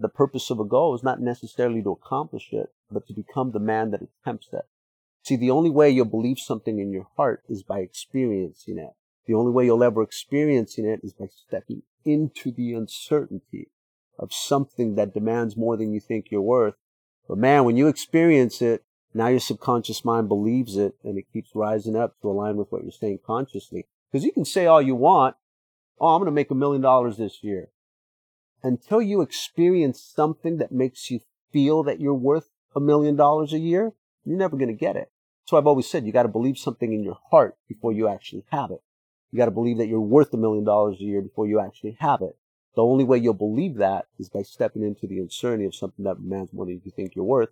the purpose of a goal is not necessarily to accomplish it, but to become the man that attempts it. See, the only way you'll believe something in your heart is by experiencing it. The only way you'll ever experiencing it is by stepping into the uncertainty of something that demands more than you think you're worth. But man, when you experience it, now your subconscious mind believes it and it keeps rising up to align with what you're saying consciously. Because you can say all you want, oh, I'm going to make a million dollars this year. Until you experience something that makes you feel that you're worth a million dollars a year, you're never going to get it. So I've always said you got to believe something in your heart before you actually have it. You got to believe that you're worth a million dollars a year before you actually have it. The only way you'll believe that is by stepping into the uncertainty of something that demands more than you think you're worth.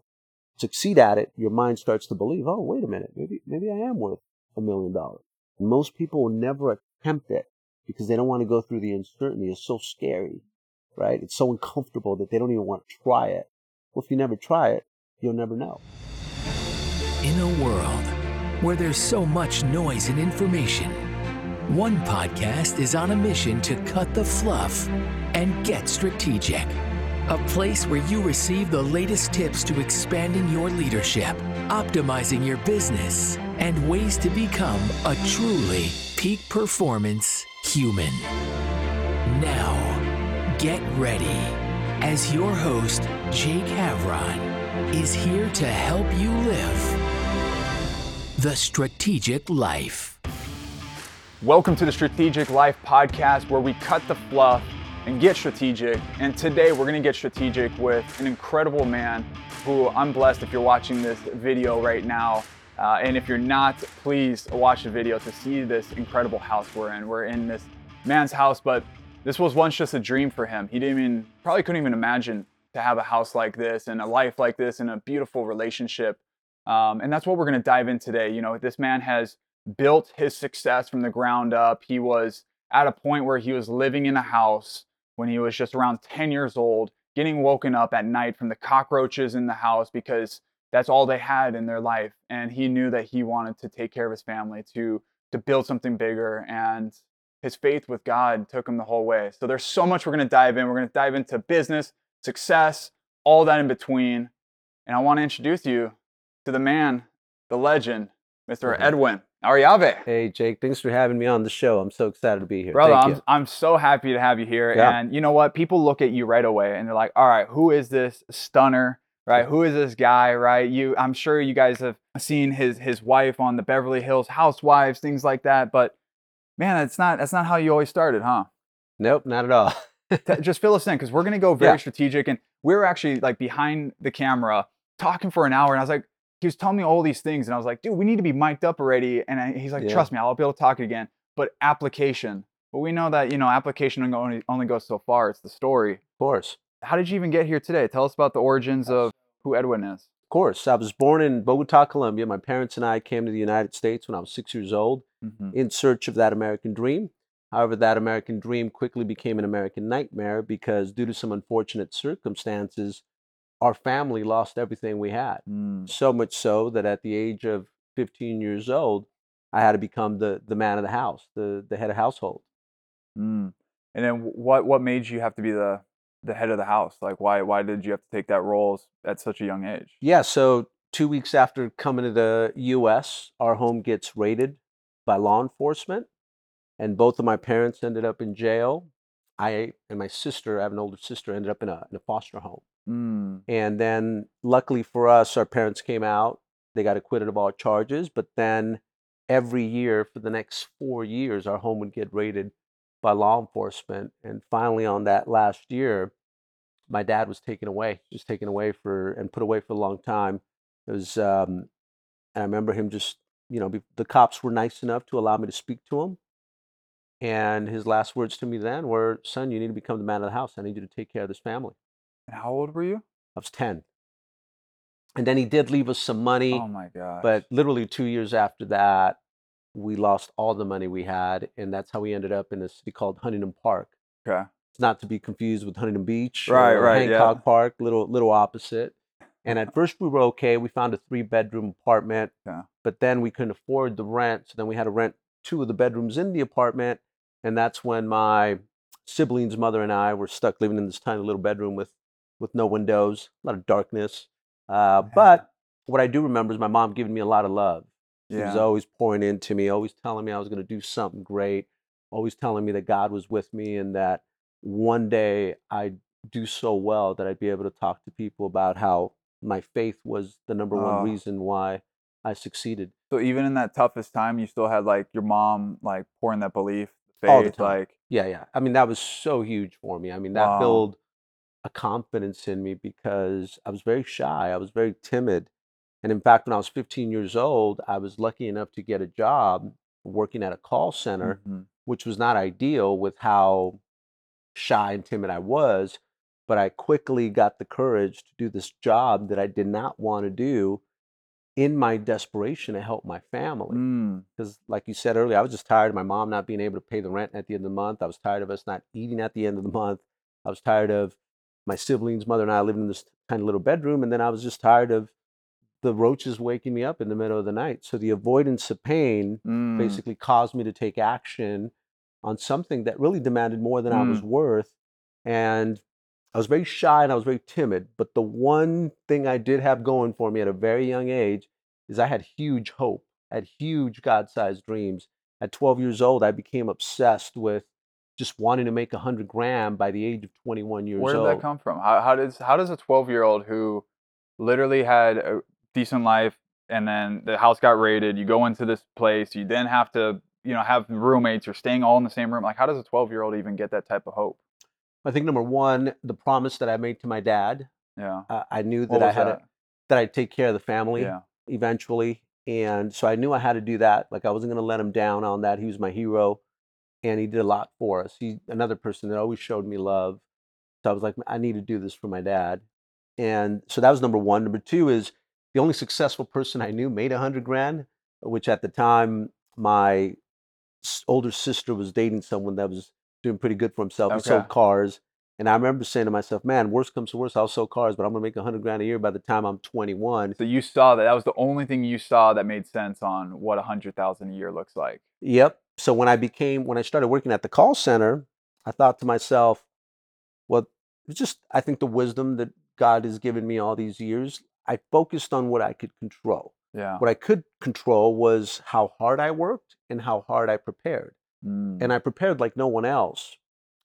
Succeed at it, your mind starts to believe, oh, wait a minute, maybe, maybe I am worth a million dollars. Most people will never attempt it because they don't want to go through the uncertainty. It's so scary, right? It's so uncomfortable that they don't even want to try it. Well, if you never try it, you'll never know. In a world where there's so much noise and information, one podcast is on a mission to cut the fluff and get strategic. A place where you receive the latest tips to expanding your leadership, optimizing your business, and ways to become a truly peak performance human. Now, get ready as your host, Jake Havron, is here to help you live the strategic life. Welcome to the Strategic Life podcast where we cut the fluff and get strategic. And today we're going to get strategic with an incredible man who I'm blessed if you're watching this video right now. Uh, and if you're not, please watch the video to see this incredible house we're in. We're in this man's house, but this was once just a dream for him. He didn't even, probably couldn't even imagine to have a house like this and a life like this and a beautiful relationship. Um, and that's what we're going to dive in today. You know, this man has built his success from the ground up. He was at a point where he was living in a house when he was just around 10 years old, getting woken up at night from the cockroaches in the house because that's all they had in their life. And he knew that he wanted to take care of his family, to to build something bigger. And his faith with God took him the whole way. So there's so much we're going to dive in. We're going to dive into business, success, all that in between. And I want to introduce you to the man, the legend, mister Mhm. Edwin Arroyave. Hey, Jake, thanks for having me on the show. I'm so excited to be here. Brother, Thank I'm, you. I'm so happy to have you here. Yeah. And you know what? People look at you right away and they're like, all right, who is this stunner? Right? Who is this guy? Right? You I'm sure you guys have seen his his wife on the Beverly Hills Housewives, things like that. But man, that's not that's not how you always started, huh? Nope, not at all. Just fill us in because we're gonna go very Yeah. strategic. And we were actually like behind the camera talking for an hour, and I was like, he was telling me all these things, and I was like, dude, we need to be mic'd up already. And I, he's like, Yeah. trust me, I'll be able to talk again. But application, but we know that you know application only only goes so far. It's the story. Of course. How did you even get here today? Tell us about the origins of who Edwin is. Of course. I was born in Bogota, Colombia. My parents and I came to the United States when I was six years old Mhm. in search of that American dream. However, that American dream quickly became an American nightmare because, due to some unfortunate circumstances, our family lost everything we had. Mm. So much so that at the age of 15 years old, I had to become the, the man of the house, the, the head of household. Mm. And then what what made you have to be the the head of the house? Like why why did you have to take that role at such a young age? Yeah, so two weeks after coming to the US, our home gets raided by law enforcement, and both of my parents ended up in jail. I and my sister, I have an older sister, ended up in a, in a foster home. Mm. And then, luckily for us, our parents came out. They got acquitted of all charges. But then, every year for the next four years, our home would get raided by law enforcement. And finally, on that last year, my dad was taken away, He was taken away for and put away for a long time. It was, um, and I remember him just, you know, be- the cops were nice enough to allow me to speak to him. And his last words to me then were, "Son, you need to become the man of the house. I need you to take care of this family." And how old were you? I was 10. And then he did leave us some money, Oh my gosh. but literally two years after that, we lost all the money we had. And that's how we ended up in a city called Huntington Park. okay. It's not to be confused with Huntington Beach Right, or right, yeah. Hancock Park, little, little opposite. And at first we were okay. We found a three bedroom apartment, Yeah. but then we couldn't afford the rent. So then we had to rent two of the bedrooms in the apartment. And that's when my siblings' mother and I were stuck living in this tiny little bedroom with with no windows, a lot of darkness. Uh, but what I do remember is my mom giving me a lot of love. She was always pouring into me, always telling me I was going to do something great, always telling me that God was with me and that one day I'd do so well that I'd be able to talk to people about how my faith was the number one Oh. reason why I succeeded. So even in that toughest time, you still had like your mom like pouring that belief, the All the faith, time. like Yeah, yeah. I mean, that was so huge for me. I mean, that Wow. built a confidence in me because I was very shy. I was very timid. And in fact, when I was 15 years old, I was lucky enough to get a job working at a call center, mhm. which was not ideal with how shy and timid I was. But I quickly got the courage to do this job that I did not want to do in my desperation to help my family Mm, because like you said earlier i was just tired of my mom not being able to pay the rent at the end of the month i was tired of us not eating at the end of the month i was tired of my siblings mother and i living in this tiny little bedroom and then i was just tired of the roaches waking me up in the middle of the night. So the avoidance of pain mm, basically caused me to take action on something that really demanded more than i was worth. And i was very shy and i was very timid but the one thing i did have going for me at a very young age is i had huge hope I had huge god-sized dreams. At 12 years old i became obsessed with just wanting to make 100 grand by the age of 21 years old. Where did that come from? How how does how does a twelve year old who literally had a decent life and then the house got raided, you go into this place, you then have to you know have roommates, you're staying all in the same room. Like how does a twelve year old even get that type of hope? i think number one the promise that i made to my dad Yeah. uh, i knew that i had that? A, that i'd take care of the family Yeah. eventually. And so I knew I had to do that. Like I wasn't going to let him down on that. He was my hero and he did a lot for us. He another person that always showed me love. So I was like, I need to do this for my dad. And so that was number one. Number two is the only successful person I knew made a hundred grand, which at the time my older sister was dating someone that was doing pretty good for himself. He sold cars. And I remember saying to myself, man, worst comes to worst, I'll sell cars, but I'm going to make a hundred grand a year by the time I'm 21. So you saw that. That was the only thing you saw that made sense on what a hundred thousand a year looks like. Yep. So when I became, when I started working at the call center, I thought to myself, well, it's just, I think the wisdom that God has given me all these years, I focused on what I could control. Yeah. What I could control was how hard I worked and how hard I prepared. Mm. And I prepared like no one else.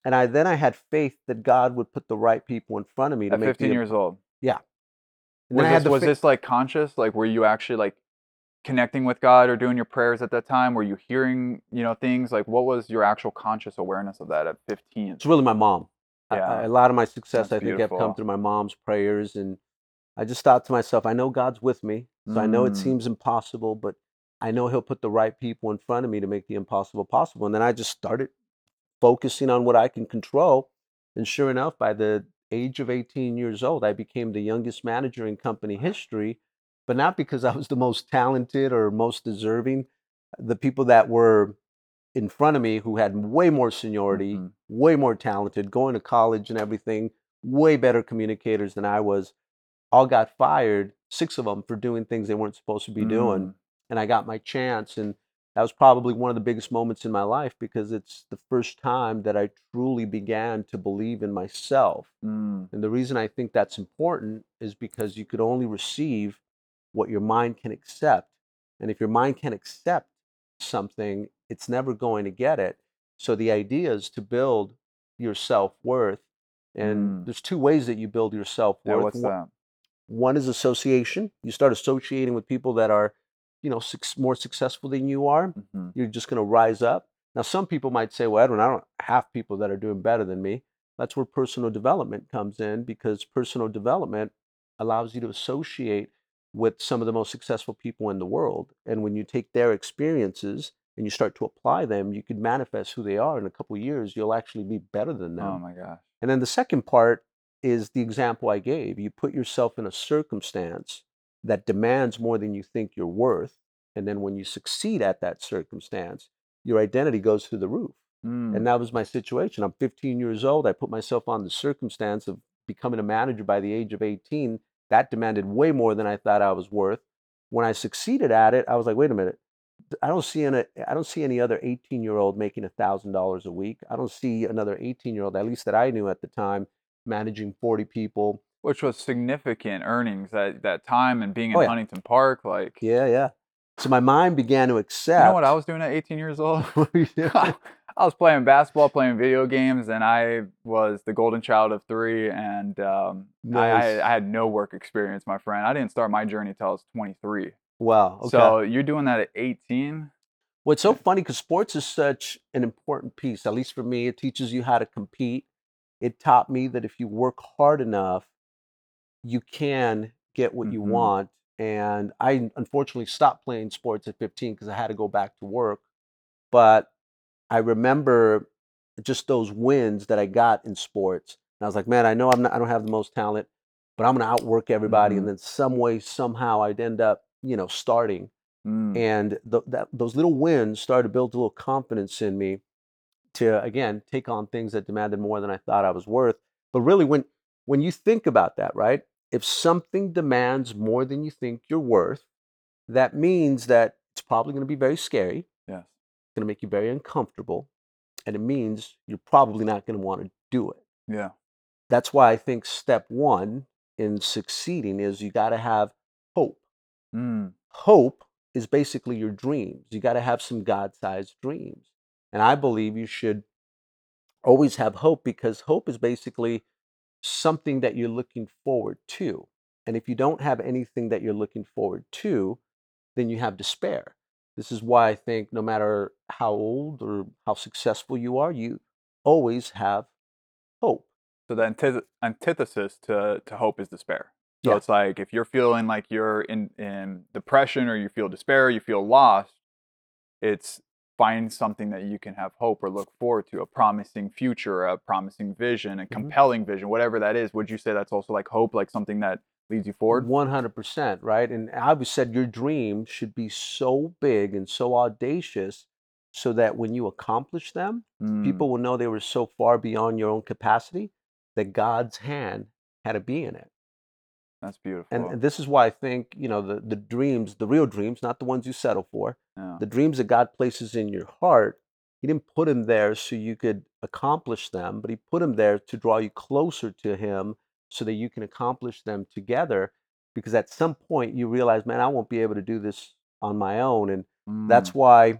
And I then I had faith that God would put the right people in front of me to At make 15 the, years old. And Was, this, was fa- this like conscious? Like, were you actually like connecting with God or doing your prayers at that time? Were you hearing, you know, things like what was your actual conscious awareness of that at 15? It's really my mom. I- Yeah. I- a lot of my success, That's I think, have come through my mom's prayers, and I just thought to myself, I know God's with me, so I know it Mm. seems impossible, but I know He'll put the right people in front of me to make the impossible possible. And then I just started focusing on what I can control, and sure enough, by the age of 18 years old, I became the youngest manager in company history, but not because I was the most talented or most deserving. The people that were in front of me who had way more seniority, Mhm. way more talented, going to college and everything, way better communicators than I was, all got fired, six of them for doing things they weren't supposed to be doing. Mm. And I got my chance. And that was probably one of the biggest moments in my life because it's the first time that I truly began to believe in myself. Mm. And the reason I think that's important is because you could only receive what your mind can accept. And if your mind can accept something, it's never going to get it. So the idea is to build your self worth. And Mm. there's two ways that you build your self Yeah, worth. what's that? One is association. You start associating with people that are, you know, suc more successful than you are. hmm You're just going to rise up. Now, some people might say, well, Edwin, I don't have people that are doing better than me. That's where personal development comes in because personal development allows you to associate with some of the most successful people in the world. And when you take their experiences and you start to apply them, you could manifest who they are in a couple of years. You'll actually be better than them. Oh my gosh. And then the second part is the example I gave. You put yourself in a circumstance that demands more than you think you're worth. And then when you succeed at that circumstance, your identity goes through the roof. Mm. And that was my situation. I'm 15 years old. I put myself on the circumstance of becoming a manager by the age of 18. That demanded way more than I thought I was worth. When I succeeded at it, I was like, wait a minute. I don't see any, I don't see any other 18 year old making $1,000 a week. I don't see another 18 year old, at least that I knew at the time, managing 40 people. which was significant earnings at that time and being in Oh, yeah. Huntington Park. Like, Yeah, yeah. So my mind began to accept. you know what I was doing at 18 years old? I was playing basketball, playing video games, and I was the golden child of three. And um, I, I, I had no work experience, my friend. I didn't start my journey until I was 23. wow. Okay. So you're doing that at 18? What's so funny because sports is such an important piece, at least for me, it teaches you how to compete. It taught me that if you work hard enough, you can get what you Mhm. want. And I unfortunately stopped playing sports at 15 because I had to go back to work. But I remember just those wins that I got in sports. And I was like, man, I know I'm not, I don't have the most talent, but I'm going to outwork everybody. Mhm. And then some way, somehow, I'd end up, you know, starting Mm. and th- that those little wins started to build a little confidence in me to again take on things that demanded more than I thought I was worth. But really, when when you think about that, right? If something demands more than you think you're worth, that means that it's probably going to be very scary. Yes. It's going to make you very uncomfortable, and it means you're probably not going to want to do it. Yeah. That's why I think step one in succeeding is you got to have hope Mm. hope is basically your dreams. You got to have some God sized dreams. And I believe you should always have hope because hope is basically something that you're looking forward to. And if you don't have anything that you're looking forward to, then you have despair. This is why I think no matter how old or how successful you are, you always have hope. So the antith- antithesis to, to hope is despair. So Yeah. it's like if you're feeling like you're in, in depression or you feel despair, you feel lost, it's find something that you can have hope or look forward to, a promising future, a promising vision, a Mhm. compelling vision, whatever that is. Would you say that's also like hope, like something that leads you forward? 100%, right? And I always said your dream should be so big and so audacious so that when you accomplish them, Mm, people will know they were so far beyond your own capacity that God's hand had to be in it. that's beautiful. And, and this is why I think, you know, the, the dreams, the real dreams, not the ones you settle for, yeah. the dreams that God places in your heart, He didn't put them there so you could accomplish them, but He put them there to draw you closer to Him so that you can accomplish them together. Because at some point you realize, man, I won't be able to do this on my own. And Mm, that's why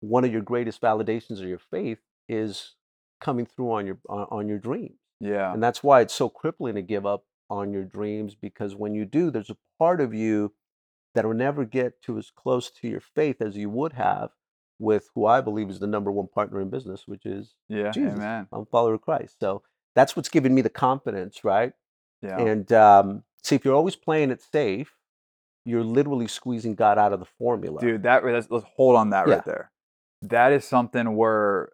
one of your greatest validations of your faith is coming through on your on, on your dreams. yeah. And that's why it's so crippling to give up on your dreams because when you do, there's a part of you that will never get to as close to your faith as you would have with who I believe is the number one partner in business, which is Yeah. Jesus. Amen. I'm a follower of Christ. So that's what's given me the confidence, right? Yeah. And um, see, if you're always playing it safe, you're literally squeezing God out of the formula. dude that let's, let's hold on that Yeah. right there that is something where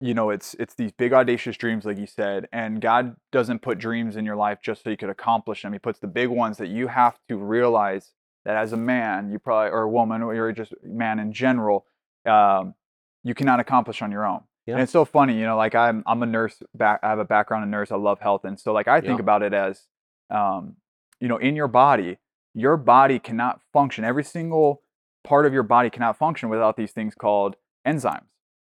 you know it's it's these big audacious dreams like you said and god doesn't put dreams in your life just so you could accomplish them he puts the big ones that you have to realize that as a man you probably or a woman or you're just man in general um, you cannot accomplish on your own Yeah. and it's so funny you know like i'm i'm a nurse back i have a background in nurse i love health and so like i think Yeah. about it as um, you know in your body your body cannot function every single part of your body cannot function without these things called enzymes.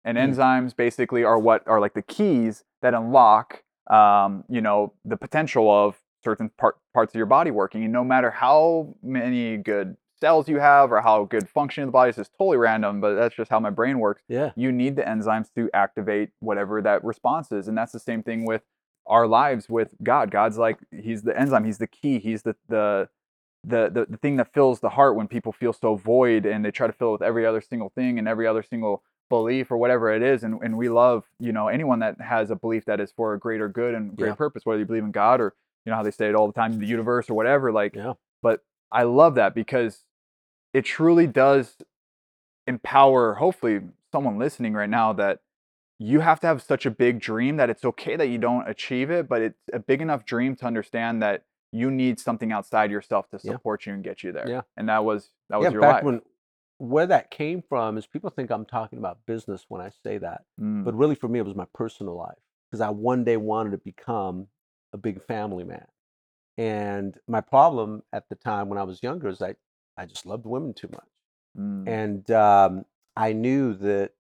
And Mm. enzymes basically are what are like the keys that unlock, um, you know, the potential of certain part, parts of your body working. And no matter how many good cells you have or how good function of the body is just totally random, but that's just how my brain works. Yeah. You need the enzymes to activate whatever that response is. And that's the same thing with our lives with God. God's like He's the enzyme, He's the key, He's the the the, the the thing that fills the heart when people feel so void and they try to fill it with every other single thing and every other single belief or whatever it is and, and we love you know anyone that has a belief that is for a greater good and great Yeah. purpose whether you believe in god or you know how they say it all the time the universe or whatever like Yeah. but i love that because it truly does empower hopefully someone listening right now that you have to have such a big dream that it's okay that you don't achieve it but it's a big enough dream to understand that you need something outside yourself to Yeah. support you and get you there Yeah. and that was that was yeah, your fact, life when where that came from is people think I'm talking about business when I say that. Mm, But really, for me, it was my personal life because I one day wanted to become a big family man. And my problem at the time when I was younger is I, I just loved women too much. mm, And um, I knew that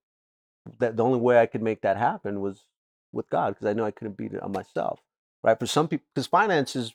that the only way I could make that happen was with God because I knew I couldn't beat it on myself. right? For some people, because finances,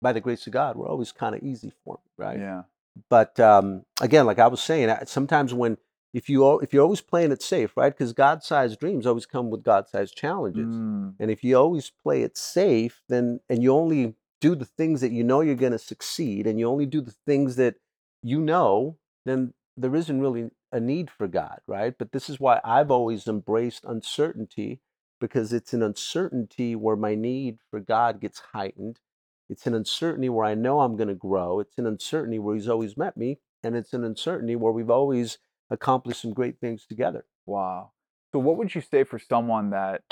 by the grace of God, were always kind of easy for me, right? Yeah. But um, again, like I was saying, I- sometimes when if you if you're always playing it safe, right? Because God-sized dreams always come with God-sized challenges. Mm, And if you always play it safe, then and you only do the things that you know you're going to succeed, and you only do the things that you know, then there isn't really a need for God, right? But this is why I've always embraced uncertainty because it's an uncertainty where my need for God gets heightened. It's an uncertainty where I know I'm going to grow. It's an uncertainty where He's always met me, and it's an uncertainty where we've always accomplished some great things together. wow. So what would you say for someone that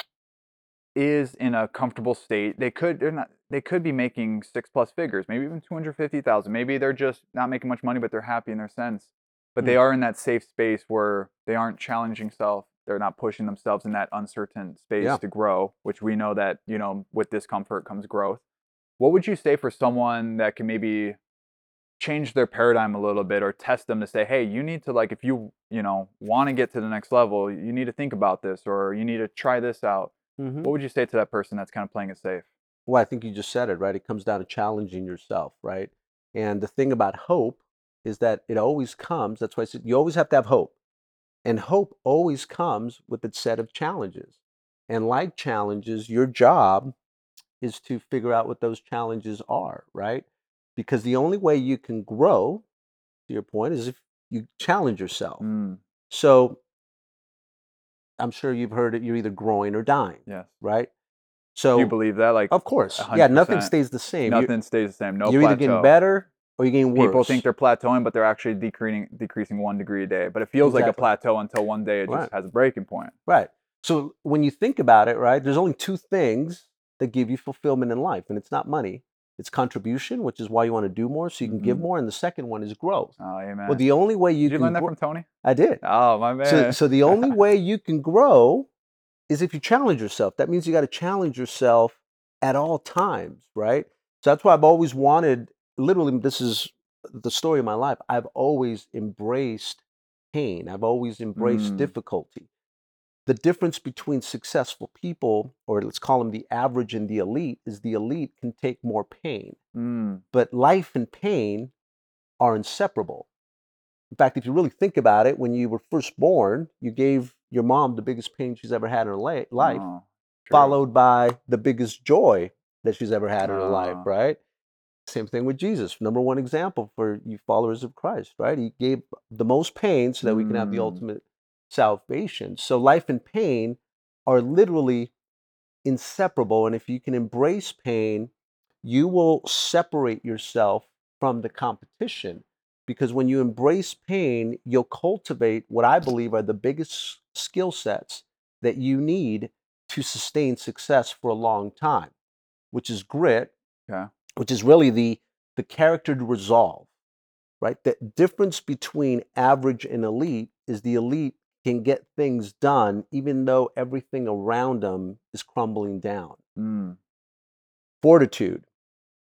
is in a comfortable state? They could they're not they could be making six plus figures, maybe even 250,000. Maybe they're just not making much money but they're happy in their sense. But they hmm. are in that safe space where they aren't challenging self. They're not pushing themselves in that uncertain space Yeah. to grow, which we know that, you know, with discomfort comes growth. What would you say for someone that can maybe change their paradigm a little bit or test them to say, hey, you need to like if you, you know, want to get to the next level, you need to think about this or you need to try this out. Mhm. What would you say to that person that's kind of playing it safe? Well, I think you just said it, right? It comes down to challenging yourself, right? And the thing about hope is that it always comes. That's why I said you always have to have hope. And hope always comes with its set of challenges. And like challenges, your job is to figure out what those challenges are, right? Because the only way you can grow, to your point, is if you challenge yourself. Mm, So I'm sure you've heard it, you're either growing or dying, yes. right? So you believe that? Like of course. A Yeah, nothing stays the same. You're- nothing stays the same. No you're plateau. either getting better or you're getting worse. People think they're plateauing, but they're actually decreasing decreasing one degree a day. But it feels like a plateau until one day it just Right. has a breaking point. right. So when you think about it, right, there's only two things that give you fulfillment in life, and it's not money. It's contribution, which is why you want to do more, so you can give Mhm. more, and the second one is growth. Oh, amen. Well, the only way you Did you can learn that grow- from Tony? I did. Oh, my man. So, so the only way you can grow is if you challenge yourself. That means you got to challenge yourself at all times, right? So that's why I've always wanted, literally, this is the story of my life. I've always embraced pain, I've always embraced Mm. difficulty. The difference between successful people, or let's call them the average and the elite, is the elite can take more pain Mm, but life and pain are inseparable. In fact, if you really think about it, when you were first born, you gave your mom the biggest pain she's ever had in her la- life, oh, followed by the biggest joy that she's ever had in her life, Ah. right? Same thing with Jesus. Number one example for you followers of Christ, right? He gave the most pain so that we can have the Mm. ultimate salvation. So life and pain are literally inseparable. And if you can embrace pain, you will separate yourself from the competition. Because when you embrace pain, you'll cultivate what I believe are the biggest skill sets that you need to sustain success for a long time, which is grit, Okay. which is really the, the character to resolve, right? The difference between average and elite is the elite can get things done even though everything around them is crumbling down Mm, fortitude,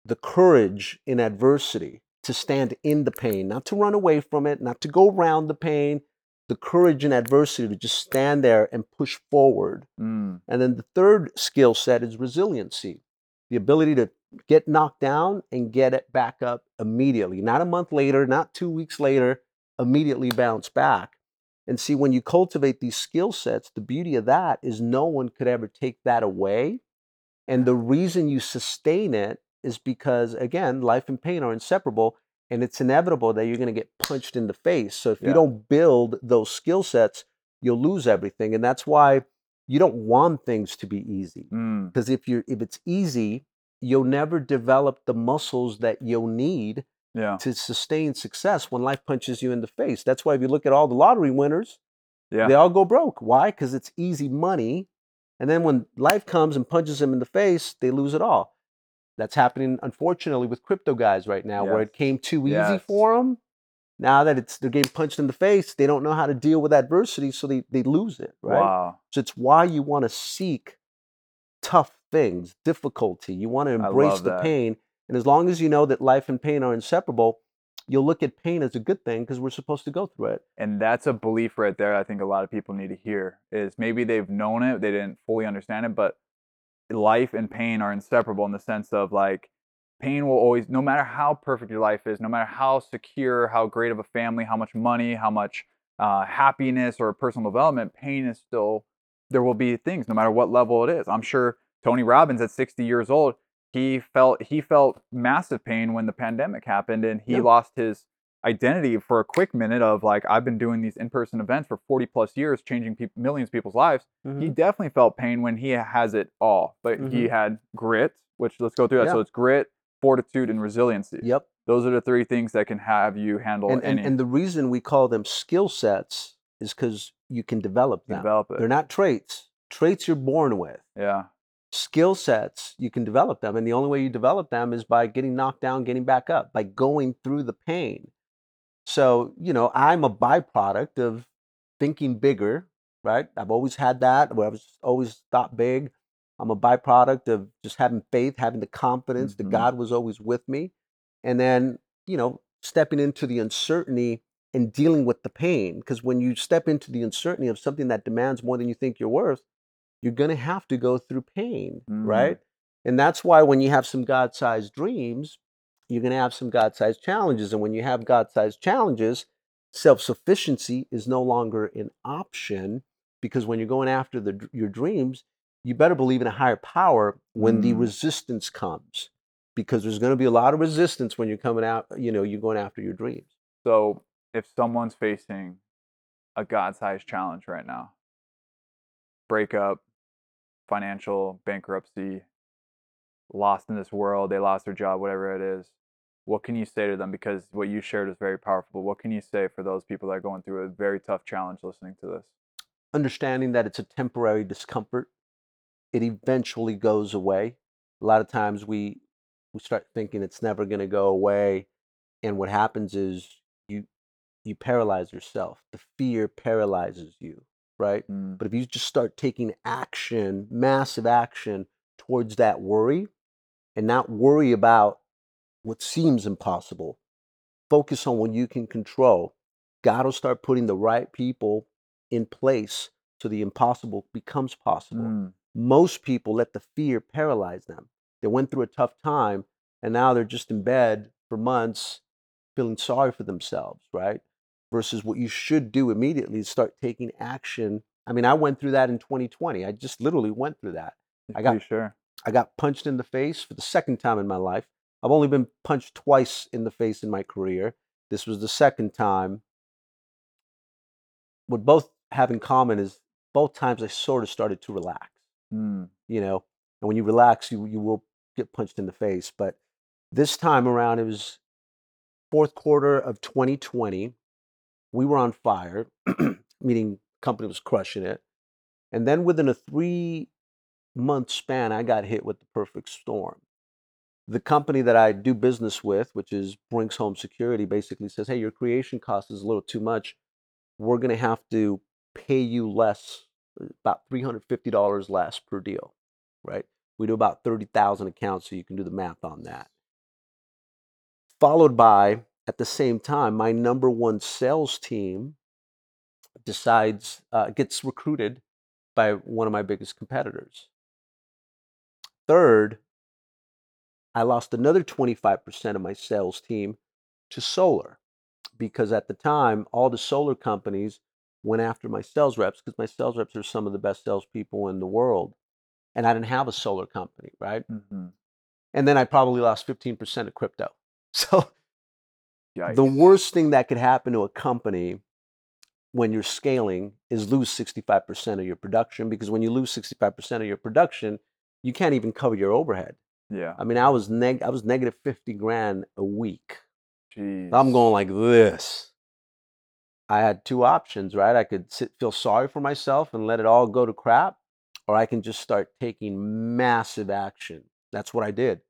the courage in adversity to stand in the pain, not to run away from it, not to go around the pain, the courage in adversity to just stand there and push forward. mm, And then the third skill set is resiliency, the ability to get knocked down and get it back up immediately, not a month later, not two weeks later, immediately bounce back. And see, when you cultivate these skill sets, the beauty of that is no one could ever take that away. And the reason you sustain it is because, again, life and pain are inseparable, and it's inevitable that you're going to get punched in the face. So if Yeah. you don't build those skill sets, you'll lose everything. And that's why you don't want things to be easy. mm. Because if you're if it's easy, you'll never develop the muscles that you'll need Yeah. to sustain success when life punches you in the face. That's why if you look at all the lottery winners, Yeah. they all go broke. Why? Because it's easy money. And then when life comes and punches them in the face, they lose it all. That's happening, unfortunately, with crypto guys right now, where it came too easy Yes. for them. Now that it's they're getting punched in the face, they don't know how to deal with adversity, so they, they lose it, right? Wow. So it's why you want to seek tough things, difficulty. You want to embrace the that. pain. And as long as you know that life and pain are inseparable, you'll look at pain as a good thing because we're supposed to go through it. And that's a belief right there I think a lot of people need to hear is maybe they've known it, they didn't fully understand it, but life and pain are inseparable in the sense of like pain will always no matter how perfect your life is no matter how secure how great of a family how much money how much uh, happiness or personal development pain is still there will be things no matter what level it is i'm sure tony robbins at 60 years old he felt he felt massive pain when the pandemic happened and he Yeah. lost his identity for a quick minute of like i've been doing these in-person events for 40 plus years changing peop millions of people's lives Mm-hmm. he definitely felt pain when he has it all but he Mhm. had grit which let's go through that so it's grit fortitude and resiliency Yep. those are the three things that can have you handle And, and and the reason we call them skill sets is because you can develop them. develop it They're not traits. Traits you're born with. yeah skill sets you can develop them and the only way you develop them is by getting knocked down getting back up by going through the pain. So you know i'm a byproduct of thinking bigger right? I've always had that where i was always thought big. I'm a byproduct of just having faith having the confidence Mhm. that god was always with me and then you know stepping into the uncertainty and dealing with the pain because when you step into the uncertainty of something that demands more than you think you're worth you're going to have to go through pain, Mm. right? And that's why when you have some God sized dreams, you're going to have some God sized challenges. And when you have God sized challenges, self sufficiency is no longer an option because when you're going after the, your dreams, you better believe in a higher power when the Mm. resistance comes because there's going to be a lot of resistance when you're coming out, you know, you're going after your dreams. so if someone's facing a god-sized challenge right now breakup financial bankruptcy lost in this world they lost their job whatever it is what can you say to them? Because what you shared is very powerful but what can you say for those people that are going through a very tough challenge listening to this? Understanding that it's a temporary discomfort it eventually goes away. A lot of times we we start thinking it's never going to go away and what happens is you you paralyze yourself the fear paralyzes you right? Mm, but if you just start taking action massive action towards that worry and not worry about what seems impossible focus on what you can control. God will start putting the right people in place so the impossible becomes possible. Mm, most people let the fear paralyze them. They went through a tough time and now they're just in bed for months feeling sorry for themselves, right? Versus what you should do immediately is start taking action. I mean, I went through that in 2020. I just literally went through that. I got sure I got punched in the face for the second time in my life. I've only been punched twice in the face in my career. This was the second time. What both have in common is both times I sort of started to relax Mm, you know and when you relax you you will get punched in the face but this time around it was fourth quarter of 2020 we were on fire meaning company was crushing it and then within a three month span i got hit with the perfect storm. The company that i do business with which is brinks home security basically says hey your creation cost is a little too much. We're going to have to pay you less about $350 less per deal right? We do about 30,000 accounts so you can do the math on that. Followed by at the same time my number one sales team decides uh, gets recruited by one of my biggest competitors. Third i lost another 25% of my sales team to solar because at the time all the solar companies went after my sales reps because my sales reps are some of the best salespeople in the world and i didn't have a solar company right? Mhm. and then i probably lost 15% of crypto. So the worst thing that could happen to a company when you're scaling is lose 65% of your production because when you lose 65% of your production you can't even cover your overhead. Yeah. I mean i was neg- i was negative 50 grand a week. Jeez. i'm going like this. I had two options right? I could sit, feel sorry for myself and let it all go to crap or i can just start taking massive action. That's what i did.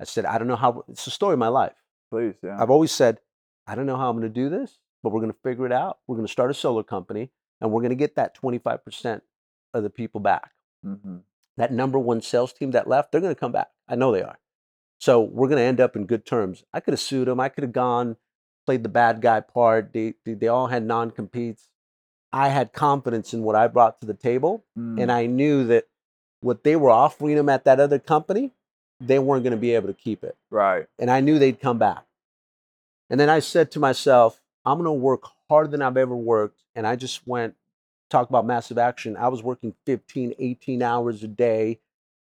I said i don't know how it's the story of my life please yeah I've always said, I don't know how I'm going to do this, but we're going to figure it out. We're going to start a solar company and we're going to get that 25% of the people back. hmm That number one sales team that left, they're going to come back. I know they are. So we're going to end up in good terms. I could have sued them. I could have gone, played the bad guy part. They, they, they all had non competes. I had confidence in what I brought to the table. Mm. And I knew that what they were offering them at that other company, they weren't going to be able to keep it. Right. And I knew they'd come back. And then I said to myself, I'm going to work harder than I've ever worked. And I just went, talk about massive action. I was working 15, 18 hours a day,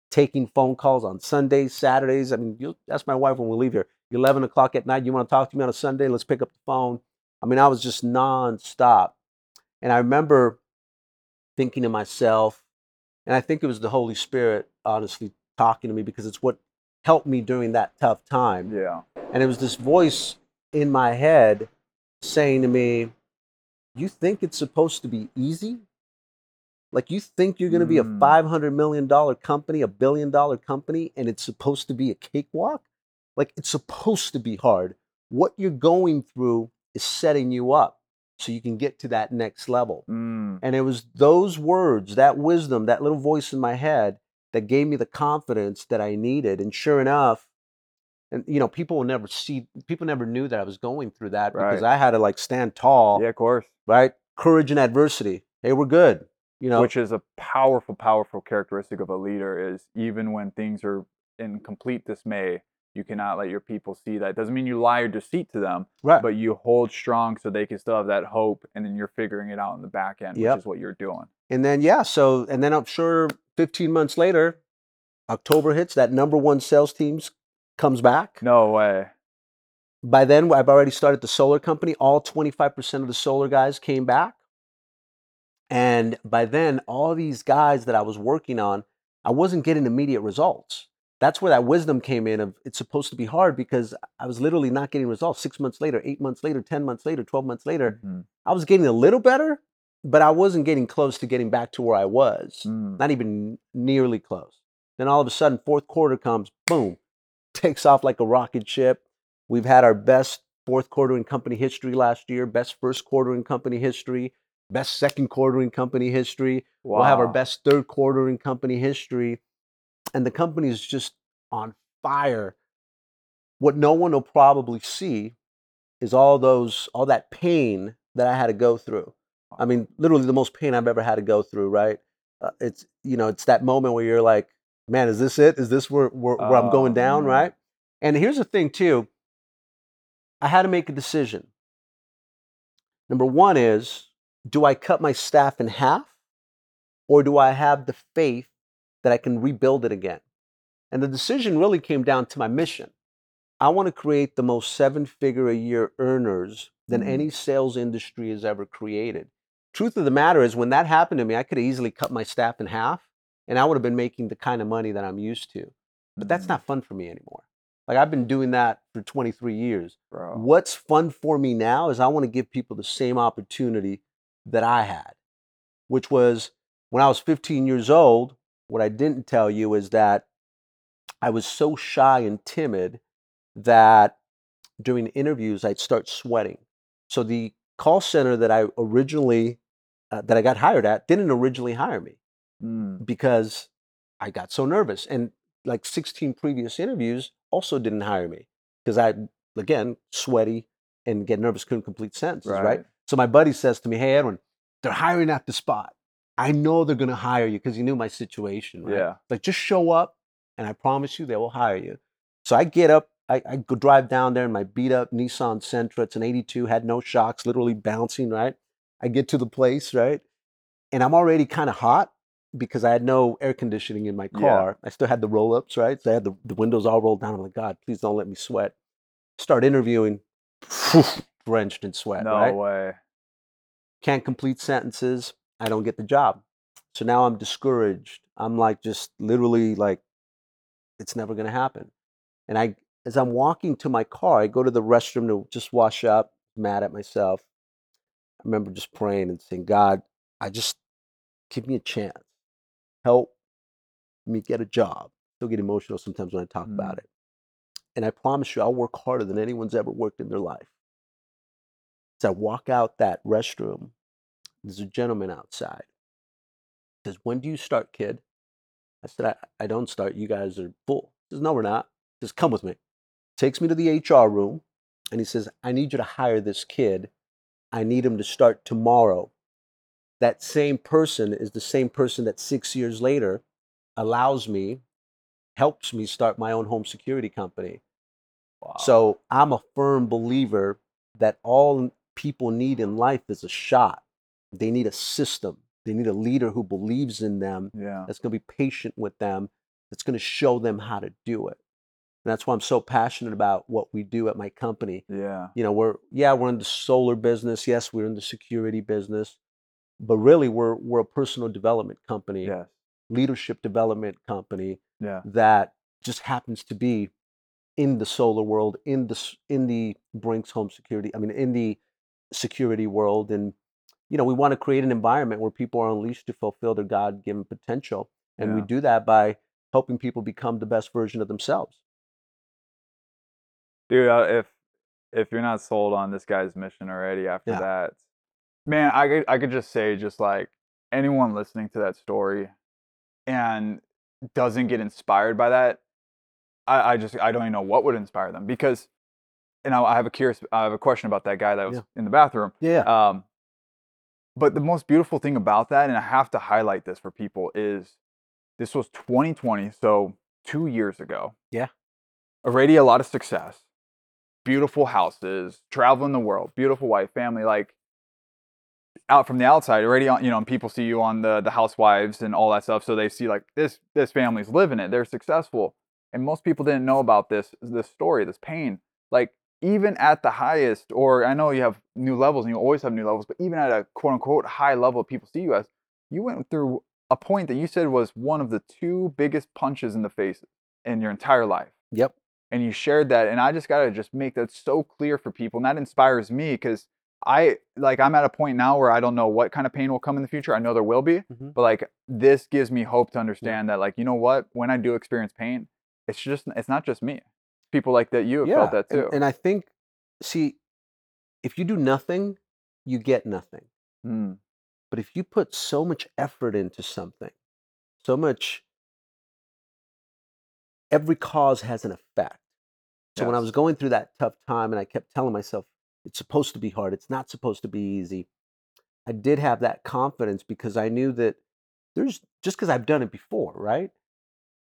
taking phone calls on Sundays, Saturdays. I mean, you that's my wife when we leave here. 11 o'clock at night, you want to talk to me on a Sunday? Let's pick up the phone. I mean, I was just nonstop. And I remember thinking to myself, and I think it was the Holy Spirit, honestly, talking to me because it's what helped me during that tough time. Yeah. And it was this voice in my head saying to me, You think it's supposed to be easy? Like, you think you're going to be a Mm. $500 million company, a billion dollar company, and it's supposed to be a cakewalk? Like, it's supposed to be hard. What you're going through is setting you up so you can get to that next level. Mm. And it was those words, that wisdom, that little voice in my head that gave me the confidence that I needed. And sure enough, and you know, people will never see, people never knew that I was going through that because I had to like stand tall, Yeah, of course. right? Courage in adversity. Hey, we're good. You know, Which is a powerful, powerful characteristic of a leader is even when things are in complete dismay, you cannot let your people see that. Doesn't mean you lie or deceit to them, right. but you hold strong so they can still have that hope and then you're figuring it out in the back end, Yep. which is what you're doing. And then, yeah, so, and then I'm sure 15 months later, October hits, that number one sales teams comes back. No way. By then, I've already started the solar company. All 25% of the solar guys came back. And by then, all these guys that I was working on, I wasn't getting immediate results. That's where that wisdom came in of it's supposed to be hard because I was literally not getting results. Six months later, eight months later, 10 months later, 12 months later, Mhm. I was getting a little better, but I wasn't getting close to getting back to where I was. Mm. Not even nearly close. Then all of a sudden, fourth quarter comes, boom, takes off like a rocket ship. We've had our best fourth quarter in company history last year, best first quarter in company history, best second quarter in company history. We'll have our best third quarter in company history. And the company is just on fire. What no one will probably see is all those, all that pain that I had to go through. I mean, literally the most pain I've ever had to go through, right? Uh, it's, you know, it's that moment where you're like, man, is this it? Is this where, where, where I'm going Oh, down, man. right? And here's the thing, too. I had to make a decision. Number one is do I cut my staff in half or do I have the faith that I can rebuild it again? And the decision really came down to my mission. I want to create the most seven figure a year earners than Mm. any sales industry has ever created. Truth of the matter is, when that happened to me, I could have easily cut my staff in half and I would have been making the kind of money that I'm used to. But that's Mhm. not fun for me anymore. Like I've been doing that for 23 years. Bro. What's fun for me now is I want to give people the same opportunity that I had, which was when I was 15 years old. What I didn't tell you is that I was so shy and timid that during interviews I'd start sweating. So the call center that I originally uh, that I got hired at didn't originally hire me Mm. because I got so nervous. And like 16 previous interviews also didn't hire me because I, again, sweaty and get nervous, couldn't complete sentences, right. Right. So my buddy says to me, Hey, Edwin, they're hiring at the spot. I know they're going to hire you because he knew my situation, right? Yeah. Like just show up and I promise you they will hire you. So I get up, I, I go drive down there in my beat up Nissan Sentra. It's an 82, had no shocks, literally bouncing, right? I get to the place, right? And I'm already kind of hot because I had no air conditioning in my Yeah. car. I still had the roll ups, right? So I had the, the windows all rolled down. I'm like, God, please don't let me sweat. Start interviewing, drenched in sweat, No right? way. Can't complete sentences. I don't get the job. So now I'm discouraged. I'm like, just literally like, it's never going to happen. And I, as I'm walking to my car, I go to the restroom to just wash up, mad at myself. I remember just praying and saying, God, I just give me a chance. Help me get a job. Still get emotional sometimes when I talk mm. about it. And I promise you, I'll work harder than anyone's ever worked in their life. As I walk out that restroom, there's a gentleman outside. He says, When do you start, kid? I said, I, I don't start. You guys are full. He says, No, we're not. He says, Come with me. Takes me to the HR room and he says, I need you to hire this kid. I need him to start tomorrow. That same person is the same person that six years later allows me, helps me start my own home security company. Wow. So I'm a firm believer that all people need in life is a shot. They need a system. They need a leader who believes in them, yeah. that's going to be patient with them, that's going to show them how to do it. And that's why I'm so passionate about what we do at my company. Yeah. You know, we're yeah, we're in the solar business. Yes, we're in the security business, but really we're we're a personal development company, Yes. leadership development company Yeah. that just happens to be in the solar world, in the in the Brinks home security. I mean, in the security world, and you know, we want to create an environment where people are unleashed to fulfill their God-given potential, and we do that by helping people become the best version of themselves. Dude if if you're not sold on this guy's mission already after Yeah. that man i could i could just say just like anyone listening to that story and doesn't get inspired by that i i just i don't even know what would inspire them because and i, I have a curious i have a question about that guy that was Yeah. in the bathroom Yeah, um but the most beautiful thing about that and i have to highlight this for people is this was 2020 so two years ago Yeah. already a lot of success beautiful houses, traveling the world, beautiful wife, family, like out from the outside already on, you know, and people see you on the the housewives and all that stuff. So they see like this this family's living it, they're successful. And most people didn't know about this this story, this pain. Like even at the highest, or I know you have new levels and you always have new levels, but even at a quote unquote high level people see you as, you went through a point that you said was one of the two biggest punches in the face in your entire life yep. And you shared that and i just got to just make that so clear for people and that inspires me because i like i'm at a point now where i don't know what kind of pain will come in the future i know there will be Mhm. but like this gives me hope to understand that like you know what when i do experience pain it's just it's not just me people like that you have felt that and- too And, I think, see, if you do nothing, you get nothing. Mm, But if you put so much effort into something, so much, every cause has an effect. So when I was going through that tough time and I kept telling myself, it's supposed to be hard, it's not supposed to be easy, I did have that confidence because I knew that there's just because I've done it before, right?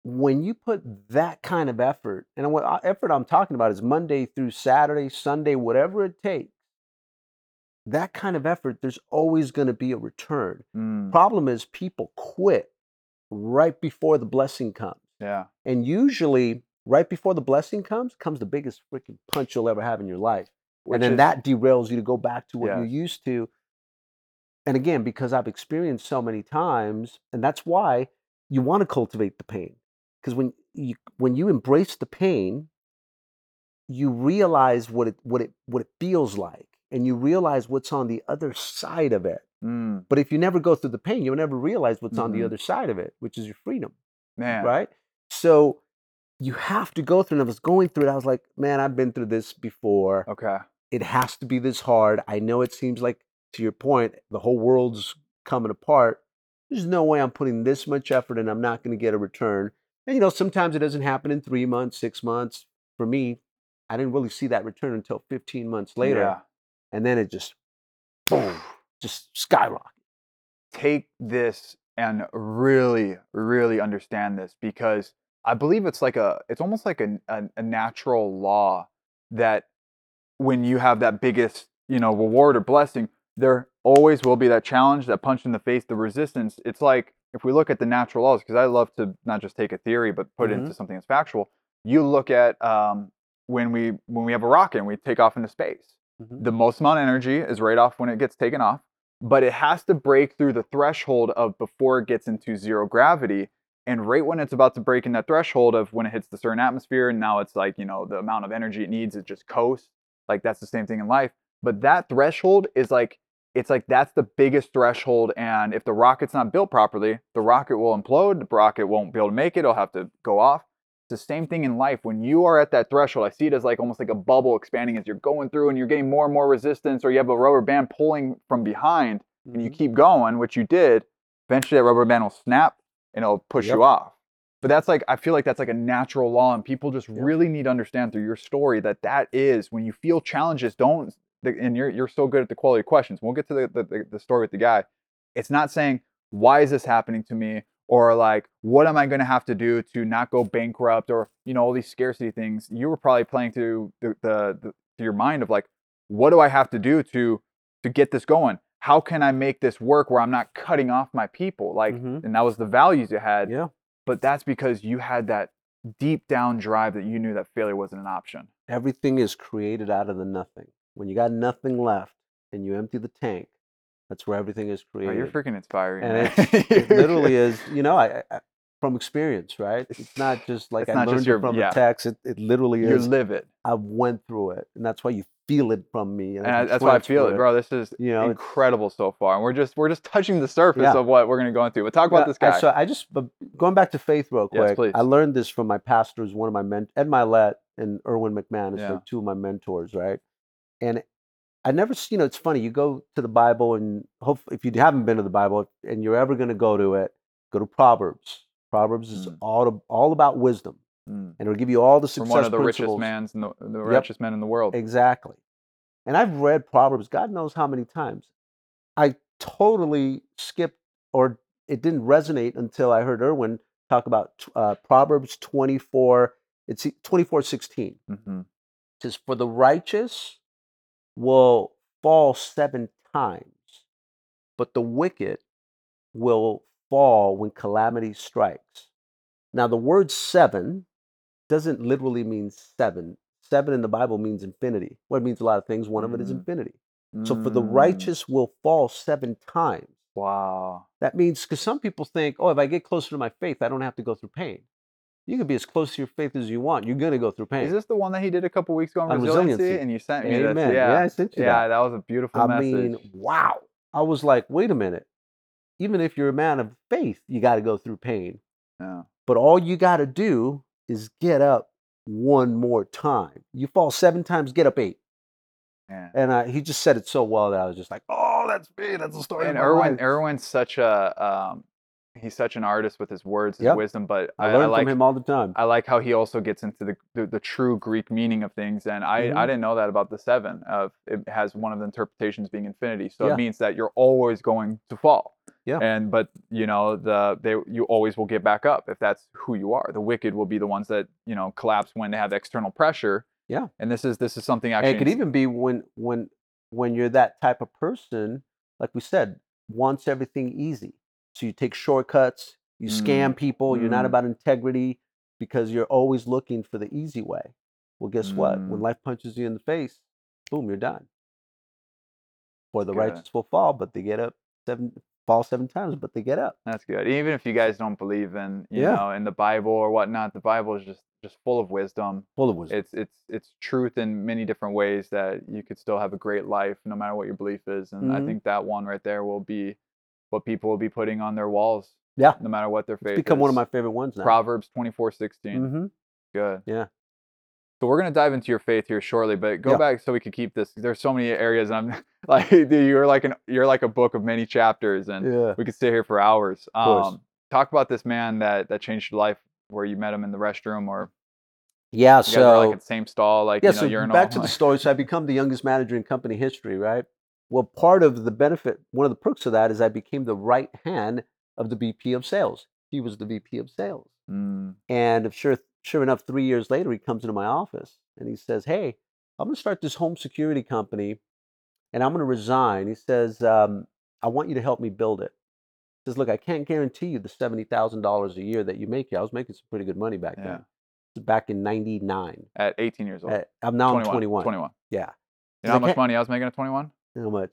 When you put that kind of effort, and what effort I'm talking about is Monday through Saturday, Sunday, whatever it takes, that kind of effort, there's always going to be a return. mm, Problem is, people quit right before the blessing comes. yeah And usually, right before the blessing comes, comes the biggest freaking punch you'll ever have in your life. Which and then is- that derails you to go back to what you're used to. And again, because I've experienced so many times, and that's why you want to cultivate the pain. Because when you when you embrace the pain, you realize what it what it what it feels like, and you realize what's on the other side of it. mm, But if you never go through the pain, you'll never realize what's on the Mhm. other side of it, which is your freedom man right? So you have to go through. And I was going through it. I was like, man, I've been through this before. okay It has to be this hard. I know it seems like, to your point, the whole world's coming apart. There's no way I'm putting this much effort and I'm not going to get a return. And you know, sometimes it doesn't happen in three months, six months. For me, I didn't really see that return until 15 months later. yeah And then it just, boom, just skyrocket. take this and really really understand this because i believe it's like a it's almost like a, a, a natural law that when you have that biggest you know reward or blessing there always will be that challenge that punch in the face the resistance it's like if we look at the natural laws because i love to not just take a theory but put it Mhm. into something that's factual you look at um, when we when we have a rocket and we take off into space Mhm. the most amount of energy is right off when it gets taken off, but it has to break through the threshold of before it gets into zero gravity. And right when it's about to break in that threshold of when it hits the certain atmosphere, and now it's like, you know, the amount of energy it needs is just coast. Like that's the same thing in life. But that threshold is like, it's like that's the biggest threshold. And if the rocket's not built properly, the rocket will implode. The rocket won't be able to make it. It'll have to go off. It's the same thing in life. When you are at that threshold, I see it as like almost like a bubble expanding as you're going through and you're getting more and more resistance, or you have a rubber band pulling from behind and you Mhm. keep going, which you did. Eventually, that rubber band will snap and it'll push Yep. you off. But that's like, I feel like that's like a natural law, and people just Yep. really need to understand through your story that that is when you feel challenges, don't, and you're, you're so good at the quality questions. We'll get to the, the, the, story with the guy. It's not saying, why is this happening to me? or like what am I going to have to do to not go bankrupt or you know all these scarcity things. You were probably playing to the, the, the to your mind of like what do I have to do to to get this going? How can I make this work where I'm not cutting off my people? Like Mhm. and that was the values you had. Yeah. But that's because you had that deep down drive that you knew that failure wasn't an option. Everything is created out of the nothing. When you got nothing left and you empty the tank, that's where everything is Oh, created. you're freaking inspiring. and it literally is, you know, I, I from experience, right? It's not just like It's I learned your- it from yeah. a text. It, it literally You is. You live it. I went through it, and that's why you feel it from me. and I, that's why I feel it, bro. This is You know, incredible so far, and we're just we're just touching the surface Yeah. of what we're gonna go into. But talk about Yeah, this guy. so I just going back to faith real Yes, quick. please. I learned this from my pastors, one of my men, Ed Mylett and Erwin McManus, Yeah. They're two of my mentors, right? And I never, you know, it's funny. You go to the Bible, and hope if you haven't been to the Bible and you're ever going to go to it, go to Proverbs. Proverbs is Mm. all to, all about wisdom, Mm. and it'll give you all the From success one of the richest mans, the, the Yep. richest men in the world. Exactly. And I've read Proverbs, God knows how many times. I totally skipped, or it didn't resonate until I heard Erwin talk about uh, Proverbs 24. It's 24 16. hmm It says, For the righteous will fall seven times, but the wicked will fall when calamity strikes. Now, the word seven doesn't literally mean seven. Seven in the Bible means infinity. Well, it means a lot of things. One of it is Mhm. infinity. So, for the Mm. righteous will fall seven times. Wow. That means because some people think, oh, if I get closer to my faith, I don't have to go through pain. You can be as close to your faith as you want. You're going to go through pain. Is this the one that he did a couple weeks ago on, On resiliency? resiliency. And you sent me Amen. this. Yeah, Yeah, I sent you yeah, that. that was a beautiful I message. mean, wow. I was like, wait a minute. Even if you're a man of faith, you got to go through pain. yeah. But all you got to do is get up one more time. You fall seven times, get up eight. yeah. And uh, he just said it so well that I was just like, oh, that's me. That's the story. And Erwin, life." Erwin's such a um, he's such an artist with his words, his Yep. wisdom. But I I, learn I like from him all the time. I like how he also gets into the, the, the true Greek meaning of things. And I, Mhm. I didn't know that about the seven. Of it has one of the interpretations being infinity. So Yeah. it means that you're always going to fall. Yeah. And but you know the they you always will get back up if that's who you are. The wicked will be the ones that you know collapse when they have external pressure. Yeah. And this is this is something actually. And it could even be when when when you're that type of person, like we said, wants everything easy. So you take shortcuts, you Mm, scam people, you're not mm. about integrity because you're always looking for the easy way. Well, guess what? When Mm. life punches you in the face, boom, you're done. For the Good. righteous will fall, but they get up seven fall seven times, but they get up. That's good. Even if you guys don't believe in, you Yeah. know, in the Bible or whatnot, the Bible is just just full of wisdom. Full of wisdom. It's it's it's truth in many different ways that you could still have a great life no matter what your belief is. And I Mhm. think that one right there will be what people will be putting on their walls. Yeah. No matter what their faith It's become one of my favorite ones now. Proverbs twenty four sixteen. Mm-hmm. Good. Yeah. So we're gonna dive into your faith here shortly, but go Yeah. back so we could keep this. There's so many areas, and I'm like, dude, you're like an you're like a book of many chapters, and Yeah. we could stay here for hours. Um, talk about this man that that changed your life, where you met him in the restroom, or Yeah. you guys like So at the same stall, like yeah, you know, so urinal. back to the story. So I become the youngest manager in company history, right? Well, part of the benefit, one of the perks of that is I became the right hand of the VP of sales. He was the VP of sales. Mm, And sure, sure enough, three years later, he comes into my office and he says, Hey, I'm going to start this home security company and I'm going to resign. He says, um, I want you to help me build it. He says, Look, I can't guarantee you the $70,000 a year that you make here. I was making some pretty good money back Yeah. then. Back in 99. at 18 years old. Uh, I'm now I'm 21. 21. Yeah. You know how much money I was making at 21? How much?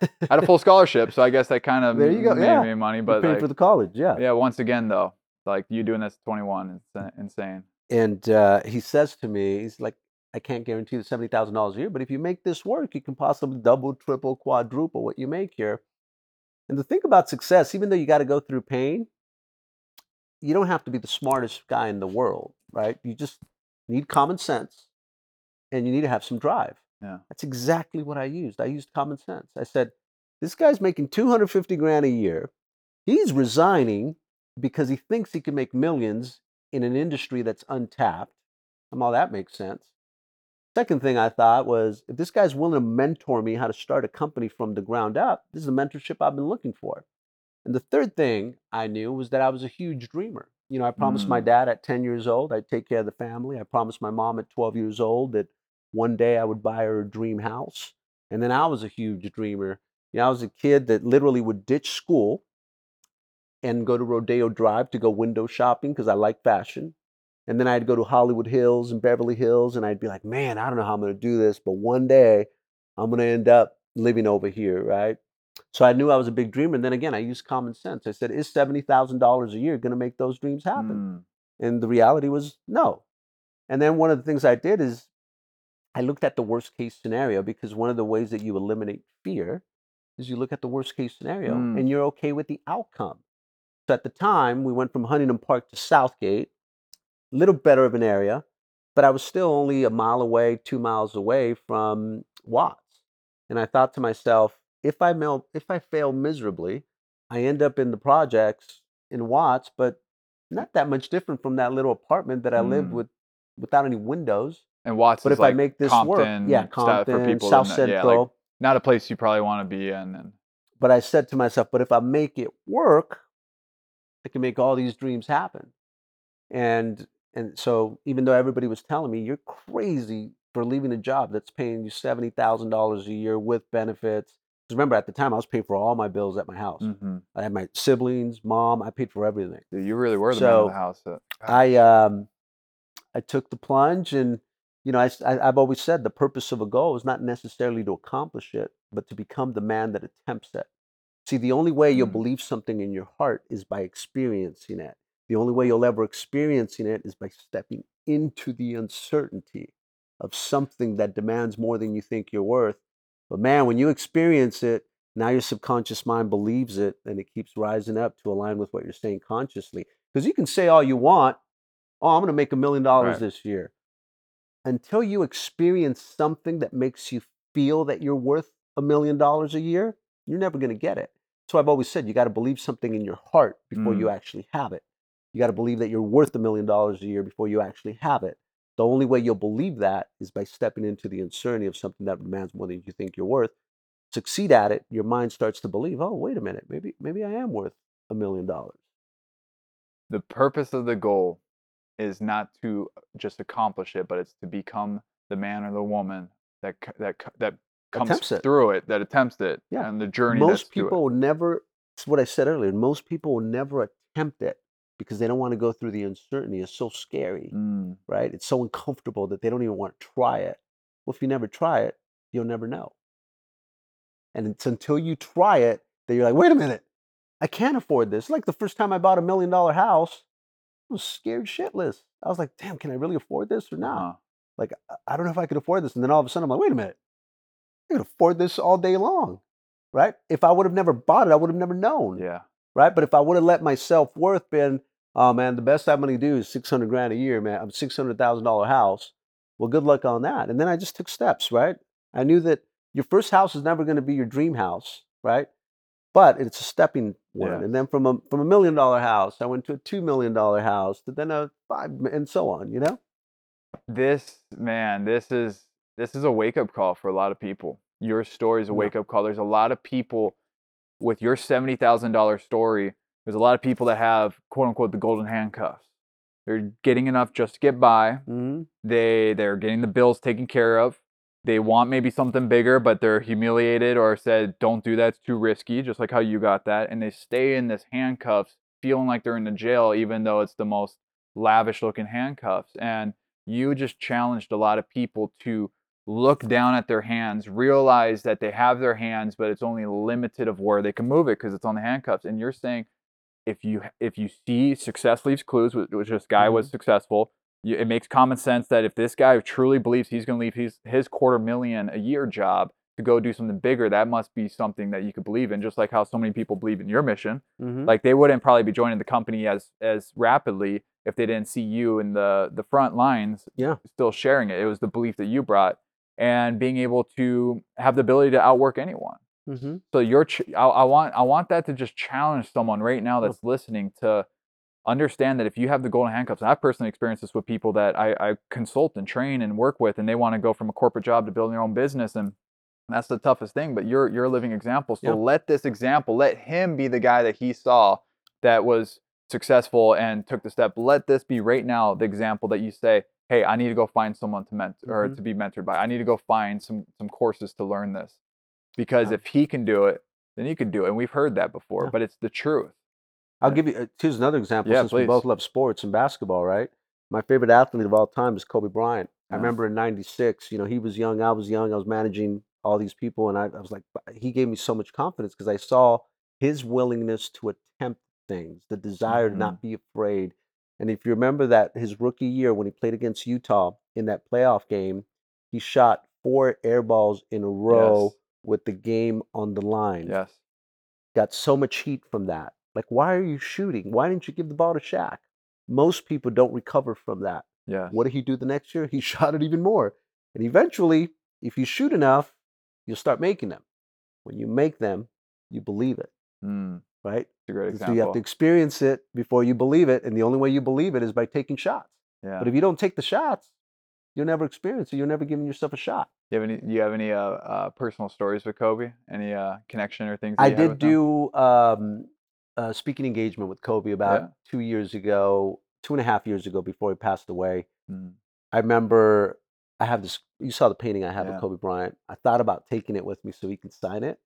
I had a full scholarship, so I guess that kind of There you go, made yeah. me money. But paying like, for the college, yeah. yeah, once again though, like you doing this at 21 is uh, insane. And uh, he says to me, he's like, I can't guarantee the seventy thousand dollars a year, but if you make this work, you can possibly double, triple, quadruple what you make here. And the thing about success, even though you got to go through pain, you don't have to be the smartest guy in the world, right? You just need common sense, and you need to have some drive. Yeah. That's exactly what I used. I used common sense. I said, this guy's making 250 grand a year. He's resigning because he thinks he can make millions in an industry that's untapped. And all that makes sense. Second thing I thought was if this guy's willing to mentor me how to start a company from the ground up, this is the mentorship I've been looking for. And the third thing I knew was that I was a huge dreamer. You know, I promised my Mm. dad at 10 years old I'd take care of the family. I promised my mom at 12 years old that one day I would buy her a dream house. And then I was a huge dreamer. You know, I was a kid that literally would ditch school and go to Rodeo Drive to go window shopping because I like fashion. And then I'd go to Hollywood Hills and Beverly Hills and I'd be like, man, I don't know how I'm going to do this, but one day I'm going to end up living over here, right? So I knew I was a big dreamer. And then again, I used common sense. I said, is $70,000 a year going to make those dreams happen? Mm. And the reality was no. And then one of the things I did is I looked at the worst case scenario because one of the ways that you eliminate fear is you look at the worst case scenario Mm. and you're okay with the outcome. So at the time, we went from Huntington Park to Southgate, a little better of an area, but I was still only a mile away, two miles away from Watts. And I thought to myself, if I mel- if I fail miserably, I end up in the projects in Watts, but not that much different from that little apartment that I lived Mm. with without any windows. And Watts But is if I make this Compton, work, yeah, stuff for Compton, people South know- yeah, Central. like not a place you probably want to be in. And but I said to myself, but if I make it work, I can make all these dreams happen. And and so even though everybody was telling me you're crazy for leaving a job that's paying you seventy thousand dollars a year with benefits. Because remember at the time I was paying for all my bills at my house. Mhm. I had my siblings, mom, I paid for everything. Dude, you really were the man of So, the house. I um I took the plunge and you know I, I have always said the purpose of a goal is not necessarily to accomplish it but to become the man that attempts it. See, the only way you'll Mm. believe something in your heart is by experiencing it. The only way you'll ever experiencing it is by stepping into the uncertainty of something that demands more than you think you're worth. But man, when you experience it, now your subconscious mind believes it and it keeps rising up to align with what you're saying consciously. Because you can say all you want, oh, I'm going to make a million dollars this year. Until you experience something that makes you feel that you're worth a million dollars a year, you're never going to get it. So I've always said you got to believe something in your heart before you mm. actually have it. You got to believe that you're worth a million dollars a year before you actually have it. The only way you'll believe that is by stepping into the uncertainty of something that demands more than you think you're worth. Succeed at it, your mind starts to believe, oh, wait a minute, maybe maybe I am worth a million dollars. the purpose of the goal is not to just accomplish it, but it's to become the man or the woman that that that comes Attempts it. through it, that attempts it, Yeah. and the journey. most that's to it. people will never it's what i said earlier most people will never attempt it because they don't want to go through the uncertainty it's so scary Mm, right it's so uncomfortable that they don't even want to try it well if you never try it you'll never know and it's until you try it that you're like wait a minute i can't afford this like the first time i bought a million dollar house i was scared shitless i was like damn can i really afford this or not uh-huh. like I don't know if I could afford this. And then all of a sudden I'm like, wait a minute, I could afford this all day long, right? If I would have never bought it, I would have never known, Yeah. right? But if I would have let my self worth been, oh man, the best I'm going to do is six hundred grand a year, man. I'm six hundred thousand dollar house. Well, good luck on that. And then I just took steps, right? I knew that your first house is never going to be your dream house, right? But it's a stepping one. Yeah. And then from a from a million dollar house, I went to a two million dollar house, to then a five, and so on. You know? This man, this is this is a wake up call for a lot of people. Your story is a wake up call. There's a lot of people with your seventy thousand dollar story. There's a lot of people that have quote unquote the golden handcuffs. They're getting enough just to get by. Mm-hmm. they they're getting the bills taken care of they want maybe something bigger but they're humiliated or said don't do that it's too risky just like how you got that and they stay in this handcuffs feeling like they're in the jail even though it's the most lavish looking handcuffs and you just challenged a lot of people to look down at their hands realize that they have their hands but it's only limited of where they can move it because it's on the handcuffs and you're saying if you if you see success leaves clues which, this guy was successful you, it makes common sense that if this guy truly believes he's going to leave his, his quarter million a year job to go do something bigger, that must be something that you could believe in. Just like how so many people believe in your mission, Mm-hmm. like they wouldn't probably be joining the company as as rapidly if they didn't see you in the the front lines, Yeah. still sharing it. It was the belief that you brought and being able to have the ability to outwork anyone. Mm-hmm. So you're, ch- I, I want, I want that to just challenge someone right now that's listening to understand that if you have the golden handcuffs, and I've personally experienced this with people that I, I consult and train and work with, and they want to go from a corporate job to building their own business, and That's the toughest thing, but you're you're a living example. So Yeah. let this example, let him be the guy that he saw that was successful and took the step. Let this be right now the example that you say, "Hey, I need to go find someone to mentor or Mhm. to be mentored by. I need to go find some some courses to learn this." Because Yeah. if he can do it, then you can do it. And we've heard that before, Yeah. but it's the truth. I'll give you uh, here's another example Yeah, since we both love sports and basketball, right? My favorite athlete of all time is Kobe Bryant. I remember in '96, you know, he was young, I was young, I was managing all these people, and I, I was like, he gave me so much confidence because I saw his willingness to attempt things, the desire to Mhm. not be afraid. And if you remember that his rookie year when he played against Utah in that playoff game, he shot four air balls in a row Yes. with the game on the line Yes. got so much heat from that. Like, why are you shooting? Why didn't you give the ball to Shaq? Most people don't recover from that. Yeah. What did he do the next year? He shot it even more. And eventually, if you shoot enough, you'll start making them. When you make them, you believe it, Mm, right? it's a great So example. you have to experience it before you believe it. And the only way you believe it is by taking shots. yeah. But if you don't take the shots, you'll never experience it. You're never giving yourself a shot. Do you have any? Do you have any uh, uh, personal stories with Kobe? Any uh, connection or things? I did do um, a speaking engagement with Kobe about Yeah. two years ago, two and a half years ago before he passed away. Mm, I remember I have this. You saw the painting I have Yeah. of Kobe Bryant. I thought about taking it with me so he can sign it,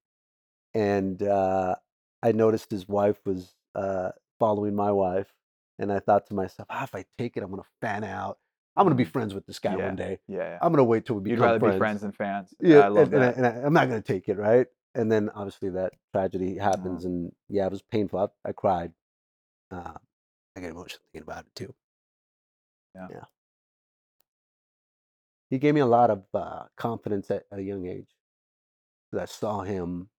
and uh, I noticed his wife was uh, following my wife, and I thought to myself, ah, if I take it, I'm gonna fan out. I'm gonna be Mm. friends with this guy Yeah. one day. yeah, yeah. I'm gonna wait till we You'd become rather friends. be friends than fans. Yeah, I love and, and I, and I, I'm not gonna take it, right? And then obviously that tragedy Uh-huh. happens, and yeah, it was painful. I, I cried. Uh, I get emotional thinking about it too. Yeah. Yeah. He gave me a lot of uh, confidence at, at a young age. I saw him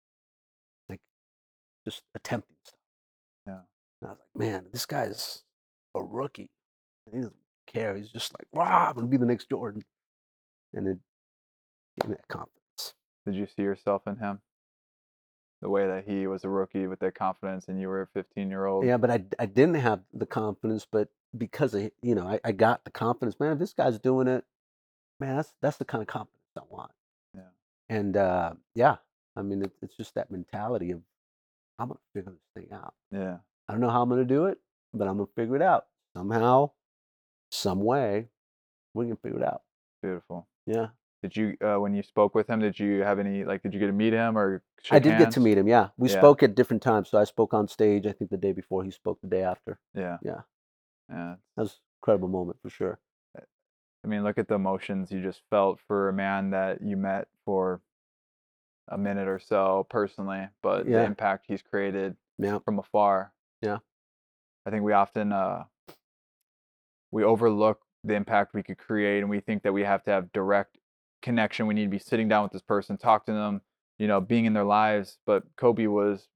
just attempting stuff. Yeah. And I was like, man, this guy's a rookie. And he doesn't care. He's just like, wow, I'm gonna be the next Jordan. And it gave me that confidence. Did you see yourself in him? The way that he was a rookie with that confidence, and you were a 15 year old. Yeah, but I, I didn't have the confidence, but because of, you know, I, I got the confidence, man, if this guy's doing it, man, that's that's the kind of confidence I want. Yeah. And uh, yeah, I mean, it, it's just that mentality of I'm gonna figure this thing out. Yeah. I don't know how I'm gonna do it, but I'm gonna figure it out somehow, some way. We can figure it out. Beautiful. Yeah, Did you, uh, when you spoke with him, did you have any like? Did you get to meet him or? I did get to meet him. Yeah, we Yeah. spoke at different times. So I spoke on stage. I think the day before he spoke the day after. Yeah. Yeah. Yeah. That was an incredible moment for sure. I mean, look at the emotions you just felt for a man that you met for a minute or so personally, but the Yeah. impact he's created Yeah, from afar. Yeah. I think we often uh, we overlook the impact we could create, and we think that we have to have direct connection. We need to be sitting down with this person, talk to them, you know, being in their lives. But Kobe was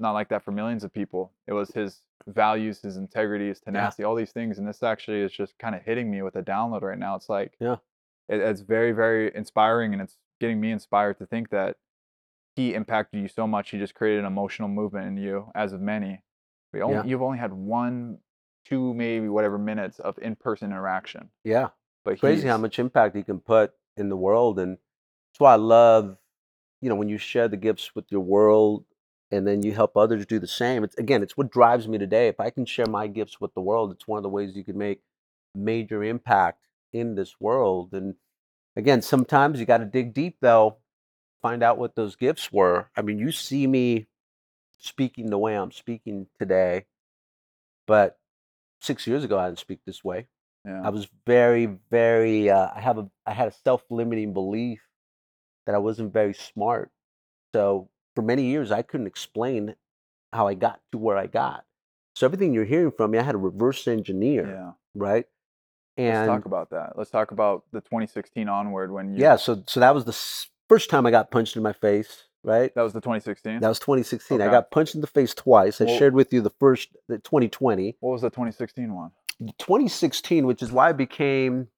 not like that for millions of people. It was his values, his integrity, his tenacity, all these things. And this actually is just kind of hitting me with a download right now. It's like, Yeah. it, it's very, very inspiring, and it's getting me inspired to think that he impacted you so much. He just created an emotional movement in you, as of many. We only, Yeah. You've only had one, two, maybe whatever minutes of in-person interaction. yeah. But crazy how much impact he can put in the world and that's why i love you know when you share the gifts with your world and then you help others do the same it's again it's what drives me today if i can share my gifts with the world it's one of the ways you can make major impact in this world and again sometimes you got to dig deep though find out what those gifts were i mean you see me speaking the way i'm speaking today but six years ago i didn't speak this way yeah. I was very, very. Uh, I have a. I had a self-limiting belief that I wasn't very smart. So for many years, I couldn't explain how I got to where I got. So everything you're hearing from me, I had to reverse engineer, yeah. right? Let's And talk about that. Let's talk about the 2016 onward when you. yeah, so so that was the first time I got punched in my face, right? That was the 2016. That was 2016. I got punched in the face twice. I Well- shared with you the first, the 2020. what was the 2016 one? 2016, which is why I became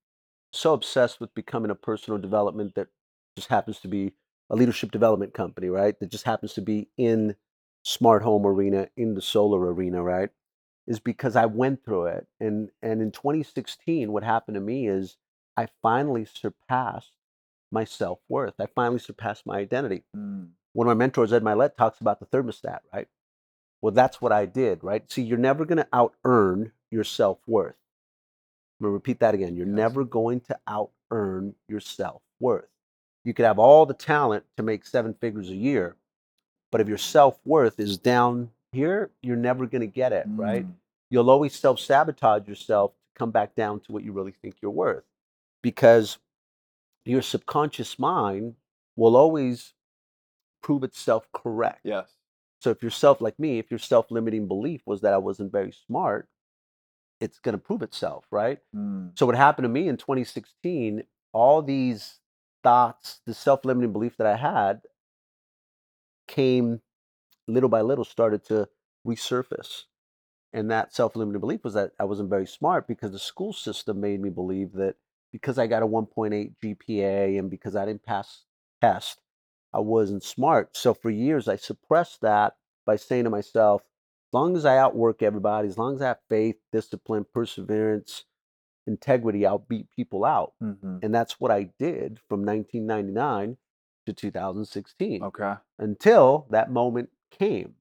so obsessed with becoming a personal development that just happens to be a leadership development company, right? That just happens to be in smart home arena, in the solar arena, right? Is because I went through it. And and in 2016, what happened to me is I finally surpassed my self worth. I finally surpassed my identity. Mm. One of my mentors, Ed Mylett, talks about the thermostat, right? Well, that's what I did, right? See, you're never going to out earn your self worth. I'm going to repeat that again. You're Yes. never going to out earn your self worth. You could have all the talent to make seven figures a year, but if your self worth is down here, you're never going to get it, right? Mm. You'll always self sabotage yourself to come back down to what you really think you're worth because your subconscious mind will always prove itself correct. Yes. So if your self, like me, if your self-limiting belief was that I wasn't very smart, it's going to prove itself, right? Mm. So what happened to me in 2016, all these thoughts, the self-limiting belief that I had came little by little started to resurface. And that self-limiting belief was that I wasn't very smart because the school system made me believe that because I got a 1.8 GPA and because I didn't pass test, I wasn't smart. So for years I suppressed that by saying to myself, as long as I outwork everybody, as long as I have faith, discipline, perseverance, integrity, I'll beat people out. hmm And that's what I did from 1999 to 2016 Okay. until that moment came.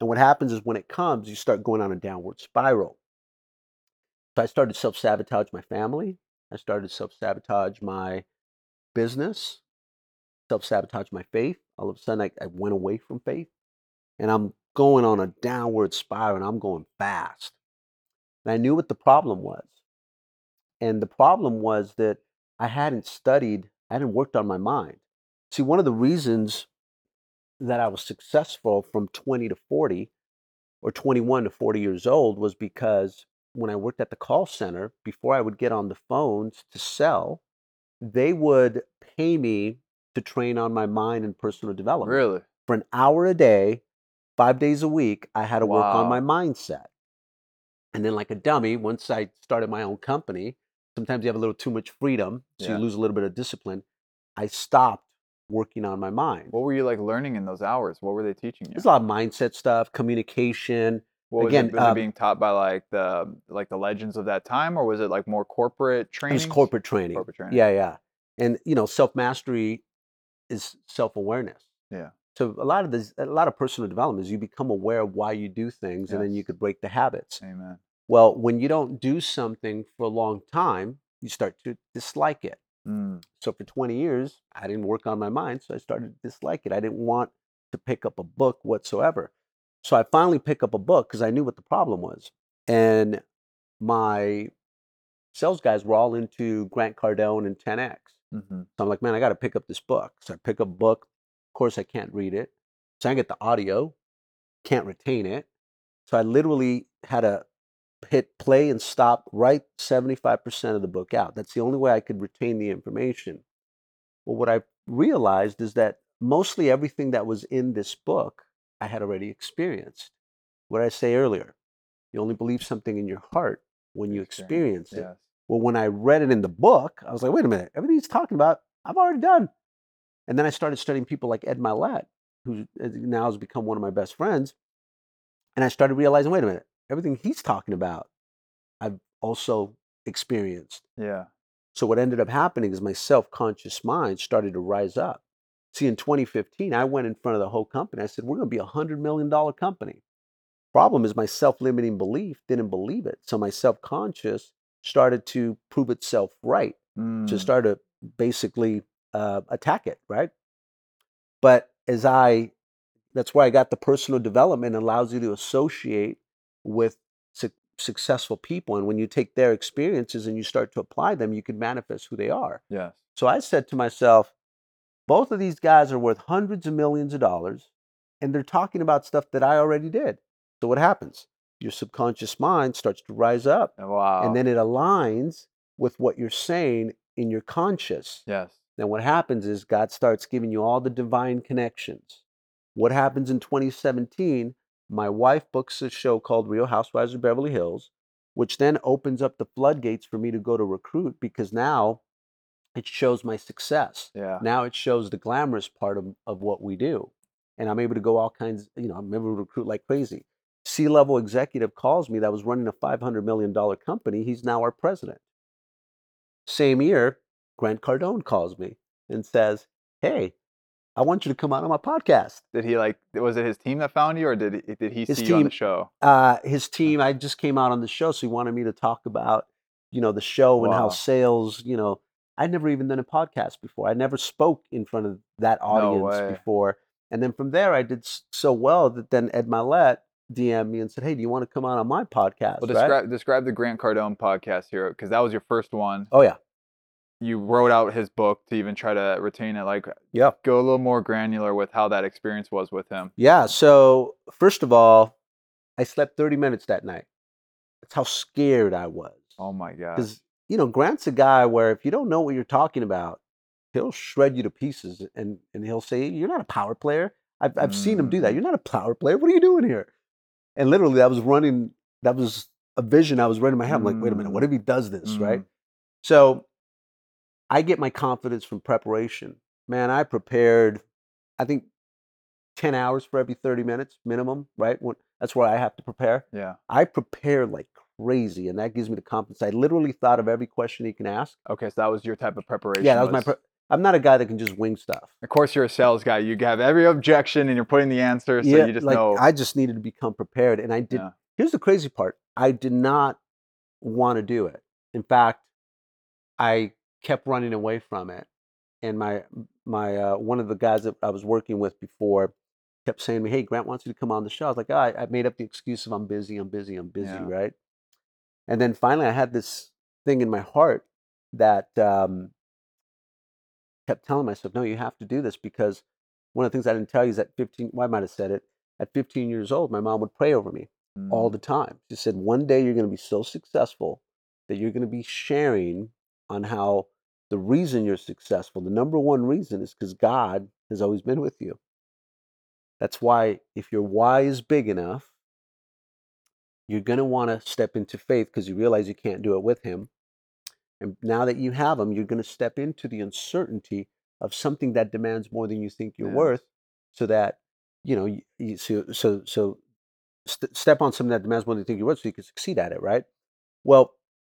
And what happens is when it comes, you start going on a downward spiral. So I started self sabotage my family. I started self sabotage my business, self sabotage my faith. All of a sudden, I, I went away from faith and I'm going on a downward spiral and I'm going fast. And I knew what the problem was. And the problem was that I hadn't studied, I hadn't worked on my mind. See, one of the reasons that I was successful from 20 to 40 or 21 to 40 years old was because when I worked at the call center, before I would get on the phones to sell, they would pay me to train on my mind and personal development. Really? For an hour a day, five days a week, I had to work on my mindset. And then, like a dummy, once I started my own company, sometimes you have a little too much freedom, so Yeah. you lose a little bit of discipline. I stopped working on my mind. What were you like learning in those hours? What were they teaching you? There's a lot of mindset stuff, communication. What was again, it, was it um, being taught by like the like the legends of that time, or was it like more corporate It training? was corporate training. Corporate training. Yeah, yeah. And you know, self mastery is self awareness. Yeah. So a lot of this, a lot of personal development is you become aware of why you do things, and then you could break the habits. Amen. Well, when you don't do something for a long time, you start to dislike it. Mm. So for 20 years, I didn't work on my mind, so I started to dislike it. I didn't want to pick up a book whatsoever. So I finally pick up a book because I knew what the problem was. And my sales guys were all into Grant Cardone and 10X. hmm So I'm like, man, I got to pick up this book. So I pick up a book. Of course, I can't read it. So I get the audio, can't retain it. So I literally had to hit play and stop, write 75% of the book out. That's the only way I could retain the information. Well, what I realized is that mostly everything that was in this book, I had already experienced. What did I say earlier? You only believe something in your heart when you experience it. Yes. Well, when I read it in the book, I was like, wait a minute, everything he's talking about, I've already done. And then I started studying people like Ed Mylett, who uh, now has become one of my best friends. And I started realizing, wait a minute, everything he's talking about, I've also experienced. Yeah. So what ended up happening is my self-conscious mind started to rise up. See, in 2015, I went in front of the whole company. I said, we're going to be a $100 million company. Problem is my self-limiting belief didn't believe it. So my self-conscious started to prove itself right Mm. to start to basically uh, attack it, right? But as I, that's where I got the personal development allows you to associate with su- successful people. And when you take their experiences and you start to apply them, you can manifest who they are. Yes. So I said to myself, both of these guys are worth hundreds of millions of dollars, and they're talking about stuff that I already did. So what happens? Your subconscious mind starts to rise up, Wow. and then it aligns with what you're saying in your conscious. yes. Then what happens is God starts giving you all the divine connections. What happens in 2017? My wife books a show called Real Housewives of Beverly Hills, which then opens up the floodgates for me to go to recruit because now it shows my success. Yeah. Now it shows the glamorous part of, of what we do. And I'm able to go all kinds, you know, I'm able to recruit like crazy. C level executive calls me that was running a $500 million company. He's now our president. Same year, Grant Cardone calls me. and says, "Hey, I want you to come out on my podcast." Did he like? Was it his team that found you, or did he, did he His see you on the show? Uh, his team, I just came out on the show, so he wanted me to talk about, you know, the show and how sales. You know, I'd never even done a podcast before. I never spoke in front of that audience way. before, and then from there, I did so well that then Ed Mylett DM'd me and said, "Hey, do you want to come out on my podcast?" Well, right? describe describe the Grant Cardone podcast here, because that was your first one. Oh yeah, You wrote out his book to even try to retain it. Like, yeah. go a little more granular with how that experience was with him. Yeah. So first of all, I slept 30 minutes that night. That's how scared I was. Oh my god. Because you know, Grant's a guy where if you don't know what you're talking about, he'll shred you to pieces, and and he'll say, "You're not a power player." I've I've seen him do that. Mm. You're not a power player. What are you doing here? And literally, that was running. That was a vision I was running in my head. I'm like, wait a minute, what Mm. if he does this, right? Mm. So I get my confidence from preparation. Man, I prepared, I think, 10 hours for every 30 minutes minimum, right? When, that's where I have to prepare. Yeah. I prepare like crazy, and that gives me the confidence. I literally thought of every question he can ask. Okay, so that was your type of preparation. Yeah, that was my. Pre- I'm not a guy that can just wing stuff. Of course, you're a sales guy. You have every objection, and you're putting the answer, so yeah, you just like know. I just needed to become prepared, and I did. Yeah. Here's the crazy part: I did not want to do it. In fact, I kept running away from it, and my my uh, one of the guys that I was working with before kept saying to me, "Hey, Grant wants you to come on the show." I was like, oh, I, I made up the excuse of I'm busy, I'm busy, I'm busy, Yeah. right? And then finally, I had this thing in my heart that um, kept telling myself, "No, you have to do this," because one of the things I didn't tell you is that 15. Well, I might have said it. At 15 years old, my mom would pray over me all Mm. the time. She said, "One day you're going to be so successful that you're going to be sharing on how the reason you're successful, the number one reason, is because God has always been with you. That's why if your why is big enough, you're going to want to step into faith because you realize you can't do it with Him. And now that you have Him, you're going to step into the uncertainty of something that demands more than you think you're Yeah. worth, so that you know, you, so so so st- step on something that demands more than you think you're worth, so you can succeed at it, right? Well,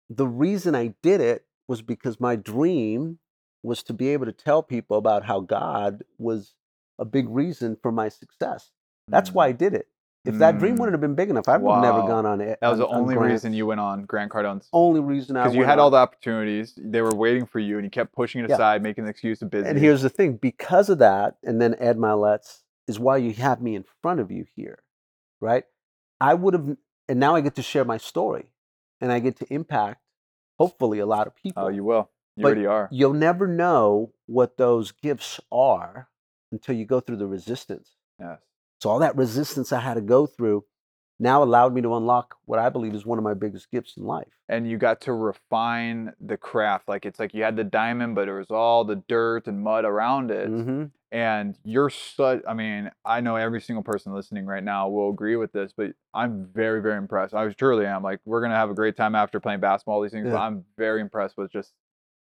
the reason I did it was because my dream was to be able to tell people about how God was a big reason for my success. That's why mm. I did it. If that dream Mm. wouldn't have been big enough, I would have never gone on it. That was on- the only reason you went on Grant Cardone's. Only reason I Because you had on. all the opportunities. They were waiting for you, and you kept pushing it Yeah. aside, making the excuse of busy. And here's the thing because of that, and then Ed Mylett's is why you have me in front of you here, right? I would have, and now I get to share my story and I get to impact, hopefully, a lot of people. oh, you will. You But already are. You'll never know what those gifts are until you go through the resistance. Yes. So, all that resistance I had to go through now allowed me to unlock what I believe is one of my biggest gifts in life. and you got to refine the craft. Like it's like you had the diamond, but it was all the dirt and mud around it. hmm And you're such. I mean, I know every single person listening right now will agree with this, but I'm very, very impressed. I was truly am. Like we're gonna have a great time after playing basketball, all these things. But I'm very impressed with just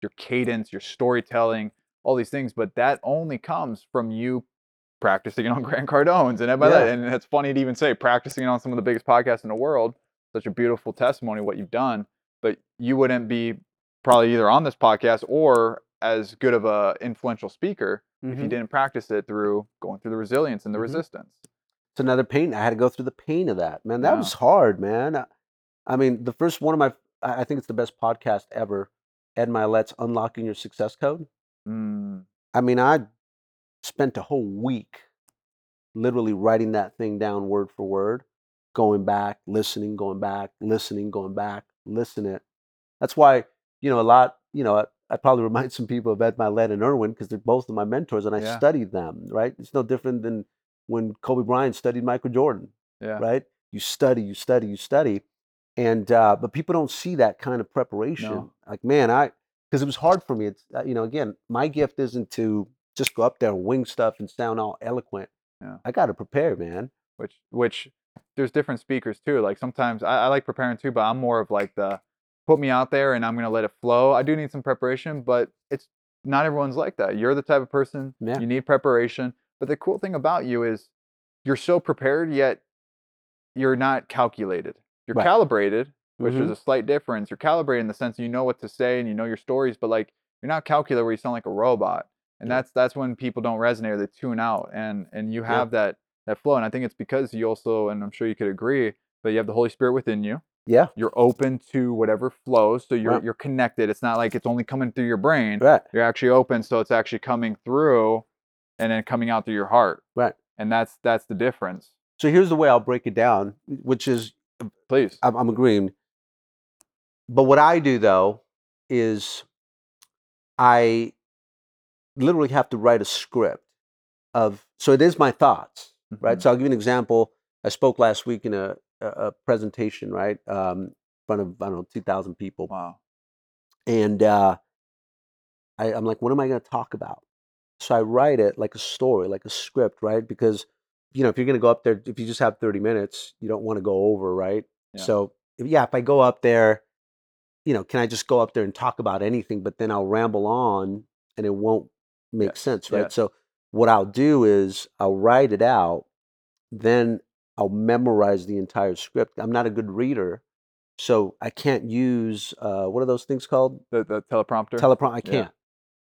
your cadence, your storytelling, all these things. But that only comes from you practicing it on Grant Cardone's and by that, Yeah. and it's funny to even say practicing it on some of the biggest podcasts in the world. Such a beautiful testimony what you've done. But you wouldn't be probably either on this podcast or as good of a influential speaker if you didn't practice it through going through the resilience and the Mhm. resistance. it's another pain. I had to go through the pain of that, man. That Yeah. was hard, man. I- I mean, the first one of my, I I think it's the best podcast ever. Ed Mylett's Unlocking Your Success Code. Mm, I mean, I spent a whole week literally writing that thing down word for word, going back, listening, going back, listening, going back, listen it. That's why, you know, a lot, you know, I, I probably remind some people of Ed Mylett and Erwin because they're both of my mentors and I Yeah. studied them, right? It's no different than when Kobe Bryant studied Michael Jordan yeah. right? You study, you study, you study, and uh, but people don't see that kind of preparation. No. Like, man, I because it was hard for me. It's uh, you know, again, my gift isn't to just go up there and wing stuff and sound all eloquent. Yeah. I got to prepare, man. Which which there's different speakers too. Like sometimes I, I like preparing too, but I'm more of like the put me out there and I'm gonna let it flow. I do need some preparation, but it's not everyone's like that. You're the type of person Yeah. you need preparation. But the cool thing about you is you're so prepared yet you're not calculated. You're Right. calibrated, which is Mhm. a slight difference. You're calibrated in the sense you know what to say and you know your stories, but like you're not calculated where you sound like a robot. And Yeah. that's that's when people don't resonate or they tune out and and you Yeah. have that that flow and i think it's because you also and i'm sure you could agree but you have the holy spirit within you Yeah. you're open to whatever flows so you're Right. you're connected it's not like it's only coming through your brain Right. you're actually open so it's actually coming through and then coming out through your heart Right. and that's that's the difference So here's the way I'll break it down, which is um, please I'm, I'm agreeing. But what I do though is I literally have to write a script of so it is my thoughts, right? Mhm. So I'll give you an example. I spoke last week in a, a, presentation, right, um, in front of I don't know two thousand people, wow and uh, I, I'm like, what am I going to talk about? So I write it like a story, like a script, right? Because you know, if you're going to go up there, if you just have 30 minutes, you don't want to go over, right? Yeah. So yeah, if I go up there, you know, can I just go up there and talk about anything? But then I'll ramble on, and it won't make Yes, sense, right? yes. So what I'll do is I'll write it out, then I'll memorize the entire script. I'm not a good reader, so I can't use uh, what are those things called? the, the teleprompter Teleprompter. I can't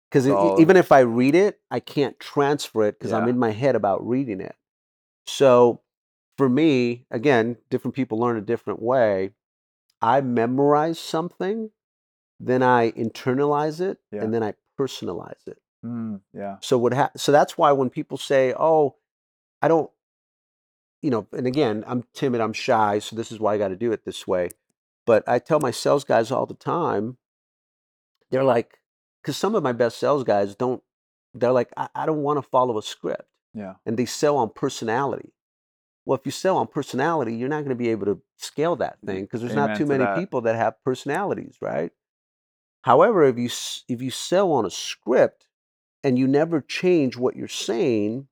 because So- even if I read it, I can't transfer it because I'm in my head about reading it. So for me, again, different people learn a different way. I memorize something, then I internalize it, Yeah. and then I personalize it. Mm, yeah So what ha- so that's why when people say, "Oh, I don't," you know, and again, I'm timid, I'm shy, so this is why I got to do it this way. But I tell my sales guys all the time, they're like, because some of my best sales guys don't, they're like, I, I don't want to follow a script, yeah and they sell on personality. Well, if you sell on personality, you're not going to be able to scale that thing because there's not too to many that. people that have personalities, right? However, if you if you sell on a script and you never change what you're saying,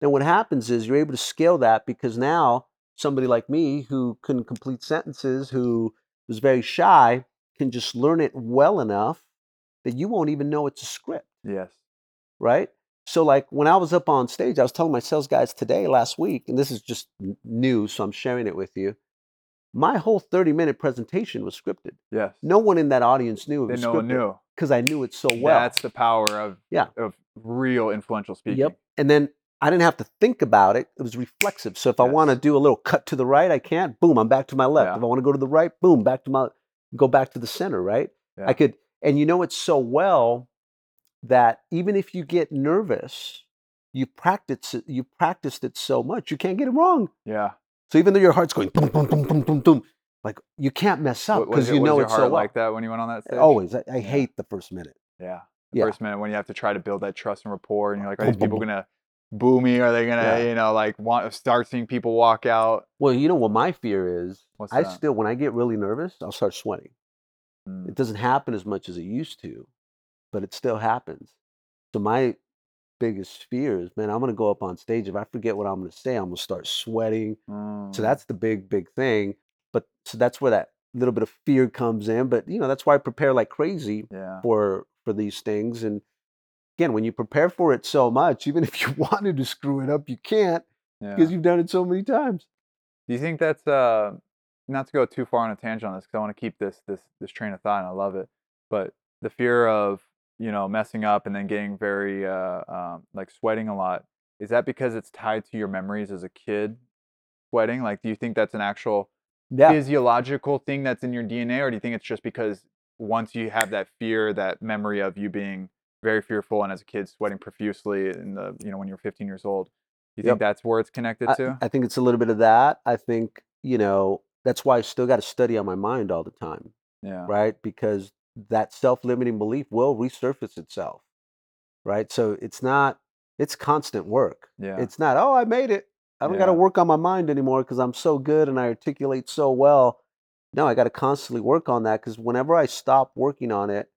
then what happens is you're able to scale that because now somebody like me who couldn't complete sentences, who was very shy, can just learn it well enough that you won't even know it's a script, yes right? So, like when I was up on stage, I was telling my sales guys today, last week, and this is just new, so I'm sharing it with you. My whole 30 minute presentation was scripted. yes No one in that audience knew it was no one knew because I knew it so well. that's the power of Yeah. of real influential speaking Yep. And then I didn't have to think about it. It was reflexive. So if I want to do a little cut to the right, I can't. Boom, I'm back to my left. Yeah. If I want to go to the right, boom, back to my go back to the center, right? Yeah. I could and you know it so well that even if you get nervous, you practice it, you practiced it so much, you can't get it wrong. yeah So even though your heart's going boom, boom, boom, boom, boom, boom, like you can't mess up because you know it's so well. like that when you went on that stage Always. I, I hate the first minute. Yeah. The Yeah. first minute when you have to try to build that trust and rapport and you're like, are these people gonna boo me? Are they gonna, Yeah. you know, like want start seeing people walk out? Well, you know what my fear is? What's I that? still, when I get really nervous, I'll start sweating. Mm, It doesn't happen as much as it used to, but it still happens. So my biggest fears, man, I'm going to go up on stage. If I forget what I'm going to say, I'm going to start sweating. mm, So that's the big, big thing. But so that's where that little bit of fear comes in. But you know, that's why I prepare like crazy yeah. for for these things. And again, when you prepare for it so much, even if you wanted to screw it up, you can't Yeah. because you've done it so many times. Do you think that's uh not to go too far on a tangent on this because I want to keep this this this train of thought and I love it, but the fear of you know messing up and then getting very uh um, like sweating a lot is that because it's tied to your memories as a kid sweating? Like, do you think that's an actual Yeah. physiological thing that's in your DNA, or do you think it's just because once you have that fear, that memory of you being very fearful and as a kid sweating profusely in the you know when you're 15 years old, you Yep. think that's where it's connected I, to? I think it's a little bit of that. I think, you know, that's why I still got to study on my mind all the time, yeah. right? Because that self limiting belief will resurface itself, right? So it's not, it's constant work. Yeah. It's not, oh, I made it. I don't got to work on my mind anymore because I'm so good and I articulate so well. No, I got to constantly work on that because whenever I stop working on it,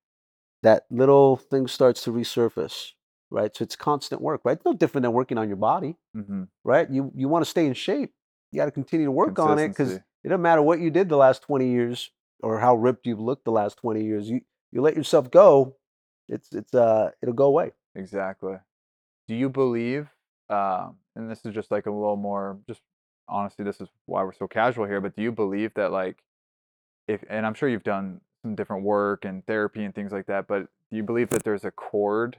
that little thing starts to resurface, right? So it's constant work, right? It's no different than working on your body hmm right? You you want to stay in shape. You got to continue to work on it because it doesn't matter what you did the last twenty years or how ripped you've looked the last twenty years. You you let yourself go, it's it's uh it'll go away. Exactly. Do you believe, uh, and this is just like a little more, just honestly, this is why we're so casual here, but do you believe that, like, if, and I'm sure you've done some different work and therapy and things like that, but do you believe that there's a cord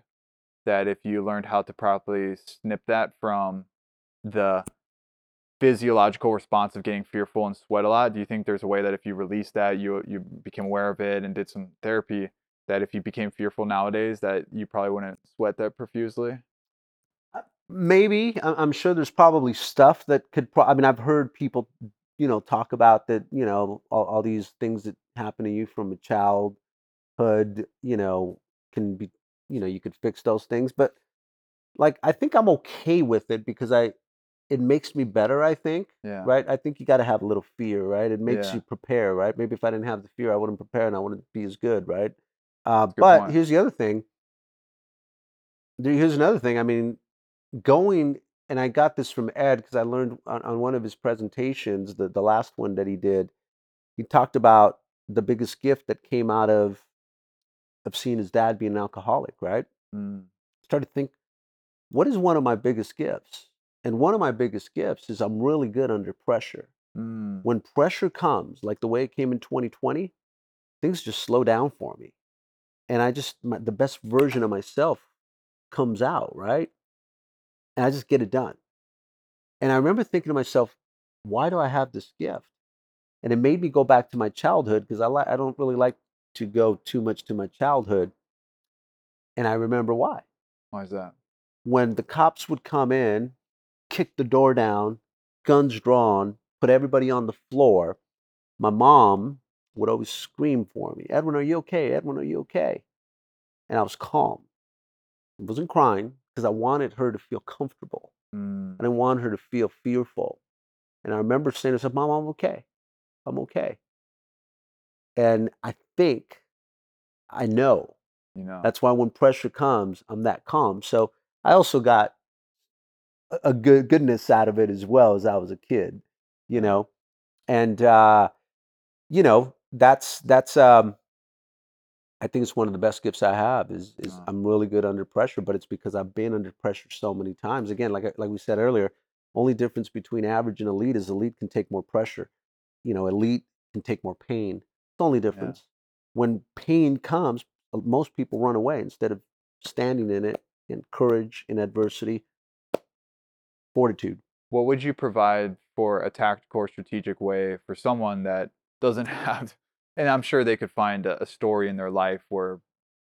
that if you learned how to properly snip that from the physiological response of getting fearful and sweat a lot, do you think there's a way that if you released that, you you became aware of it and did some therapy, that if you became fearful nowadays, that you probably wouldn't sweat that profusely? Uh, maybe I- i'm sure there's probably stuff that could pro- i mean i've heard people you know talk about that you know all, all these things that happen to you from a childhood you know can be you know you could fix those things but like i think i'm okay with it because i it makes me better i think Yeah. right i think you got to have a little fear right it makes Yeah. you prepare right maybe if i didn't have the fear i wouldn't prepare and i wouldn't be as good right uh, good but point. here's the other thing here's another thing i mean going and I got this from Ed because I learned on, on one of his presentations, the, the last one that he did, he talked about the biggest gift that came out of of seeing his dad being an alcoholic, right? Mm, Started to think, what is one of my biggest gifts? And one of my biggest gifts is I'm really good under pressure. mm, When pressure comes, like the way it came in 2020, things just slow down for me. And I just, my, the best version of myself comes out, right? And I just get it done. And I remember thinking to myself, why do I have this gift? And it made me go back to my childhood because I, li- I don't really like to go too much to my childhood. And I remember why. why is that? When the cops would come in, kick the door down, guns drawn, put everybody on the floor, my mom would always scream for me, Edwin, are you okay? Edwin, are you okay? And I was calm. I wasn't crying because I wanted her to feel comfortable. Mm, I didn't want her to feel fearful. And I remember saying to myself, Mom, I'm okay. I'm okay. And I think I know. you know. That's why when pressure comes, I'm that calm. So I also got a- good goodness out of it as well as I was a kid, you know. And uh, you know, that's that's um I think it's one of the best gifts I have is is Wow. I'm really good under pressure, but it's because I've been under pressure so many times. Again, like like we said earlier, only difference between average and elite is elite can take more pressure. You know, elite can take more pain. It's the only difference. When pain comes, uh, most people run away instead of standing in it in courage in adversity, fortitude. what would you provide for a tactical or strategic way for someone that doesn't have and i'm sure they could find a, a story in their life where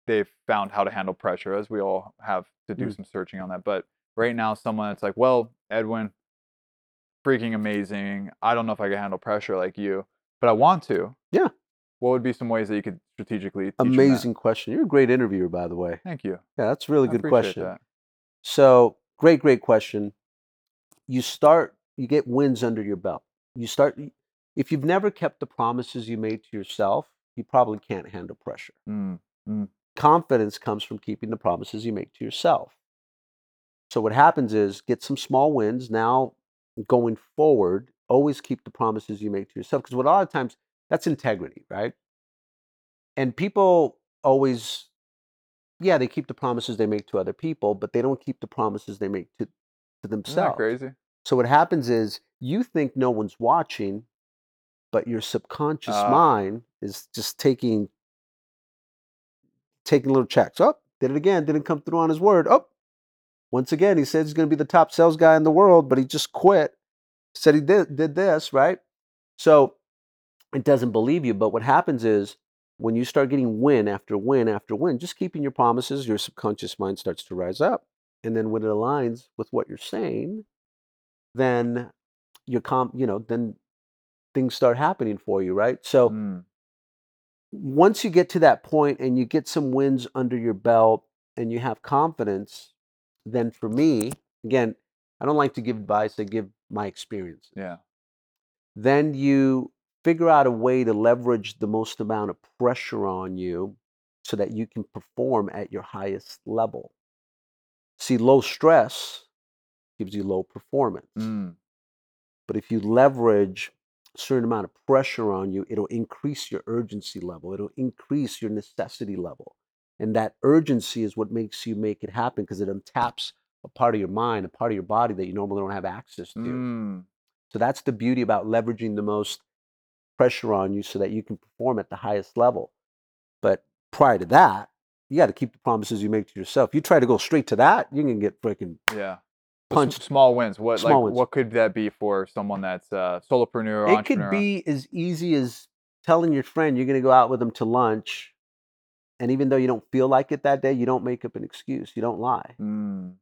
they've found how to handle pressure as we all have to do Mm. some searching on that but right now someone that's like well edwin freaking amazing i don't know if i can handle pressure like you but i want to Yeah. what would be some ways that you could strategically teach 'em that? Amazing question. You're a great interviewer, by the way. thank you Yeah, that's a really I good question. that. So great, great question. You start, you get wins under your belt. You start, if you've never kept the promises you made to yourself, you probably can't handle pressure. Mm, Confidence comes from keeping the promises you make to yourself. So what happens is get some small wins. Now going forward, always keep the promises you make to yourself. Because what a lot of times that's integrity, right? And people always, yeah, they keep the promises they make to other people, but they don't keep the promises they make to, to isn't that themselves. crazy So what happens is you think no one's watching, but your subconscious Ah. mind is just taking taking little checks. Oh, did it again, didn't come through on his word. Oh, once again, he said he's going to be the top sales guy in the world, but he just quit. Said he did did this, right? So it doesn't believe you. But what happens is when you start getting win after win after win, just keeping your promises, your subconscious mind starts to rise up. And then when it aligns with what you're saying, then you're com you know, then things start happening for you, right? So Mm, once you get to that point and you get some wins under your belt and you have confidence, then for me, again, I don't like to give advice, I give my experience. yeah Then you figure out a way to leverage the most amount of pressure on you so that you can perform at your highest level. See, low stress gives you low performance. Mm, But if you leverage a certain amount of pressure on you, it'll increase your urgency level. It'll increase your necessity level. And that urgency is what makes you make it happen because it untaps a part of your mind, a part of your body that you normally don't have access to. mm, So that's the beauty about leveraging the most pressure on you so that you can perform at the highest level. But prior to that, you got to keep the promises you make to yourself. You try to go straight to that, you can get freaking Yeah. Punched. small wins. What Small like wins. what could that be for someone that's a solopreneur, It could be as easy as telling your friend you're going to go out with them to lunch, and even though you don't feel like it that day, you don't make up an excuse. You don't lie Mm,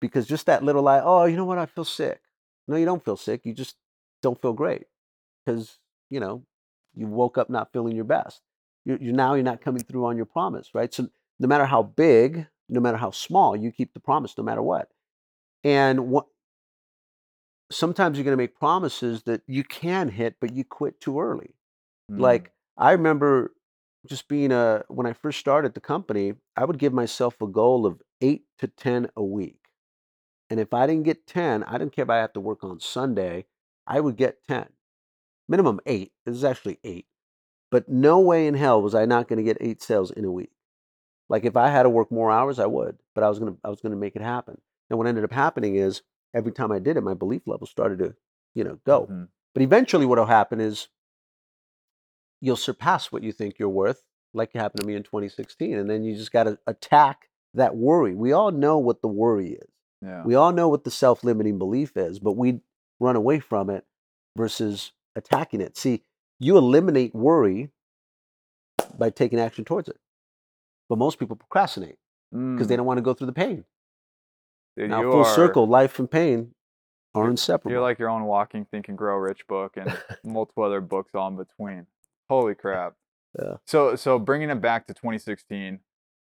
because just that little lie. Oh, you know what? I feel sick. No, you don't feel sick. You just don't feel great because you know you woke up not feeling your best. You're, you're now you're not coming through on your promise, right? So no matter how big, no matter how small, you keep the promise no matter what. And what sometimes you're going to make promises that you can hit, but you quit too early. mm, Like I remember just being a when I first started the company, I would give myself a goal of eight to ten a week. And if I didn't get 10, I didn't care if I had to work on Sunday, I would get 10. Minimum eight. This is actually eight. But no way in hell was I not going to get eight sales in a week. Like if I had to work more hours, I would, but I was gonna I was gonna make it happen. And what ended up happening is every time I did it, my belief level started to, you know, go. mhm. But eventually, what'll happen is you'll surpass what you think you're worth, like it happened to me in 2016. And then you just got to attack that worry. We all know what the worry is. Yeah. We all know what the self limiting belief is, but we run away from it versus attacking it. See, you eliminate worry by taking action towards it. But most people procrastinate because they Mm, don't want to go through the pain. Dude, Now, full are- circle, life and pain are inseparable. You're like your own walking, think and grow rich book, and multiple other books all in between. Holy crap! Yeah. So so bringing it back to 2016,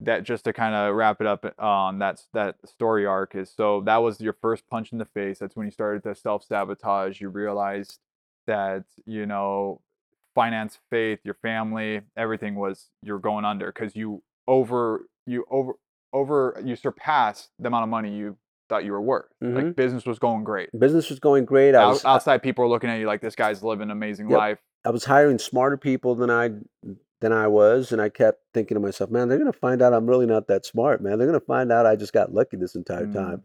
that just to kind of wrap it up eh, on that s- that story arc is so that was your first punch in the face. That's when you started to self sabotage. You realized that you know finance, faith, your family, everything was you're going under because you over you over over you surpassed the amount of money you thought you were worth. Mhm. Like business was going great. Business was going great. I Out, was, outside people are looking at you like this guy's living an amazing Yep. life. I was hiring smarter people than I than I was, and I kept thinking to myself, man, they're gonna find out I'm really not that smart, man. They're gonna find out I just got lucky this entire Mm. time.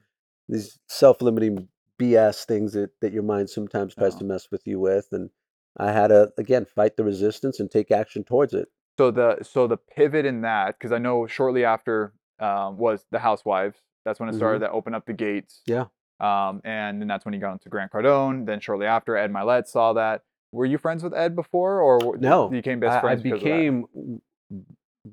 These self-limiting BS things that, that your mind sometimes tries to mess with you with, and I had to again fight the resistance and take action towards it. So the so the pivot in that because I know shortly after um, was the Housewives. That's when it started. That opened up the gates. Mm-hmm. Yeah. Um, and then that's when he got into Grant Cardone. Then shortly after, Ed Mylett saw that. Were you friends with Ed before, or No, you became best I, I friends? of that? became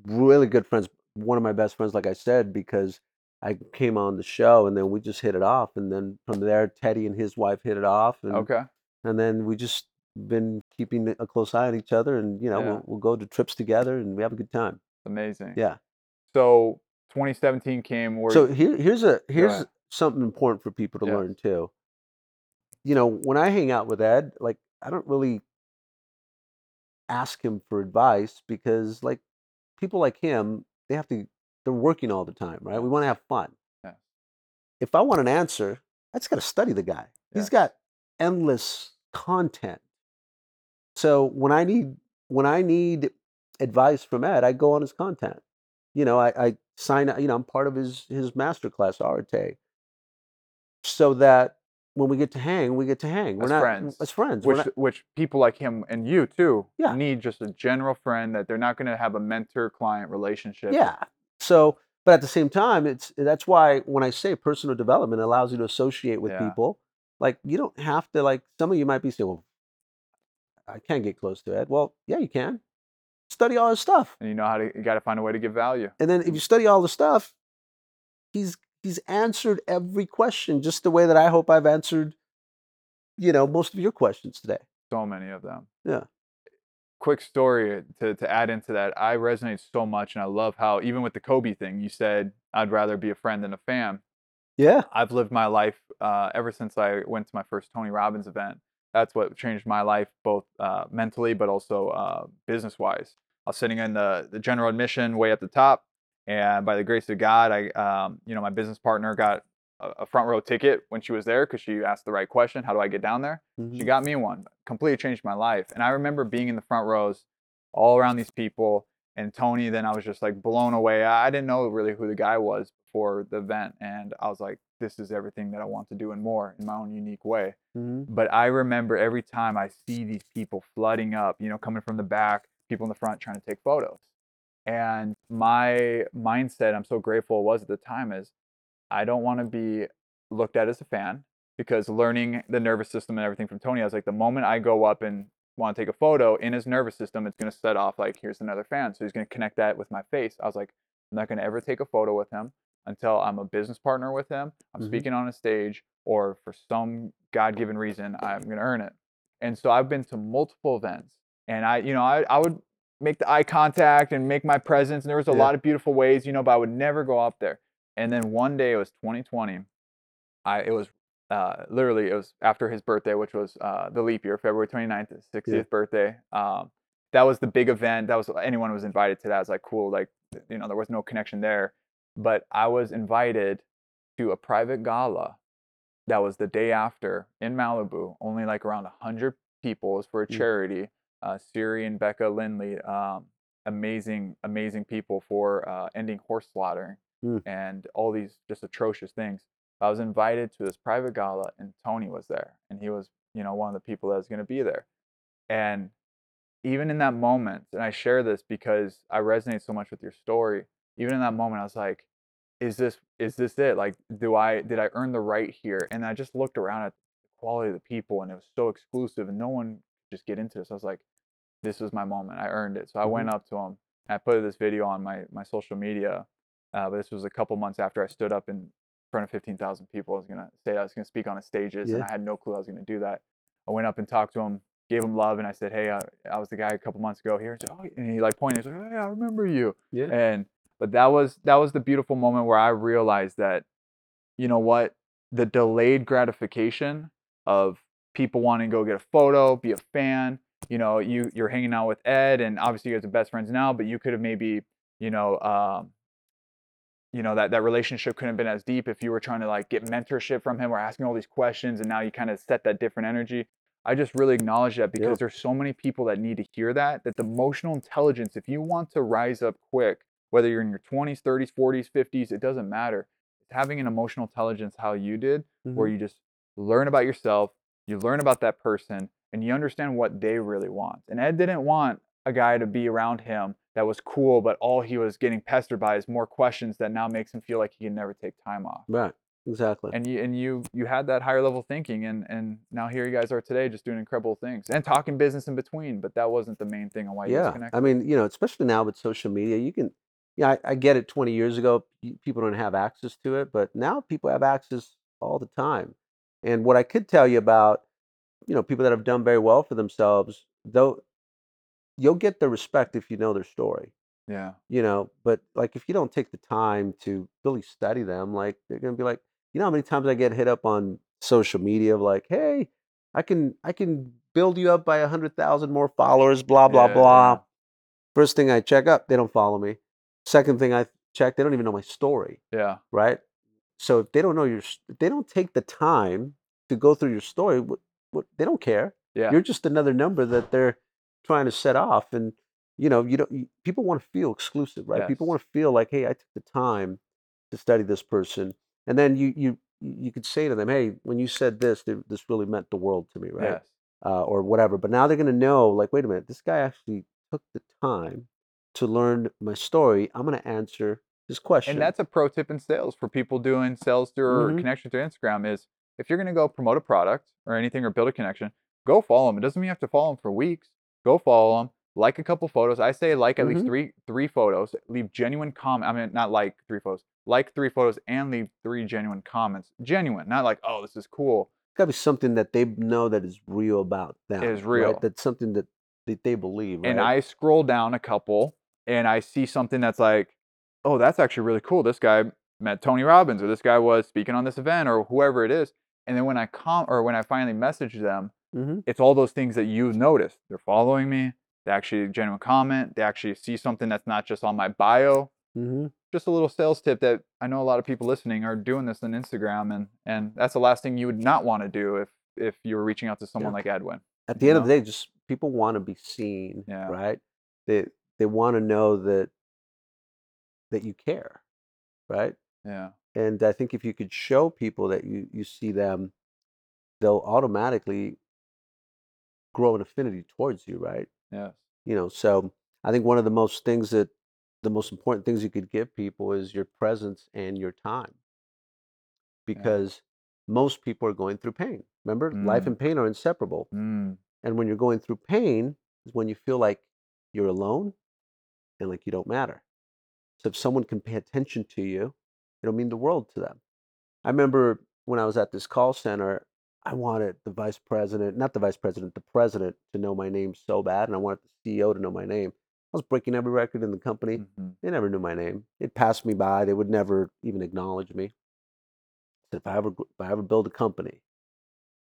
really good friends. One of my best friends, like I said, because I came on the show, and then we just hit it off, and then from there, Teddy and his wife hit it off, and Okay. and then we just been keeping a close eye on each other and you know Yeah. we'll, we'll go to trips together and we have a good time Amazing. yeah So 2017 came. Where so here, here's a here's something important for people to Yeah. learn too you know when i hang out with ed like i don't really ask him for advice because like people like him they have to they're working all the time right we want to have fun Yes. if i want an answer i just got to study the guy Yes. he's got endless content so when i need when i need advice from ed i go on his content you know i, I sign up, you know i'm part of his his masterclass arte so that when we get to hang we get to hang we're not friends. as friends which not- which people like him and you too Yeah. need just a general friend that they're not going to have a mentor client relationship. yeah so but at the same time it's that's why when i say personal development allows you to associate with Yeah. people like you don't have to like some of you might be saying well i can't get close to ed well yeah you can study all his stuff And you know how to you got to find a way to give value. and then if you study all the stuff he's he's answered every question just the way that i hope i've answered you know most of your questions today So many of them. Yeah. Quick story to, to add into that. I resonate so much, and I love how even with the Kobe thing, you said I'd rather be a friend than a fan. yeah I've lived my life uh, ever since I went to my first Tony Robbins event. That's what changed my life, both uh, mentally but also uh, business wise. I was sitting in the, the general admission way at the top, and by the grace of God, I, um, you know, my business partner got a, a front row ticket when she was there because she asked the right question: How do I get down there? She Mhm. got me one. Completely changed my life. And I remember being in the front rows, all around these people, and Tony. Then I was just like blown away. I I didn't know really who the guy was before the event, and I was like, this is everything that I want to do and more in my own unique way. Mhm. But I remember every time I see these people flooding up, you know, coming from the back, people in the front trying to take photos. And my mindset, I'm so grateful it was at the time, is I don't want to be looked at as a fan because learning the nervous system and everything from Tony, I was like, the moment I go up and want to take a photo in his nervous system, it's going to set off like, here's another fan. So he's going to connect that with my face. I was like, I'm not going to ever take a photo with him until I'm a business partner with him, I'm Mhm. speaking on a stage, or for some God given reason, I'm going to earn it. And so I've been to multiple events and I, you know, I, I would make the eye contact and make my presence. And there was a Yeah. lot of beautiful ways, you know, but I would never go up there. And then one day it was 2020. I, it was uh, literally, it was after his birthday, which was uh, the leap year, February 29th, his 60th birthday. Um, that was the big event. That was anyone was invited to that. I was like, cool. Like, you know, there was no connection there, but I was invited to a private gala that was the day after in Malibu. Only like around 100 people. It was for a Mm. charity. Uh, Siri and Becca Lindley, um, amazing, amazing people for uh, ending horse slaughtering Mm. and all these just atrocious things. I was invited to this private gala, and Tony was there, and he was, you know, one of the people that was going to be there. And even in that moment, and I share this because I resonate so much with your story. Even in that moment, I was like, "Is this is this it? Like, do I did I earn the right here?" And I just looked around at the quality of the people, and it was so exclusive, and no one just get into this. I was like, "This was my moment. I earned it." So I went up to him. I put this video on my my social media, uh, but this was a couple months after I stood up in front of 15,000 people. I was gonna say I was gonna speak on a stages, and I had no clue I was gonna do that. I went up and talked to him, gave him love, and I said, "Hey, I, I was the guy a couple months ago here." And, oh, and he like pointed, he's like, "Oh yeah, I remember you." Yeah. And but that was that was the beautiful moment where I realized that, you know what, the delayed gratification of people wanting to go get a photo, be a fan. You know, you you're hanging out with Ed, and obviously you guys are best friends now, but you could have maybe, you know, um, you know that that relationship couldn't have been as deep if you were trying to like get mentorship from him or asking all these questions and now you kind of set that different energy i just really acknowledge that because Yeah. there's so many people that need to hear that that the emotional intelligence if you want to rise up quick whether you're in your 20s 30s 40s 50s it doesn't matter it's having an emotional intelligence how you did where Mhm. you just learn about yourself you learn about that person and you understand what they really want and ed didn't want a guy to be around him that was cool, but all he was getting pestered by is more questions that now makes him feel like he can never take time off. Right. Exactly. And you and you you had that higher level thinking, and and now here you guys are today, just doing incredible things and talking business in between. But that wasn't the main thing on why you yeah. guys connected. I mean, you know, especially now with social media, you can, yeah, I, I get it. 20 years ago, people don't have access to it, but now people have access all the time. And what I could tell you about, you know, people that have done very well for themselves, though, you'll get the respect if you know their story. yeah, you know but like if you don't take the time to really study them like they're gonna be like you know how many times i get hit up on social media of like hey i can i can build you up by a hundred thousand more followers blah blah Yeah, blah first thing i check up they don't follow me second thing i check they don't even know my story yeah, right? So if they don't know your if they don't take the time to go through your story what, what they don't care. Yeah, you're just another number that they're trying to set off and you know you don't you, people want to feel exclusive right? People want to feel like hey i took the time to study this person. And then you you you could say to them hey when you said this th- this really meant the world to me right? Yes, uh, or whatever. But now they're going to know like wait a minute this guy actually took the time to learn my story i'm going to answer his question And that's a pro tip in sales for people doing sales through Mhm. connection through Instagram is if you're going to go promote a product or anything or build a connection, go follow them. It doesn't mean you have to follow them for weeks. Go follow them. Like a couple photos. I say like at least Mhm. three three photos. Leave genuine comment. I mean, not like three photos. Like three photos and leave three genuine comments. Genuine, not like oh this is cool. got to be something that they know that is real about them Is right? real. that's something that, that they believe And? I scroll down a couple and I see something that's like, oh, that's actually really cool. This guy met Tony Robbins or this guy was speaking on this event or whoever it is. And then when I com or when I finally message them, Mhm. it's all those things that you noticed. They're following me. They actually genuine comment. They actually see something that's not just on my bio. Mhm. Just a little sales tip that I know a lot of people listening are doing this on Instagram, and and that's the last thing you would not want to do if if you were reaching out to someone Yeah. like Edwin. at the end of the day, just people want to be seen, Yeah. right? They they want to know that that you care, right? Yeah, And I think if you could show people that you you see them, they'll automatically grow an affinity towards you, right? yes, You know, so I think one of the most things that the most important things you could give people is your presence and your time because most people are going through pain. Remember, life Mm. and pain are inseparable. Mm. And when you're going through pain is when you feel like you're alone and like you don't matter. So if someone can pay attention to you, it'll mean the world to them. I remember when I was at this call center, I wanted the vice president, not the vice president, the president to know my name so bad, and I wanted the CEO to know my name. I was breaking every record in the company. Mhm. They never knew my name. They'd pass me by. They would never even acknowledge me. I said, if I ever, if I ever build a company,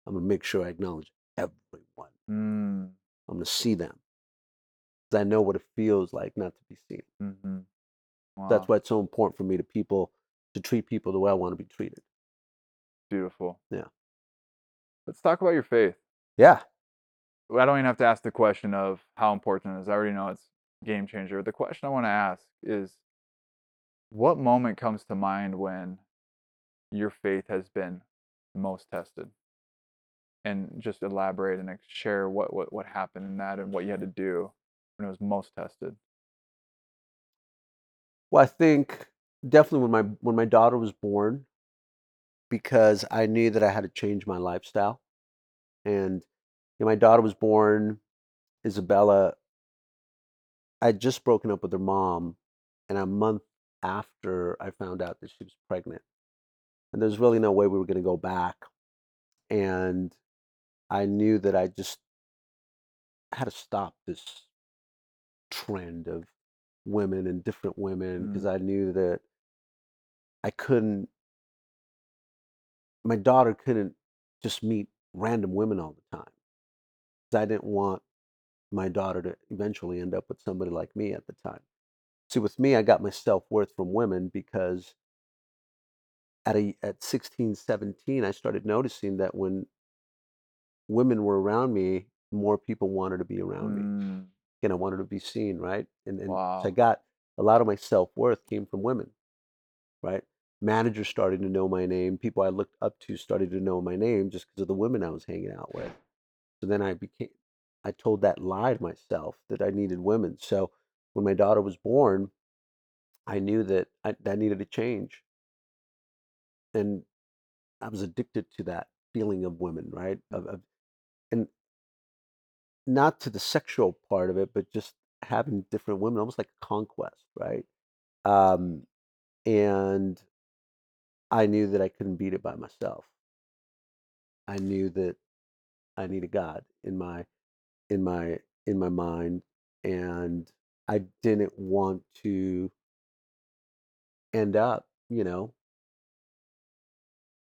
I'm gonna make sure I acknowledge everyone. Mm. I'm gonna see them. 'Cause I know what it feels like not to be seen. Mhm. That's why it's so important for me to people to treat people the way I want to be treated. Beautiful. Yeah. Let's talk about your faith. Yeah. I don't even have to ask the question of how important it is. I already know it's game changer. The question I want to ask is what moment comes to mind when your faith has been most tested? And just elaborate and share what, what, what happened in that and what you had to do when it was most tested. Well, I think definitely when my when my daughter was born, because I knew that I had to change my lifestyle. And when my daughter was born, Isabella, I had just broken up with her mom, and a month after I found out that she was pregnant. And there's really no way we were going to go back. And I knew that I just had to stop this trend of women and different women because mm. I knew that I couldn't, my daughter couldn't just meet random women all the time. I didn't want my daughter to eventually end up with somebody like me at the time. See, with me, I got my self worth from women because at a at 16, 17, I started noticing that when women were around me, more people wanted to be around me. Mm. And I wanted to be seen, right? And and so I got a lot of my self worth came from women, right? Managers started to know my name. People I looked up to started to know my name just because of the women I was hanging out with. So then I became, I told that lie to myself that I needed women. So when my daughter was born, I knew that I, that needed to change, and I was addicted to that feeling of women, right? Of, of and not to the sexual part of it, but just having different women, almost like conquest, right? Um, and I knew that I couldn't beat it by myself. I knew that I needed God in my in my in my mind, and I didn't want to end up, you know,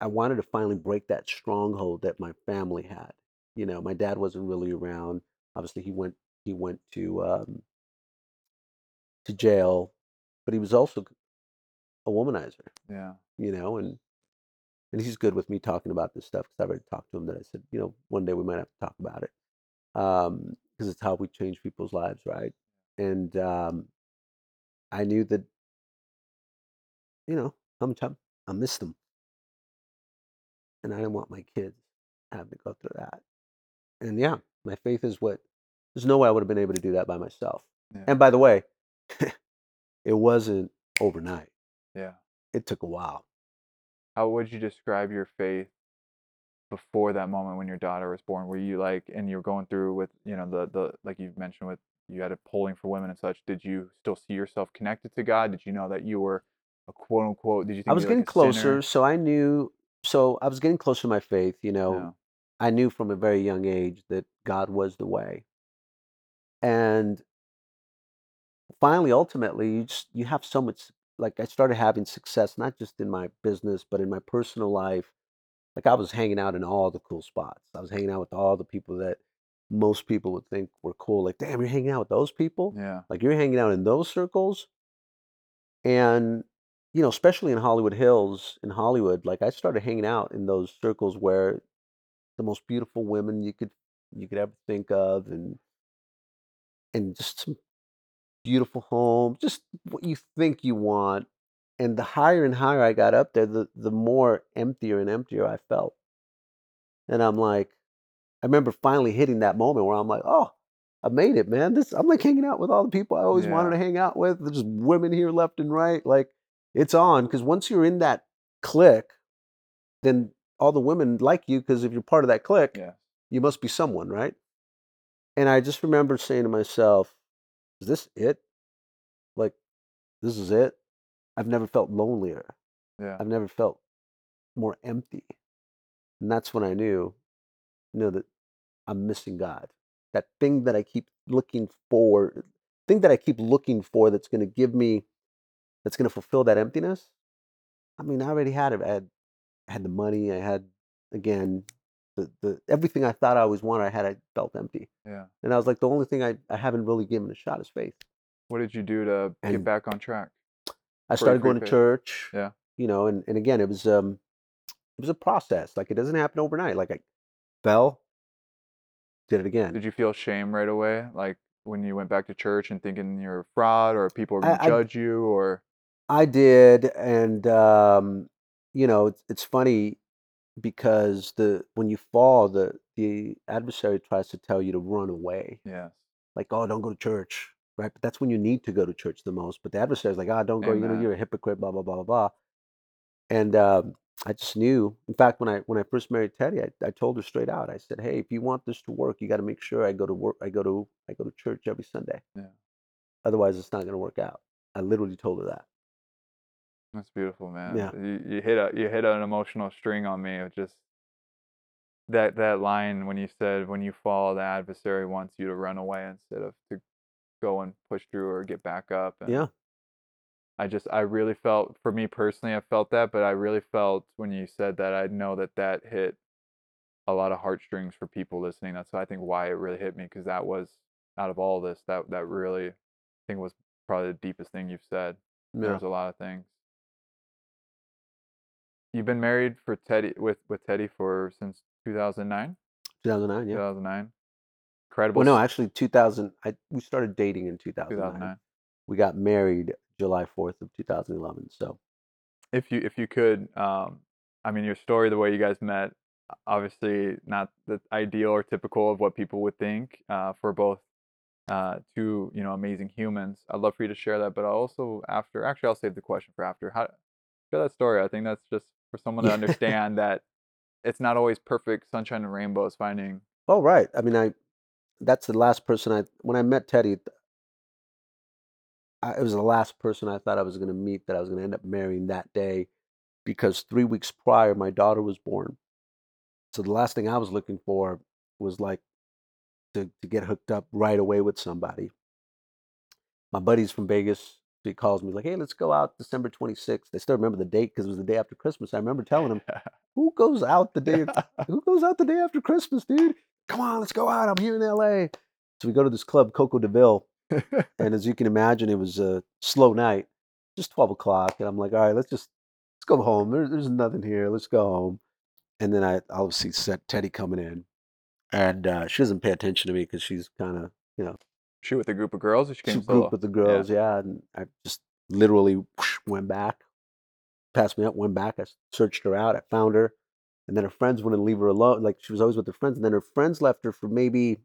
I wanted to finally break that stronghold that my family had. You know, my dad wasn't really around. Obviously, he went he went to um, to jail, but he was also a womanizer. Yeah. You know, and and he's good with me talking about this stuff because I've already talked to him that I said, you know, one day we might have to talk about it um, because it's how we change people's lives, right? And um, I knew that, you know, sometimes I miss them, and I didn't want my kids having to go through that. And yeah, my faith is what. There's no way I would have been able to do that by myself. Yeah. And by the way, it wasn't overnight. Yeah. It took a while. How would you describe your faith before that moment when your daughter was born? Were you like, and you were going through with, you know, the the like you've mentioned with you had a polling for women and such. Did you still see yourself connected to God? Did you know that you were a quote unquote? Did you think I was you were getting like a sinner? closer, so I knew. So I was getting closer to my faith. You know, Yeah. I knew from a very young age that God was the way. And finally, ultimately, you just you have so much. Like I started having success, not just in my business, but in my personal life. Like I was hanging out in all the cool spots. I was hanging out with all the people that most people would think were cool. Like, damn, you're hanging out with those people. Yeah. Like you're hanging out in those circles. And you know, especially in Hollywood Hills, in Hollywood, like I started hanging out in those circles where the most beautiful women you could you could ever think of, and and just some beautiful homes, just what you think you want. And the higher and higher I got up there, the the more emptier and emptier I felt. And I'm like, I remember finally hitting that moment where I'm like, oh, I made it, man. This I'm like hanging out with all the people I always wanted to hang out with. There's women here left and right. Like it's on because once you're in that click, then all the women like you because if you're part of that clique, Yeah. you must be someone, right? And I just remember saying to myself, "Is this it? Like, this is it? I've never felt lonelier. Yeah. I've never felt more empty." And that's when I knew, you know, that I'm missing God. That thing that I keep looking for, thing that I keep looking for that's going to give me, that's going to fulfill that emptiness. I mean, I already had it. I had, I had the money. I had, again, the, the everything I thought I always wanted. I had. I felt empty, Yeah. and I was like, the only thing I, I haven't really given a shot is faith. What did you do to get back on track? I started going to church. Yeah. You know, and, and again, it was um, it was a process. Like it doesn't happen overnight. Like I fell, did it again. Did you feel shame right away? Like when you went back to church and thinking you're a fraud or people are going to I- judge you or I did, and um, you know, it's it's funny because the when you fall, the the adversary tries to tell you to run away, yes. like, oh, don't go to church, right? But that's when you need to go to church the most. But the adversary's like, ah, don't go. You know, you're a hypocrite, blah blah blah blah blah. And um, I just knew. In fact, when I when I first married Teddy, I, I told her straight out. I said, hey, if you want this to work, you got to make sure I go to work. I go to I go to church every Sunday. Yeah. Otherwise, it's not going to work out. I literally told her that. That's beautiful, man. Yeah. You, you hit a you hit an emotional string on me of just that that line when you said when you fall the adversary wants you to run away instead of to go and push through or get back up. And Yeah. I just I really felt for me personally I felt that, but I really felt when you said that I know that that hit a lot of heartstrings for people listening. That's why I think why it really hit me because that was out of all this that that really I think was probably the deepest thing you've said. Yeah. There's a lot of things. You've been married for Teddy with with Teddy for since 2009. 2009. Yeah. 2009. Incredible. Well, no, actually, 2000. I we started dating in 2009. 2009. We got married July 4th of 2011. So If you if you could, um, I mean, your story, the way you guys met, obviously not the ideal or typical of what people would think uh, for both uh, two you know amazing humans. I'd love for you to share that, but also after. Actually, I'll save the question for after. How share that story? I think that's just for someone to understand that it's not always perfect sunshine and rainbows. Finding Oh, right. I mean, I that's the last person I when I met Teddy. I, it was the last person I thought I was going to meet that I was going to end up marrying that day, because three weeks prior my daughter was born. So the last thing I was looking for was like to to get hooked up right away with somebody. My buddy's from Vegas. He calls me like, "Hey, let's go out December 26th." I still remember the date because it was the day after Christmas. I remember telling him, "Who goes out the day? Who goes out the day after Christmas, dude? Come on, let's go out. I'm here in LA." So we go to this club, Coco Deville, and as you can imagine, it was a slow night, just 12 o'clock, and I'm like, "All right, let's just let's go home. There, there's nothing here. Let's go home." And then I obviously set Teddy coming in, and uh, she doesn't pay attention to me because she's kind of you know she with a group of girls, or she came group solo. with the girls, yeah. And I just literally whoosh, went back, passed me up, went back. I searched her out. I found her, and then her friends wouldn't leave her alone. Like she was always with her friends, and then her friends left her for maybe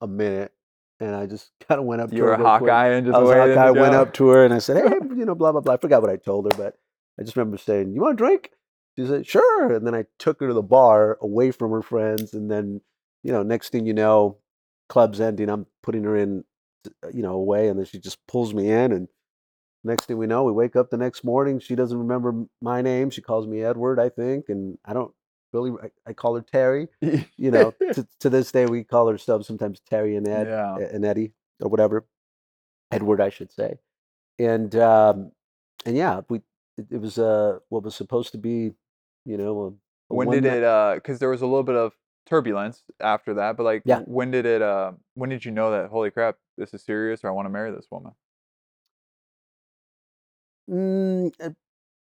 a minute, and I just kind of went up. You to were her a real quick. Hawkeye and just I was Hawkeye. went up to her and I said, "Hey, you know, blah blah blah." I forgot what I told her, but I just remember saying, "You want a drink?" She said, "Sure." And then I took her to the bar, away from her friends, and then, you know, next thing you know, club's ending. I'm putting her in, you know, away, and then she just pulls me in, and next thing we know, we wake up the next morning. She doesn't remember my name. She calls me Edward, I think, and I don't really. I, I call her Terry. You know, to, to this day, we call ourselves sometimes Terry and Ed yeah. and Eddie or whatever, Edward, I should say, and um, and yeah, we it, it was uh what was supposed to be, you know, a, a when did night- it uh because there was a little bit of turbulence after that but like Yeah. when did it uh when did you know that holy crap this is serious or i want to marry this woman Mm, uh,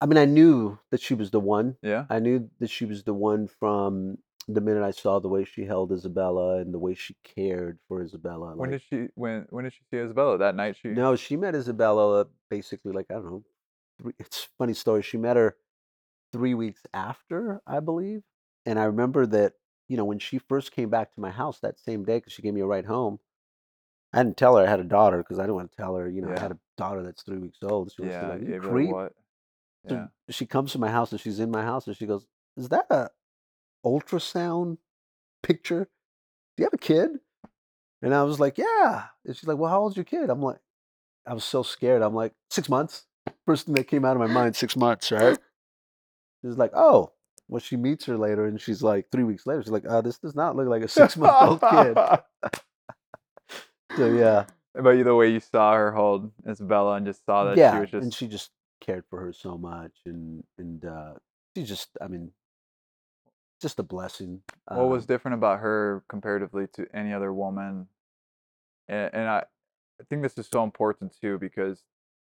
I mean, I knew that she was the one. yeah I knew that she was the one from the minute I saw the way she held Isabella and the way she cared for Isabella. when like- did she when when did she see isabella that night she No, she met Isabella basically like I don't know. Three, it's a funny story. She met her three weeks after, I believe, and I remember that you know when she first came back to my house that same day because she gave me a ride home. I didn't tell her I had a daughter because I didn't want to tell her, you know, I had a daughter that's three weeks old. She was Yeah, like, yeah, "You you'd be like, creep." what? So Yeah. she comes to my house and she's in my house and she goes, "Is that a ultrasound picture? Do you have a kid?" And I was like, "Yeah." And she's like, "Well, how old's your kid?" I'm like, I was so scared. I'm like, six months. First thing that came out of my mind, six months, right? She's like, "Oh." Well, she meets her later and she's like, three weeks later, she's like, "Uh, this does not look like a six month old kid." So yeah, But you the way you saw her hold Isabella and just saw that yeah, she was just and she just cared for her so much, and and uh, she just, I mean, just a blessing. what was Um, different about her comparatively to any other woman and, and I, I think this is so important too because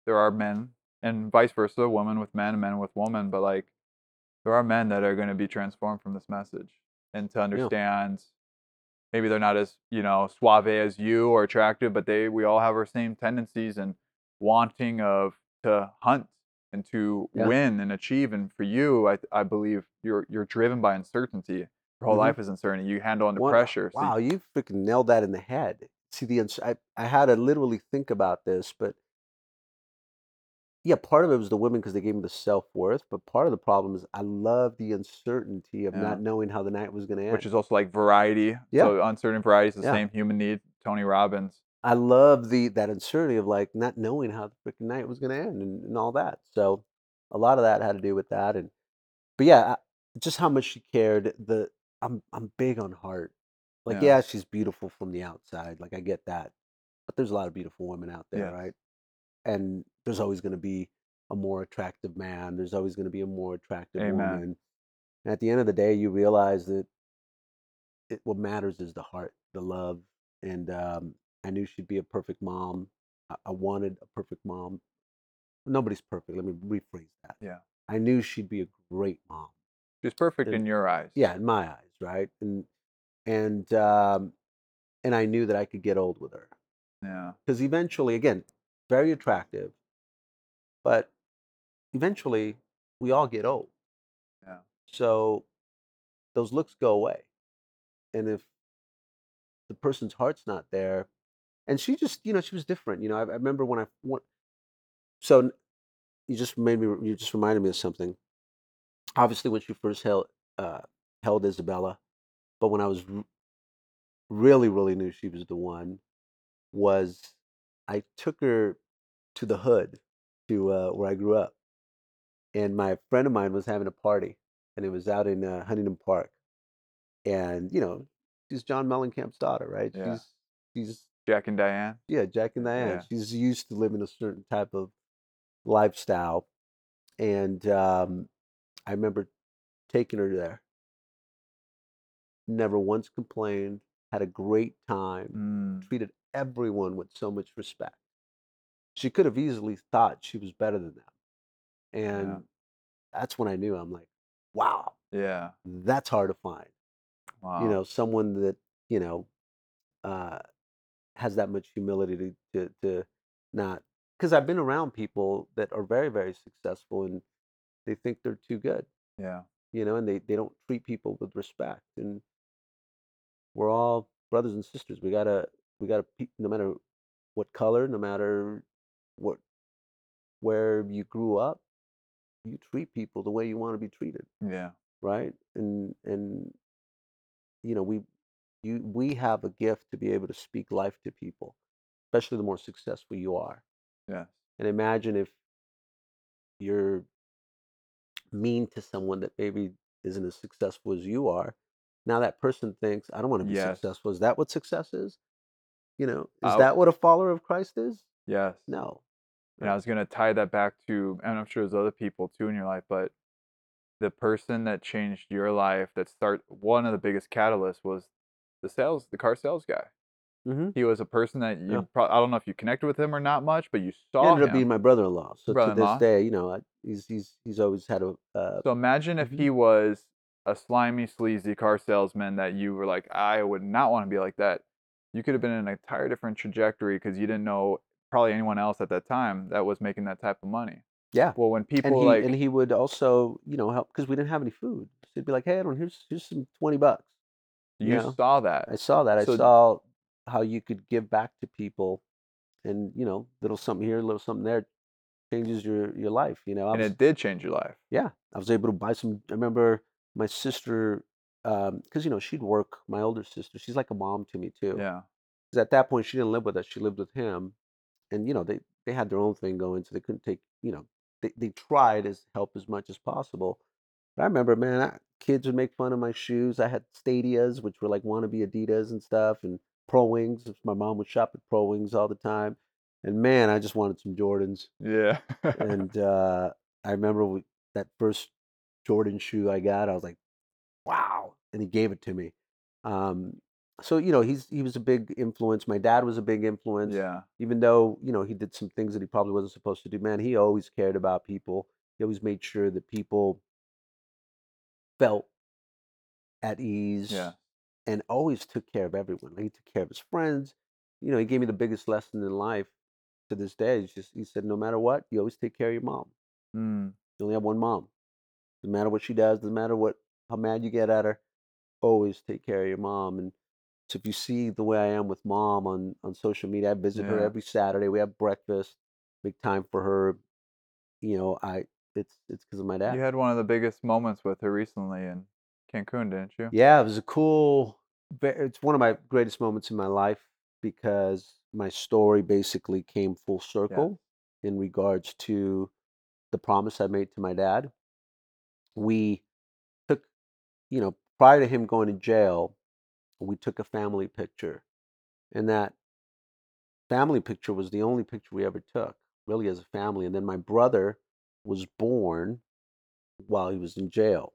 there are men and vice versa women with men and men with women but like there are men that are going to be transformed from this message and to understand maybe they're not as you know suave as you or attractive but they we all have our same tendencies and wanting of to hunt and to Yeah. win and achieve and for you i, I believe you're you're driven by uncertainty your whole Mhm. life is uncertainty you handle under Wow- pressure so Wow, you freaking nailed that in the head. See, the I, I had to literally think about this, but yeah, part of it was the women because they gave me the self worth, but part of the problem is I love the uncertainty of Yeah. not knowing how the night was going to end. which is also like variety. Yeah. So uncertain variety is the Yeah. same human need. Tony Robbins. I love the that uncertainty of like not knowing how the freaking night was going to end and, and all that. So a lot of that had to do with that, and but yeah, I, just how much she cared. The I'm I'm big on heart. Like Yeah. yeah, she's beautiful from the outside. Like I get that, but there's a lot of beautiful women out there, right? And there's always going to be a more attractive man. There's always going to be a more attractive Amen. woman. And at the end of the day, you realize that it, what matters is the heart, the love. And um, I knew she'd be a perfect mom. I, I wanted a perfect mom. Nobody's perfect. Let me rephrase that. Yeah. I knew she'd be a great mom. She's perfect And- in your eyes. Yeah, in my eyes, right? And and um, and I knew that I could get old with her Yeah. because eventually, again, very attractive, but eventually we all get old. Yeah. So those looks go away, and if the person's heart's not there, and she just, you know, she was different. You know, I, I remember when I went. So you just made me. You just reminded me of something. Obviously, when she first held uh, held Isabella, but when I was r- really, really knew she was the one, was I took her to the hood, to uh, where I grew up, and my friend of mine was having a party, and it was out in uh, Huntington Park, and you know, she's John Mellencamp's daughter, right? Yeah. She's she's Jack and Diane. yeah, Jack and Diane. Yeah. She's used to living a certain type of lifestyle, and um, I remember taking her there. Never once complained. Had a great time. Mm. Treated everyone with so much respect. She could have easily thought she was better than them, and Yeah. that's when I knew. I'm like, wow, Yeah. that's hard to find. Wow. You know, someone that you know uh, has that much humility to to, to not because I've been around people that are very very successful and they think they're too good, Yeah. you know, and they they don't treat people with respect. And we're all brothers and sisters. We gotta we gotta no matter what color, no matter what where you grew up, you treat people the way you want to be treated Yeah. right and and you know we you we have a gift to be able to speak life to people especially the more successful you are Yes. and imagine if you're mean to someone that maybe isn't as successful as you are now that person thinks i don't want to be Yes. successful is that what success is you know is I- that what a follower of christ is Yes. no And I was gonna tie that back to, and I'm sure there's other people too in your life, but the person that changed your life, that start one of the biggest catalysts was the sales, the car sales guy. mm-hmm. He was a person that you, Yeah. I don't know if you connected with him or not much, but you he saw ended up being my brother-in-law so Brother-in-law. to this day you know he's he's he's always had a uh, So imagine if Mhm. he was a slimy, sleazy car salesman that you were like, I would not want to be like that. You could have been in an entire different trajectory because you didn't know probably anyone else at that time that was making that type of money. yeah Well, when people and he like, and he would also you know help because we didn't have any food so he'd be like hey Edwin here's here's some 20 bucks you know, saw that. i saw that i saw how you could give back to people, and you know, little something here, little something there, changes your your life. You know, And it did change your life. yeah, I was able to buy some. I remember my sister, because you know she'd work. My older sister, she's like a mom to me too. Yeah. 'Cause at that point she didn't live with us; she lived with him, and you know they they had their own thing going, so they couldn't take. You know, they they tried as help as much as possible. But I remember, man, I, kids would make fun of my shoes. I had Stadias, which were like wannabe Adidas and stuff, and Pro Wings. My mom would shop at Pro Wings all the time, and man, I just wanted some Jordans. Yeah. And uh, I remember we, that first Jordan shoe I got, I was like. And he gave it to me. Um, so, you know, he's he was a big influence. My dad was a big influence. yeah. Even though, you know, he did some things that he probably wasn't supposed to do. Man, he always cared about people. He always made sure that people felt at ease Yeah. and always took care of everyone. Like, he took care of his friends. You know, he gave me the biggest lesson in life to this day. It's just he said, no matter what, you always take care of your mom. Mm. You only have one mom. Doesn't matter what she does, doesn't matter what how mad you get at her, always take care of your mom. And so if you see the way I am with mom on on social media, I visit her every Saturday. We have breakfast, make time for her. You know, I it's it's because of my dad. You had one of the biggest moments with her recently in Cancun, didn't you? Yeah, it was a cool. It's one of my greatest moments in my life because my story basically came full circle in regards to the promise I made to my dad. We took, you know, prior to him going to jail, we took a family picture, and that family picture was the only picture we ever took, really, as a family. And then my brother was born while he was in jail.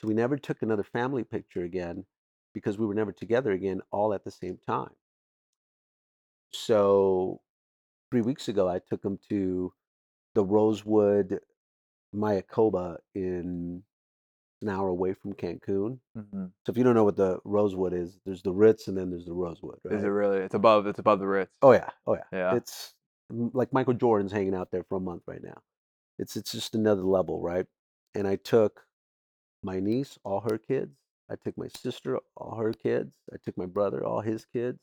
So we never took another family picture again because we were never together again all at the same time. So three weeks ago, I took him to the Rosewood Mayakoba in an hour away from Cancun. hmm So if you don't know what the Rosewood is, there's the Ritz and then there's the Rosewood, right? Is it really? It's above. It's above the Ritz. Oh yeah, oh yeah. Yeah. It's like Michael Jordan's hanging out there for a month right now. It's it's just another level, right? And I took my niece, all her kids. I took my sister, all her kids. I took my brother, all his kids.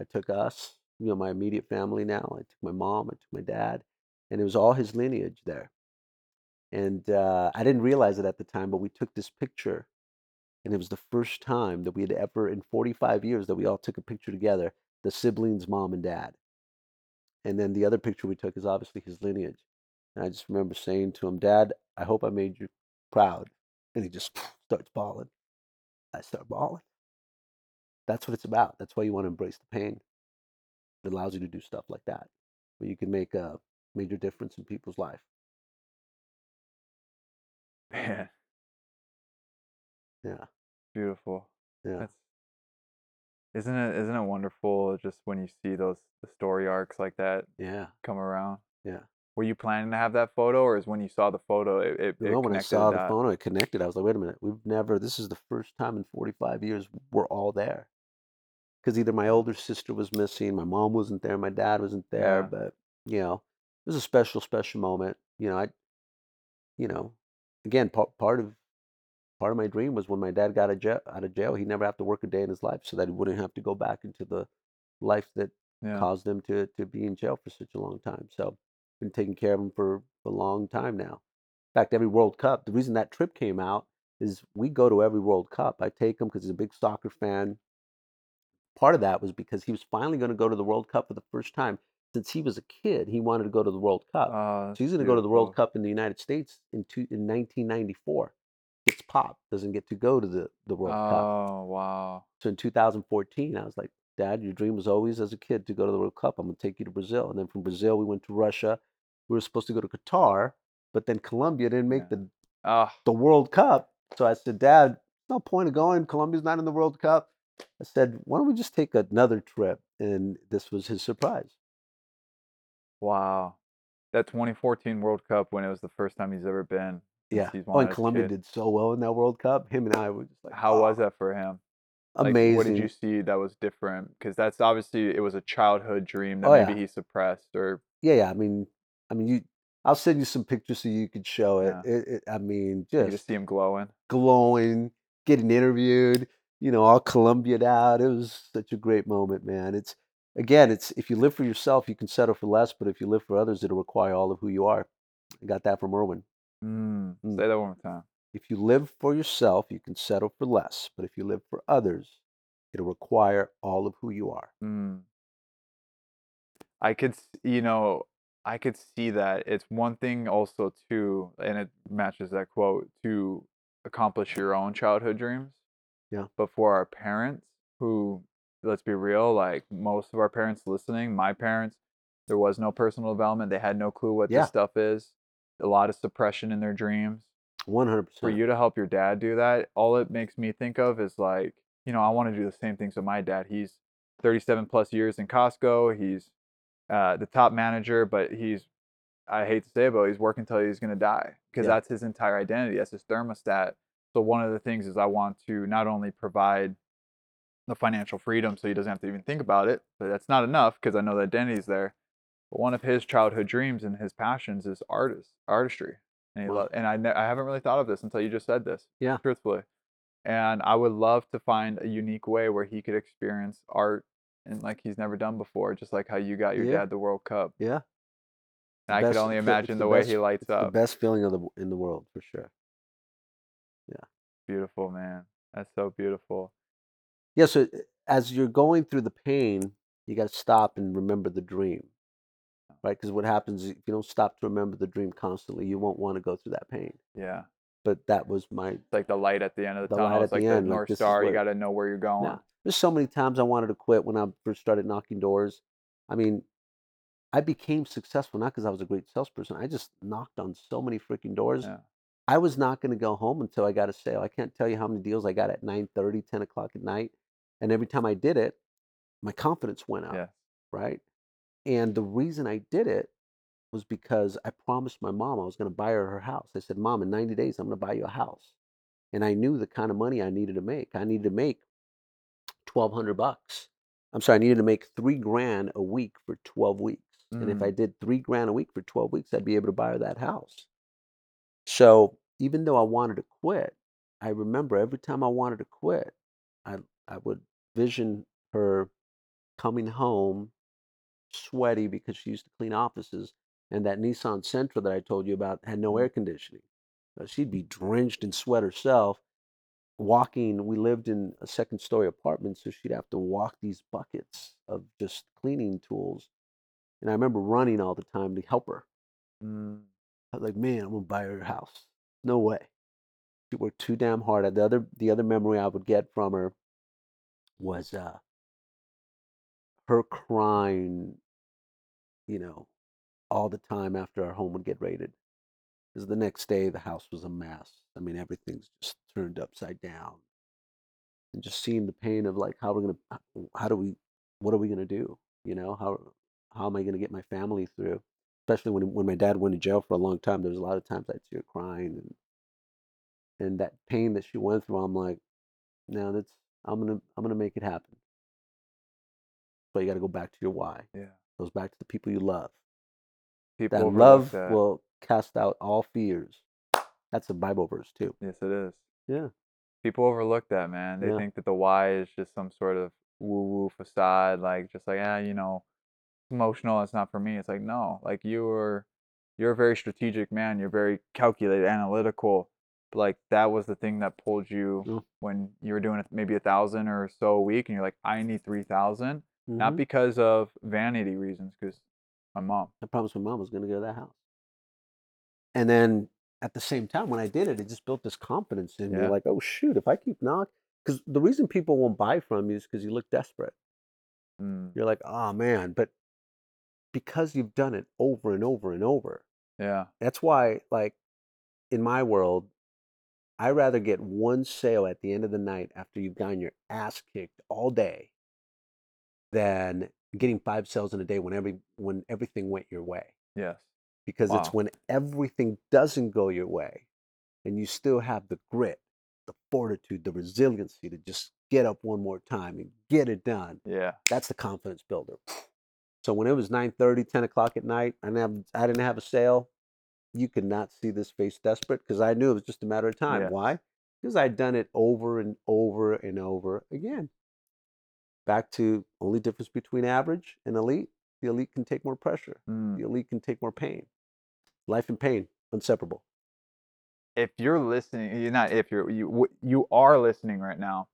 I took us, you know, my immediate family now. I took my mom, I took my dad, and it was all his lineage there. And uh, I didn't realize it at the time, but we took this picture, and it was the first time that we had ever, in 45 years, that we all took a picture together, the siblings, mom and dad. And then the other picture we took is obviously his lineage. And I just remember saying to him, Dad, I hope I made you proud. And he just starts bawling. I start bawling. That's what it's about. That's why you want to embrace the pain. It allows you to do stuff like that, where you can make a major difference in people's life. Man, Yeah, beautiful. yeah, That's isn't it? Isn't it wonderful just when you see those the story arcs like that yeah, come around? yeah. Were you planning to have that photo, or is when you saw the photo, it, it, You it when I connected saw the the dot? photo, it connected. I was like, wait a minute, we've never, this is the first time in 45 years we're all there. Because either my older sister was missing, my mom wasn't there, my dad wasn't there, Yeah. but, you know, it was a special, special moment. You know, I, you know, again, part, part of, part of my dream was when my dad got out of jail, out of jail, he'd never have to work a day in his life so that he wouldn't have to go back into the life that Yeah. caused him to to be in jail for such a long time. So been taking care of him for a long time now. In fact, every World Cup, the reason that trip came out is we go to every World Cup. I take him because he's a big soccer fan. Part of that was because he was finally going to go to the World Cup for the first time since he was a kid. He wanted to go to the World Cup. Oh, so he's going to go to the World Cup in the United States in two, in 1994. Gets popped, doesn't get to go to the the World Cup. Oh wow. So in 2014, I was like, Dad, your dream was always as a kid to go to the World Cup. I'm going to take you to Brazil. And then from Brazil, we went to Russia. We were supposed to go to Qatar, but then Colombia didn't make Yeah. the, Oh, the World Cup. So I said, Dad, no point of going. Colombia's not in the World Cup. I said, why don't we just take another trip? And this was his surprise. Wow. That 2014 World Cup when it was the first time he's ever been. since Yeah. He's Oh, and as a Colombia kid. did so well in that World Cup. Him and I were just like, How was "Oh, that for him? Like, Amazing. what did you see that was different? Because that's obviously it was a childhood dream that Oh, maybe yeah. he suppressed or Yeah, yeah. I mean, I mean, you. I'll send you some pictures so you could show it. Yeah. It, it I mean, you just just see him glowing. glowing, getting interviewed. you know, all Colombia'd out. It was such a great moment, man. It's again, it's if you live for yourself, you can settle for less, but if you live for others, it'll require all of who you are. I got that from Erwin. Mm, Mm. Say that one more time. If you live for yourself, you can settle for less, but if you live for others, it'll require all of who you are. Mm. I could, you know, I could see that. It's one thing also too, and it matches that quote to accomplish your own childhood dreams. Yeah. But for our parents, who, let's be real, like most of our parents listening, my parents, there was no personal development. They had no clue what Yeah. this stuff is. A lot of suppression in their dreams. 100%. for you to help your dad do that, all it makes me think of is like, you know, I want to do the same things with my dad. He's 37 plus years in Costco. He's uh, the top manager, but he's, I hate to say it, but he's working until he's going to die because Yeah. that's his entire identity. That's his thermostat. So one of the things is I want to not only provide the financial freedom so he doesn't have to even think about it, but that's not enough because I know the identity's there. But one of his childhood dreams and his passions is artist, artistry. And, he Wow. lo- and I, ne- I haven't really thought of this until you just said this. Yeah. Truthfully. And I would love to find a unique way where he could experience art and like he's never done before, just like how you got your Yeah. dad the World Cup. Yeah. And I best- could only the- imagine the, the way best- he lights It's the best feeling of the in the world for sure. Yeah. Beautiful, man. That's so beautiful. Yeah. So uh, as you're going through the pain, you got to stop and remember the dream, right? Because what happens is if you don't stop to remember the dream constantly, you won't want to go through that pain. Yeah. But that was my It's like the light at the end of the, The light tunnel. at It's like the end, like, North is Star. You got to know where you're going. Yeah. There's so many times I wanted to quit when I first started knocking doors. I mean, I became successful not because I was a great salesperson. I just knocked on so many freaking doors. Yeah. I was not going to go home until I got a sale. I can't tell you how many deals I got at 9 10 o'clock at night. And every time I did it, my confidence went up, Yeah. right? And the reason I did it was because I promised my mom I was going to buy her her house. I said, Mom, in 90 days, I'm going to buy you a house. And I knew the kind of money I needed to make. I needed to make 1200 bucks. I'm sorry, I needed to make three grand a week for 12 weeks. And if I mm. did three grand a week for 12 weeks, I'd be able to buy her that house. So even though I wanted to quit, I remember every time I wanted to quit, I, I would vision her coming home sweaty because she used to clean offices. And that Nissan Sentra that I told you about had no air conditioning. Uh, she'd be drenched in sweat herself walking we lived in a second story apartment so she'd have to walk these buckets of just cleaning tools and i remember running all the time to help her Mm. i was like man i'm gonna buy her a house no way she worked too damn hard the other the other memory i would get from her was uh her crying you know all the time after our home would get raided because the next day the house was a mess. I mean, everything's just turned upside down, and just seeing the pain of like how we're gonna, how do we, what are we gonna do? You know, how how am I gonna get my family through? Especially when when my dad went to jail for a long time, there was a lot of times I'd see her crying and and that pain that she went through. I'm like, no, that's I'm gonna I'm gonna make it happen. But you got to go back to your why. Yeah. goes back to the people you love. People That love that. will cast out all fears. That's a Bible verse too. Yes, it is. Yeah. People overlook that, man. They Yeah. think that the why is just some sort of woo-woo facade, like just like, ah, you know, emotional. It's not for me. It's like, no, like you are, you're a very strategic man. You're very calculated, analytical. But like that was the thing that pulled you Yeah. when you were doing maybe a thousand or so a week, and you're like, I need three thousand, not Mhm. because of vanity reasons, because my mom. I promised my mom I was going to go to that house. And then at the same time, when I did it, it just built this confidence in me. Like, oh shoot, if I keep knocking, because the reason people won't buy from you is because you look desperate. Mm, You're like, oh man, but because you've done it over and over and over, yeah. that's why, like, in my world, I rather get one sale at the end of the night after you've gotten your ass kicked all day than getting five sales in a day when every when everything went your way. Yes. Because it's when everything doesn't go your way and you still have the grit, the fortitude, the resiliency to just get up one more time and get it done. Yeah. That's the confidence builder. So when it was 9 30, 10 o'clock at night I didn't have- I didn't have a sale, you could not see this face desperate because I knew it was just a matter of time. Yes. Why? because I'd done it over and over and over again. Back to only difference between average and elite. The elite can take more pressure. Mm. The elite can take more pain. Life and pain, inseparable. if you're listening, you're not if you're you you are listening right now.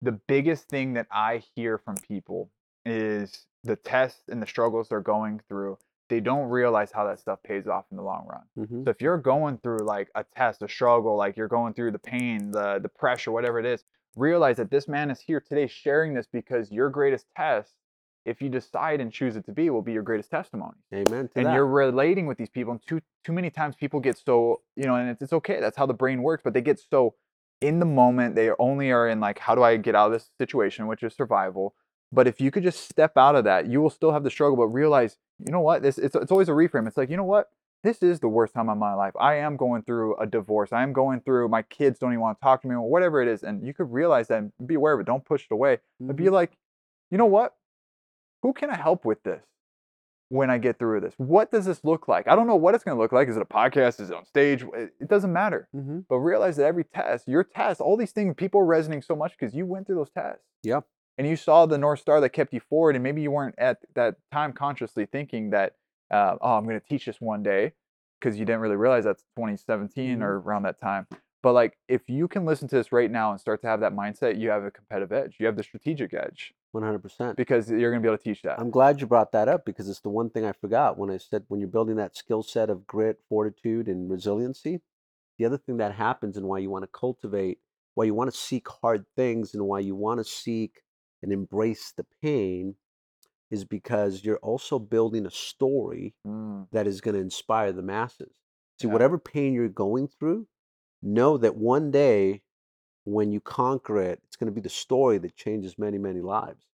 The biggest thing that I hear from people is the tests and the struggles they're going through. They don't realize how that stuff pays off in the long run. hmm So if you're going through like a test, a struggle, like you're going through the pain, the the pressure, whatever it is, realize that this man is here today sharing this because your greatest test, if you decide and choose it to be, will be your greatest testimony Amen to and that. you're relating with these people and too too many times people get so you know and it's, it's okay that's how the brain works but they get so in the moment they only are in like how do i get out of this situation which is survival but if you could just step out of that you will still have the struggle but realize you know what this it's, it's always a reframe it's like you know what this is the worst time of my life i am going through a divorce i am going through my kids don't even want to talk to me or whatever it is and you could realize that and be aware of it don't push it away but be Mhm. like you know what who can i help with this when I get through this? What does this look like? I don't know what it's going to look like. Is it a podcast? Is it on stage? It doesn't matter. Mhm. But realize that every test, your test, all these things, people are resonating so much because you went through those tests. Yep. And you saw the North Star that kept you forward. And maybe you weren't at that time consciously thinking that, uh, oh, I'm going to teach this one day because you didn't really realize that's 2017 Mhm. or around that time. But like, if you can listen to this right now and start to have that mindset, you have a competitive edge. You have the strategic edge 100%. because you're going to be able to teach that. I'm glad you brought that up because it's the one thing I forgot when I said when you're building that skill set of grit, fortitude, and resiliency. The other thing that happens and why you want to cultivate, why you want to seek hard things, and why you want to seek and embrace the pain is because you're also building a story Mm, that is going to inspire the masses. See, Yeah. whatever pain you're going through, know that one day when you conquer it, it's going to be the story that changes many, many lives.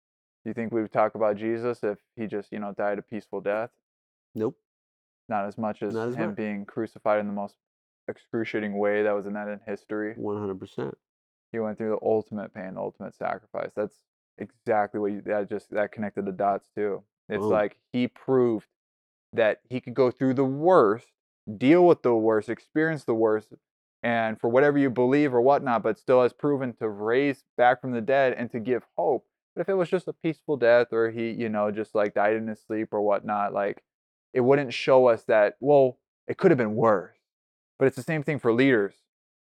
Do you think we would talk about Jesus if he just, you know, died a peaceful death? Nope. Not as much as as him much. being crucified in the most excruciating way that was in that in history. 100%. He went through the ultimate pain, the ultimate sacrifice. That's exactly what you that just that connected the dots too. It's Boom. like he proved that he could go through the worst, deal with the worst, experience the worst, and for whatever you believe or whatnot, but still has proven to raise back from the dead and to give hope. But if it was just a peaceful death or he, you know, just like died in his sleep or whatnot, like it wouldn't show us that, well, it could have been worse. But it's the same thing for leaders.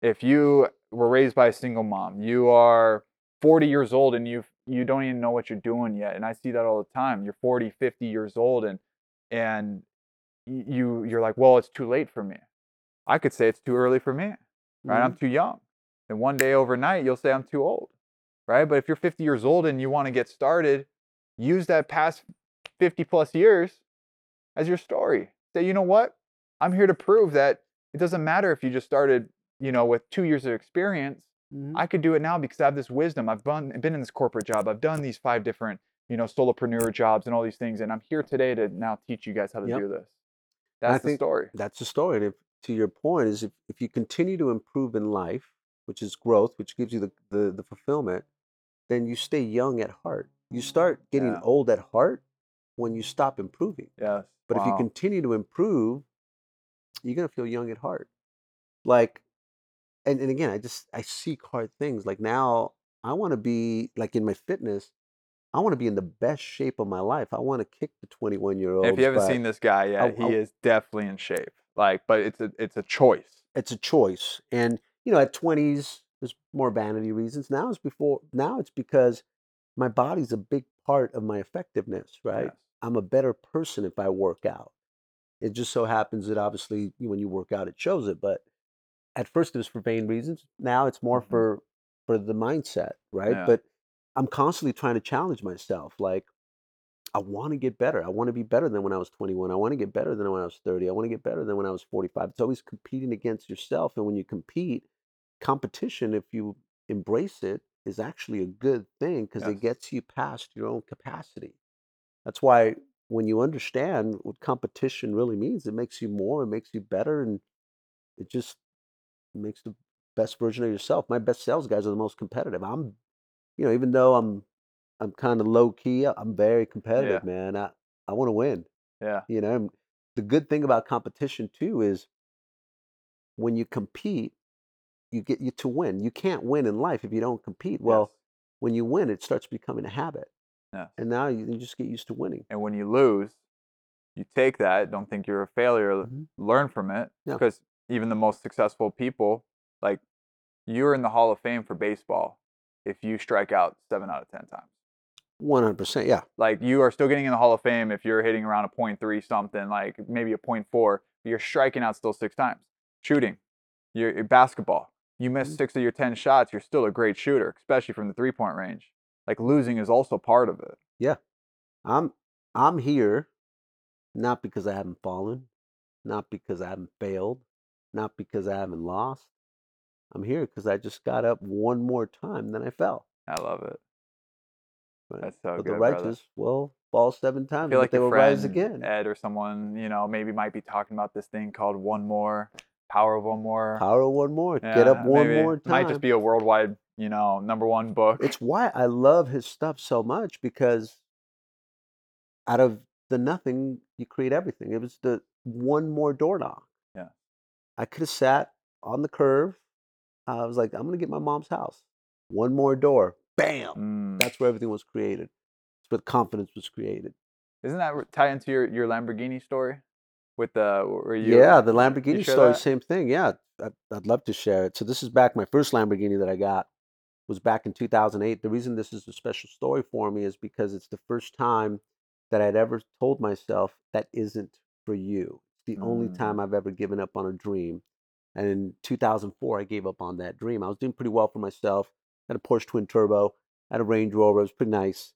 If you were raised by a single mom, you are 40 years old and you you don't even know what you're doing yet. And I see that all the time. You're 40, 50 years old and and you you're like, well, it's too late for me. I could say it's too early for me, right? I'm mm-hmm. too young. And one day overnight, you'll say I'm too old, right? But if you're 50 years old and you want to get started, use that past 50 plus years as your story. Say, you know what? I'm here to prove that it doesn't matter if you just started, you know, with two years of experience. Mhm. I could do it now because I have this wisdom. I've been, been in this corporate job. I've done these five different, you know, solopreneur jobs and all these things. And I'm here today to now teach you guys how to Yep. do this. That's the story. That's the story. And if, to your point, is if, if you continue to improve in life, which is growth, which gives you the, the, the fulfillment, then you stay young at heart. You start getting Yeah. old at heart when you stop improving. Yes. But if you continue to improve, you're gonna feel young at heart. Like, and, and again, I just I seek hard things. Like now, I want to be like in my fitness. I want to be in the best shape of my life. I want to kick the 21 year old. if you haven't seen this guy yet, I- he I- is definitely in shape. Like, but it's a it's a choice. it's a choice. And you know, at 20s, there's more vanity reasons. Now it's before. Now it's because my body's a big part of my effectiveness. Right. Yes. I'm a better person if I work out. It just so happens that obviously when you work out, it shows it. But at first it was for vain reasons. Now it's more Mhm. for for the mindset, right? Yeah. But I'm constantly trying to challenge myself. Like I want to get better. I want to be better than when I was 21. I want to get better than when I was 30. I want to get better than when I was 45. It's always competing against yourself. And when you compete, competition, if you embrace it, is actually a good thing because Yes. it gets you past your own capacity. That's why when you understand what competition really means, it makes you more, it makes you better, and it just makes the best version of yourself. My best sales guys are the most competitive. I'm, you know, even though I'm, I'm kind of low key, I'm very competitive, man. I, I want to win. Yeah. You know, and the good thing about competition too is when you compete, you get you to win. You can't win in life if you don't compete. Well, when you win, it starts becoming a habit. Yeah. And now you, you just get used to winning. And when you lose, you take that. Don't think you're a failure. Mhm. Learn from it. Yeah. Because even the most successful people, like you're in the Hall of Fame for baseball if you strike out seven out of ten times. One hundred percent. Yeah. Like you are still getting in the Hall of Fame if you're hitting around a point three something, like maybe a point four, but you're striking out still six times. Shooting, you're, you're basketball. You miss Mhm. six of your ten shots, you're still a great shooter, especially from the three point range. Like losing is also part of it. Yeah. I'm I'm here not because I haven't fallen, not because I haven't failed, not because I haven't lost. I'm here because I just got up one more time than I fell. I love it. Right? That's so but good, the brother. righteous will fall seven times, feel but like they will friend rise again. Ed or someone, you know, maybe might be talking about this thing called one more, power of one more. Power of one more. Get up one more It Might just be a worldwide, you know, number one book. It's why I love his stuff so much because out of the nothing, you create everything. It was the one more door knock. I could have sat on the curve. I was like, I'm going to get my mom's house. One more door. Bam. Mm. That's where everything was created. That's where confidence was created. Isn't that tie into your, your Lamborghini story? With the where you yeah, the Lamborghini story, that? same thing. Yeah, I'd, I'd love to share it. So this is back my first Lamborghini that I got was back in 2008. The reason this is a special story for me is because it's the first time that I'd ever told myself that isn't for you. The only Mm. time I've ever given up on a dream. And in 2004, I gave up on that dream. I was doing pretty well for myself. Had a Porsche twin turbo, had a Range Rover. It was pretty nice.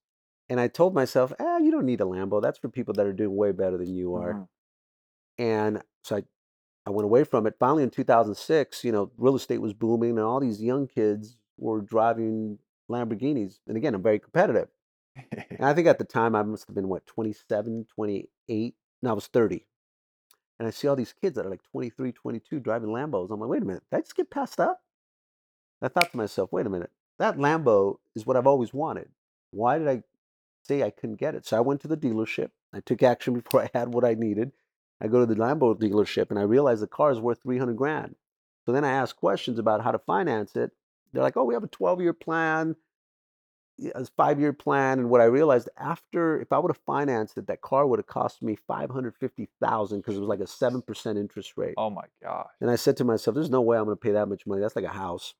And I told myself, ah, you don't need a Lambo. That's for people that are doing way better than you are Mhm. and so I, I went away from it. Finally, in 2006, you know, real estate was booming, and all these young kids were driving Lamborghinis. And again, I'm very competitive. And I think at the time I must have been what 27, 28. No, I was 30. And I see all these kids that are like 23, 22 driving Lambos. I'm like, wait a minute, did I just get passed up? I thought to myself, wait a minute, that Lambo is what I've always wanted. Why did I say I couldn't get it? So I went to the dealership. I took action before I had what I needed. I go to the Lambo dealership and I realize the car is worth 300 grand. So then I ask questions about how to finance it. They're like, oh, we have a 12 year plan, a five year plan. And what I realized after, if I would have financed it, that car would have cost me 550,000 because it was like a 7% interest rate. oh my god! And I said to myself, there's no way I'm going to pay that much money. That's like a house.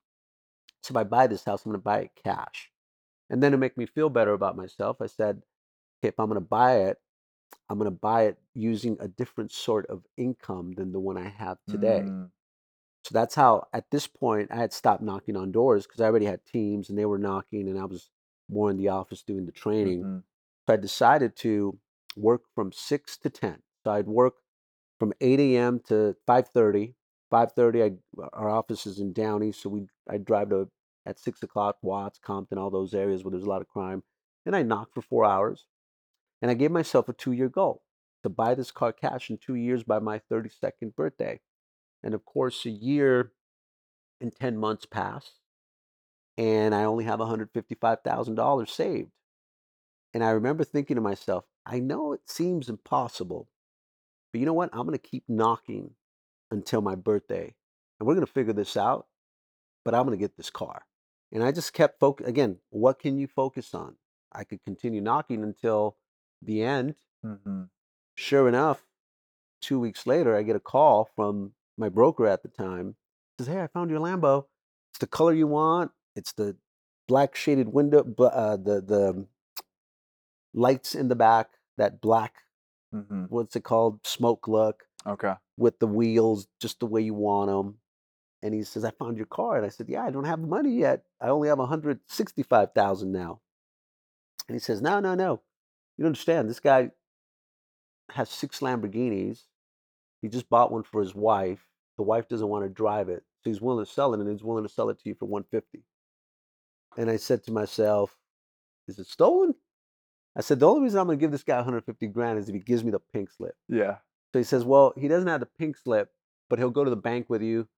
So if I buy this house, I'm going to buy it cash. And then to make me feel better about myself, I said, okay, if I'm going to buy it, I'm going to buy it using a different sort of income than the one I have today. Mm. So that's how, at this point, I had stopped knocking on doors because I already had teams and they were knocking, and I was more in the office doing the training. Mhm. So I decided to work from six to ten. So I'd work from eight a.m. to five thirty. Five thirty, our office is in Downey, so we I drive to at six o'clock Watts, Compton, all those areas where there's a lot of crime. Then I knock for four hours, and I gave myself a two-year goal to buy this car cash in two years by my thirty-second birthday. And of course, a year and ten months pass, and I only have one hundred fifty-five thousand dollars saved. And I remember thinking to myself, I know it seems impossible, but you know what? I'm going to keep knocking until my birthday. And we're going to figure this out, but I'm going to get this car. And I just kept focus again, what can you focus on? I could continue knocking until the end. Mhm. Sure enough, 2 weeks later I get a call from my broker at the time. Says, "Hey, I found your Lambo. It's the color you want. It's the black shaded window uh, the the lights in the back, that black Mhm. what's it called? Smoke look Okay. with the wheels just the way you want them. And he says, I found your car. And I said, Yeah, I don't have the money yet. I only have 165,000 now. And he says, No, no, no. You don't understand. This guy has six Lamborghinis. He just bought one for his wife. The wife doesn't want to drive it. So he's willing to sell it and he's willing to sell it to you for 150. And I said to myself, Is it stolen? I said, The only reason I'm going to give this guy 150 grand is if he gives me the pink slip. Yeah. So he says, Well, he doesn't have the pink slip, but he'll go to the bank with you.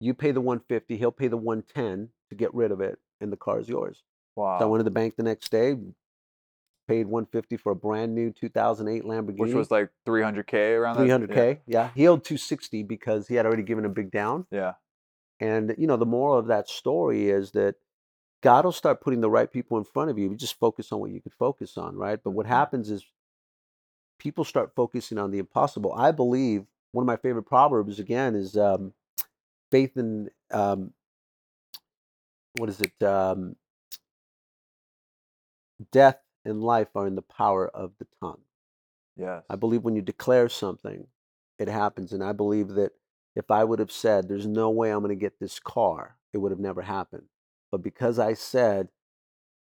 You pay the 150, he'll pay the 110 to get rid of it, and the car is yours. Wow. So I went to the bank the next day, paid 150 for a brand new 2008 Lamborghini. Which was like 300k around 300K. Yeah. He owed 260 because he had already given a big down. Yeah. And you know, the moral of that story is that God will start putting the right people in front of you. You just focus on what you could focus on, right? But what Mhm. happens is people start focusing on the impossible. I believe one of my favorite proverbs again is um, faith in um, what is it? Um, death and life are in the power of the tongue. Yes. I believe when you declare something, it happens. And I believe that if I would have said, There's no way I'm going to get this car, it would have never happened. But because I said,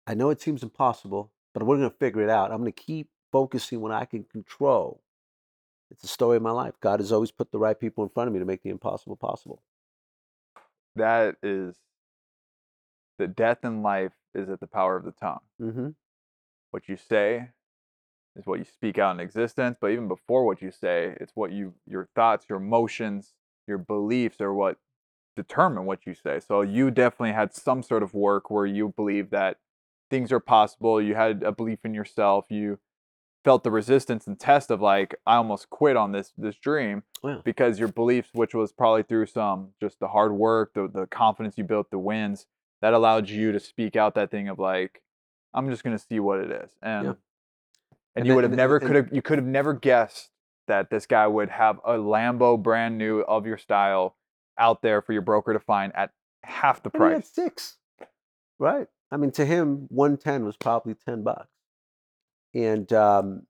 I know it seems impossible, but we're going to figure it out. I'm going to keep focusing what I can control. It's the story of my life. God has always put the right people in front of me to make the impossible possible. that is the death and life is at the power of the tongue. Mm-hmm. What you say is what you speak out in existence, but even before what you say, it's what you your thoughts, your emotions, your beliefs are what determine what you say. So you definitely had some sort of work where you believe that things are possible, you had a belief in yourself, you felt the resistance and test of like I almost quit on this this dream Yeah. because your beliefs, which was probably through some just the hard work, the the confidence you built, the wins, that allowed you to speak out that thing of like, I'm just gonna see what it is. And Yeah. and, And you then- would have never could have you could have never guessed that this guy would have a Lambo brand new of your style out there for your broker to find at half the And he had price. six. Right. I mean, to him, 110 was probably 10 bucks. And, um,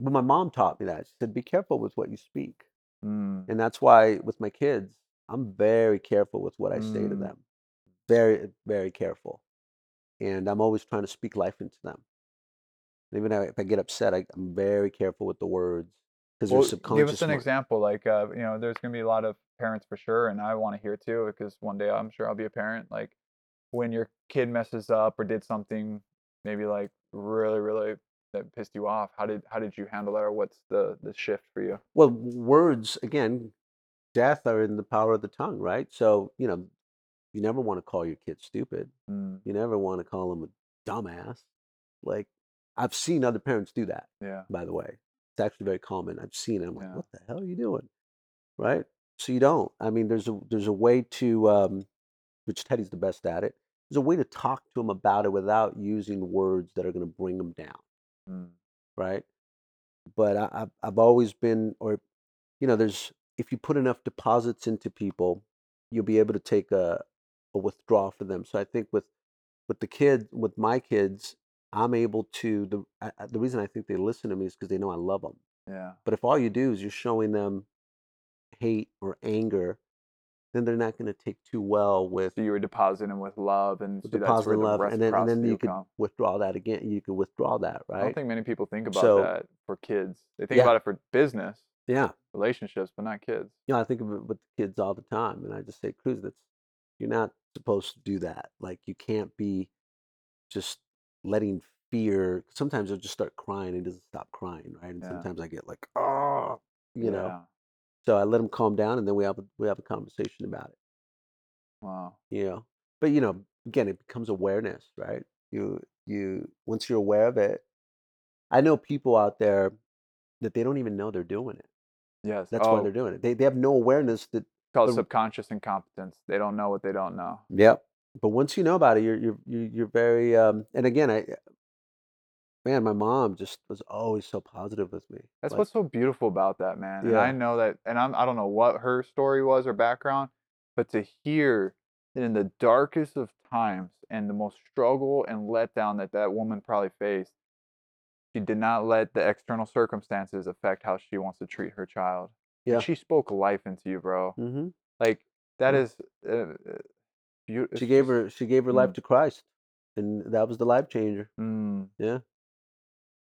but my mom taught me that. She said, be careful with what you speak. Mm, And that's why with my kids, I'm very careful with what I say to Mm. them. Very, very careful. And I'm always trying to speak life into them. And even if I get upset, I, I'm very careful with the words because Well, they're subconscious. give us an example. Like, uh, you know, there's gonna be a lot of parents for sure, and I want to hear too, because one day I'm sure I'll be a parent. Like, when your kid messes up or did something, maybe like really, really that pissed you off. How did how did you handle that, or what's the the shift for you? Well, words, again, death are in the power of the tongue, right? So, you know, you never want to call your kid stupid. Mm, You never want to call them a dumbass. Like, I've seen other parents do that, yeah. by the way. It's actually very common. I've seen it. I'm like, Yeah. what the hell are you doing? Right? So you don't. I mean, there's a there's a way to um, which Teddi's the best at it. There's a way to talk to him about it without using words that are going to bring them down, Mm, right? But I, I've I've always been, or you know, there's if you put enough deposits into people, you'll be able to take a a withdrawal for them. So I think with with the kid, with my kids, I'm able to the I- the reason I think they listen to me is because they know I love them. yeah. But if all you do is you're showing them hate or anger, then they're not going to take too well with So you were depositing with love, and the that's where the love, and then and then you could come. withdraw that again. You could withdraw that, right? I don't think many people think about So- that for kids. They think Yeah. about it for business Yeah, relationships, but not kids. you know, I think of it with kids all the time, and I just say, Cruz, that's you're not supposed to do that. Like you can't be just letting fear. Sometimes they'll just start crying and doesn't stop crying, right? And Yeah. sometimes I get like, oh, you know. So I let them calm down, and then we have a, we have a conversation about it. Wow. you know but you know again it becomes awareness right you you once you're aware of it i know people out there that they don't even know they're doing it Yes. that's oh, why they're doing it they, they have no awareness that called the- subconscious incompetence. They don't know what they don't know. yep but once you know about it you're you're you're, you're very um and again i man my mom just was always so positive with me That's Like, what's so beautiful about that, man. And Yeah. I know that, and I'm, I don't know what her story was or background, but to hear that in the darkest of times and the most struggle and letdown that that woman probably faced, she did not let the external circumstances affect how she wants to treat her child. And Yeah. she spoke life into you, bro. mhm. Like that is uh, uh, she gave her she gave her life Mm. to christ and that was the life changer Mm, yeah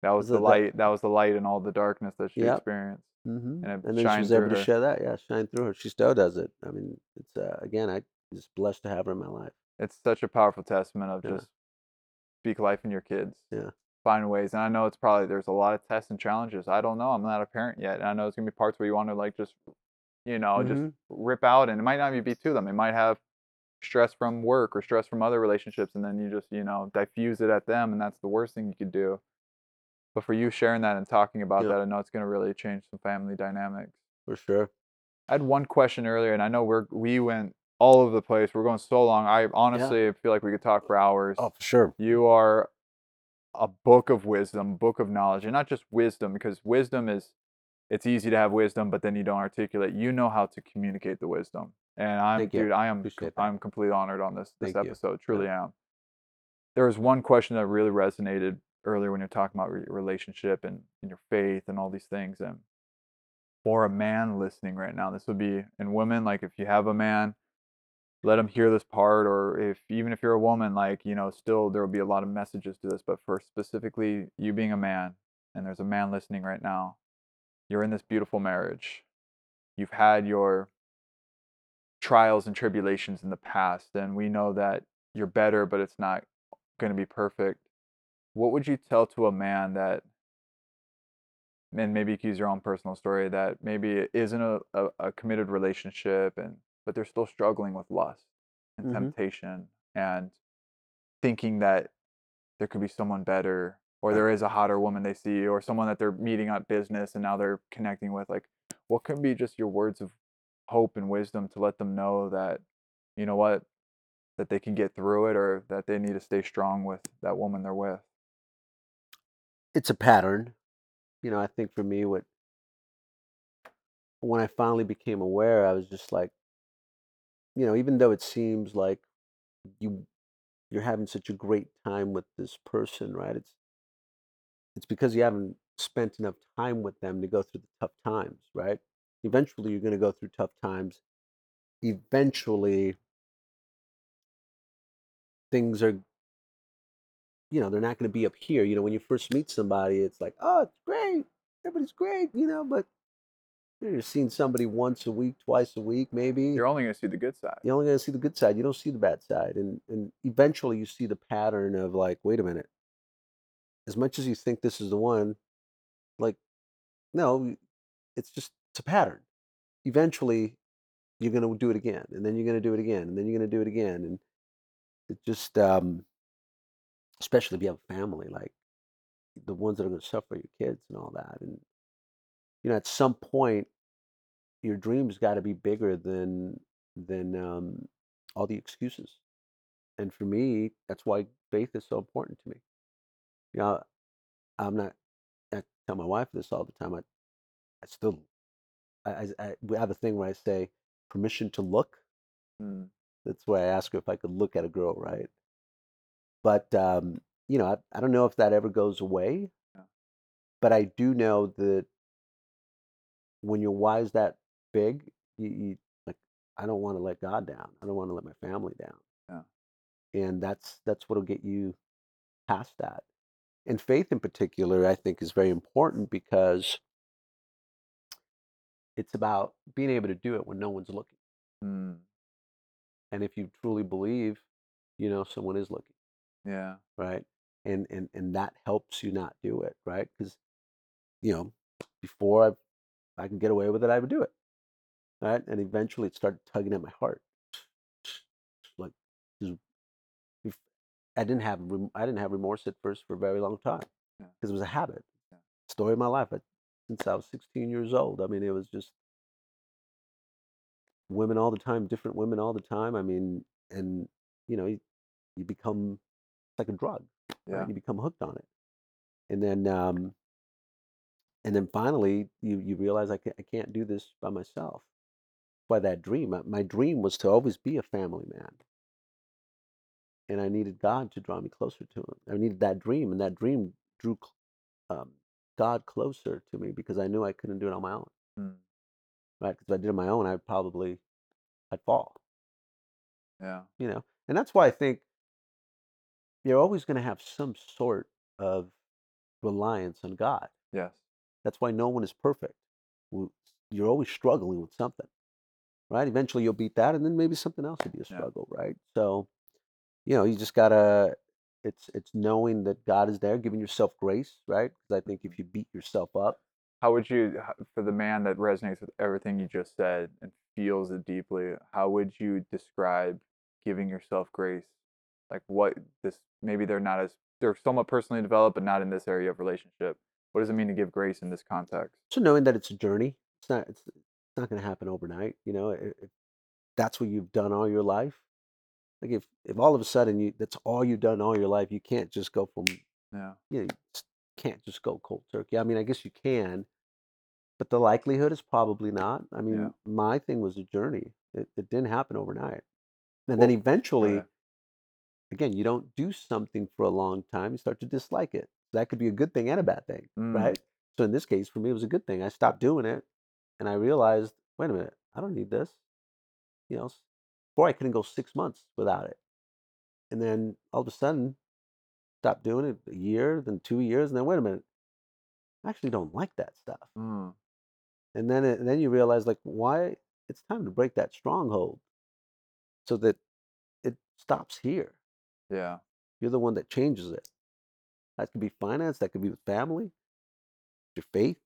that was the light. That was the light in all the darkness that she Yep. experienced. hmm And and then she was able to her. share that. Yeah, shine through her. She still does it. I mean, it's uh, again, I just blessed to have her in my life. it's such a powerful testament of Yeah. just speak life in your kids. Yeah. Find ways. And I know it's probably there's a lot of tests and challenges. I don't know. I'm not a parent yet. And I know it's gonna be parts where you want to like just you know, Mhm. just rip out and it might not even be to them. It might have stress from work or stress from other relationships and then you just, you know, diffuse it at them and that's the worst thing you could do. But for you sharing that and talking about Yeah. that, I know it's gonna really change some family dynamics. For sure. I had one question earlier, and I know we're we went all over the place. We're going so long. I honestly feel like we could talk for hours. Oh, for sure. You are a book of wisdom, book of knowledge, and not just wisdom, because wisdom is it's easy to have wisdom, but then you don't articulate. You know how to communicate the wisdom. And I'm Thank you. dude, I am Appreciate. I'm completely honored on this this Thank you. episode. Truly am. There was one question that really resonated earlier when you're talking about your relationship and, and your faith and all these things. And for a man listening right now, this would be and women, like if you have a man, let him hear this part, or if even if you're a woman, like, you know, still there will be a lot of messages to this, but for specifically you being a man, and there's a man listening right now, you're in this beautiful marriage. You've had your trials and tribulations in the past, and we know that you're better, but it's not going to be perfect. What would you tell to a man that, and maybe you can use your own personal story, that maybe it isn't a, a, a committed relationship, and but they're still struggling with lust and Mhm. temptation and thinking that there could be someone better or there is a hotter woman they see or someone that they're meeting at business and now they're connecting with like what can be just your words of hope and wisdom to let them know that you know what that they can get through it or that they need to stay strong with that woman they're with It's a pattern. You know, I think for me, what when I finally became aware, I was just like, you know, even though it seems like you you're having such a great time with this person, right? It's it's because you haven't spent enough time with them to go through the tough times, right? Eventually, you're going to go through tough times. Eventually, things are, you know, they're not going to be up here. You know, when you first meet somebody, it's like, oh, it's great, everybody's great, you know, but you're seeing somebody once a week, twice a week, maybe. you're only going to see the good side You're only going to see the good side. You don't see the bad side, and and eventually you see the pattern of like, wait a minute. As much as you think this is the one, like, no, it's just it's a pattern. Eventually, you're going to do it again, and then you're going to do it again, and then you're going to do it again, and it just, um, especially if you have a family, like the ones that are going to suffer, your kids and all that, and you know, at some point, your dreams got to be bigger than than um, all the excuses. And for me, that's why faith is so important to me. You know, I'm not. I tell my wife this all the time. I, I still, I, I, I we have a thing where I say permission to look. Mm, That's why I ask her if I could look at a girl, right? But um, you know, I, I don't know if that ever goes away. Yeah. But I do know that when your why's that big, you, you like I don't want to let God down. I don't want to let my family down. Yeah. And that's that's what'll get you past that. And faith in particular, I think, is very important because it's about being able to do it when no one's looking. mm, And if you truly believe, you know, someone is looking. Yeah right? And and and that helps you not do it, right? Because you know, before I I can get away with it, I would do it, right? And eventually, it started tugging at my heart, like I didn't have rem- I didn't have remorse at first for a very long time Yeah. because it was a habit. Yeah. Story of my life. I, since I was 16 years old. I mean, it was just women all the time, different women all the time. I mean, and you know, you, you become it's like a drug yeah right? You become hooked on it, and then um, and then finally you you realize I can't, I can't do this by myself. By that dream, my, my dream was to always be a family man, and I needed God to draw me closer to Him. I needed that dream, and that dream drew um, God closer to me because I knew I couldn't do it on my own. mm, Right? Because if I did it on my own, I'd probably I'd fall. yeah you know and that's why i think you're always going to have some sort of reliance on god. Yes. That's why no one is perfect. You're always struggling with something right? Eventually you'll beat that and then maybe something else will be a Yeah. struggle right? So you know you just gotta it's it's knowing that god is there giving yourself grace right? Because i think mm-hmm. if you beat yourself up how would you for the man that resonates with everything you just said and feels it deeply how would you describe giving yourself grace like what this maybe they're not as they're somewhat personally developed but not in this area of relationship what does it mean to give grace in this context so knowing that it's a journey it's not it's, it's not going to happen overnight you know it, that's what you've done all your life. Like if if all of a sudden you that's all you've done all your life, you can't just go from Yeah. you know, you can't just go cold turkey. I mean, I guess you can, but the likelihood is probably not. I mean, Yeah. my thing was a journey. It, it didn't happen overnight. And Well, then eventually, right. Again, you don't do something for a long time, you start to dislike it. That could be a good thing and a bad thing, Mm. right? So in this case, for me, it was a good thing. I stopped doing it and I realized, wait a minute, I don't need this. You know, before I couldn't go six months without it. And then all of a sudden, stopped doing it a year, then two years, and then wait a minute, I actually don't like that stuff. Mm. And then it, then you realize like why it's time to break that stronghold so that it stops here. Yeah. You're the one that changes it. That could be finance, that could be with family, your faith,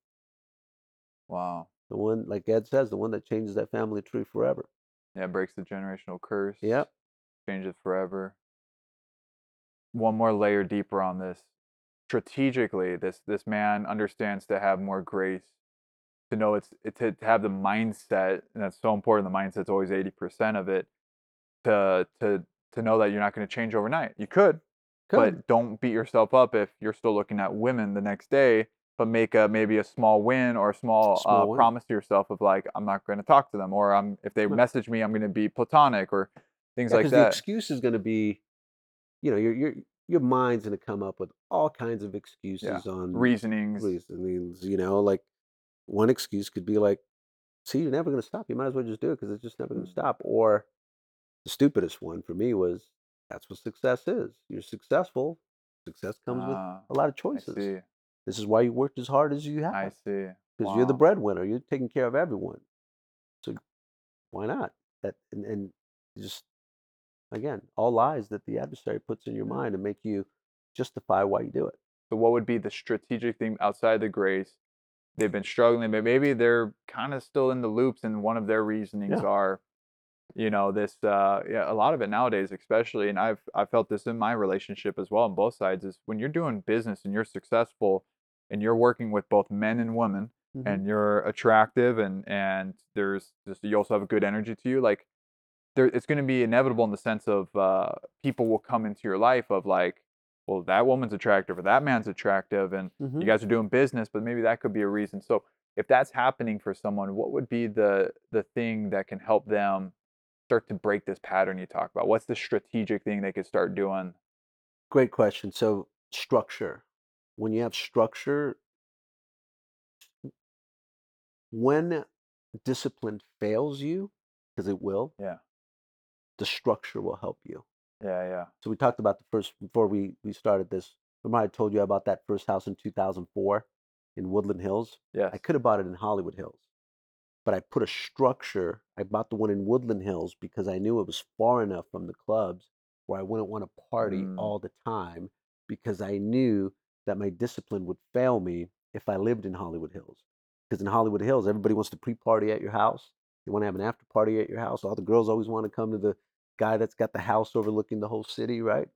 Wow. the one like Ed says, the one that changes that family tree forever. Yeah, breaks the generational curse. Yep. Changes forever. One more layer deeper on this. Strategically, this this man understands to have more grace, to know it's it, to have the mindset, and that's so important. The mindset's always eighty percent of it. To to to know that you're not going to change overnight. You could, Good. but don't beat yourself up if you're still looking at women the next day. But make a maybe a small win or a small, Small uh, win. promise to yourself of like I'm not going to talk to them, or I'm if they message me, I'm going to be platonic, or things Yeah, like that. the excuse is going to be, you know, your your your mind's going to come up with all kinds of excuses on Reasonings. reasonings. You know, like one excuse could be like, "See, you're never going to stop. You might as well just do it because it's just never going Mm. to stop." Or the stupidest one for me was, "That's what success is. You're successful. Success comes with Ah, a lot of I choices. see. This is why you worked as hard as you have. I have see. because you're the Wow. breadwinner. You're taking care of everyone. So why not? That and, and just again, all lies that the adversary puts in your Yeah. mind to make you justify why you do it. So what would be the strategic thing outside the grace? They've been struggling, but maybe they're kind of still in the loops, and one of their reasonings Yeah. are, you know, this. Uh, yeah, a lot of it nowadays, especially, and I've I felt this in my relationship as well on both sides. Is when you're doing business and you're successful, and you're working with both men and women, Mhm. and you're attractive, and and there's just you also have a good energy to you, like there it's going to be inevitable in the sense of uh, people will come into your life of like, well, that woman's attractive or that man's attractive, and Mhm. you guys are doing business, but maybe that could be a reason. So if that's happening for someone, what would be the the thing that can help them start to break this pattern you talk about? What's the strategic thing they could start doing? Great question. So structure. When you have structure, when discipline fails you, because it will, Yeah, the structure will help you. yeah, yeah. So we talked about the first before we we started this. Remember I told you about that first house in 2004 in Woodland Hills? Yeah. I could have bought it in Hollywood Hills, but I put a structure. I bought the one in Woodland Hills because I knew it was far enough from the clubs where I wouldn't want to party Mm. all the time because I knew that my discipline would fail me if I lived in Hollywood Hills. Because in Hollywood Hills, everybody wants to pre-party at your house. You want to have an after party at your house. All the girls always want to come to the guy that's got the house overlooking the whole city, right?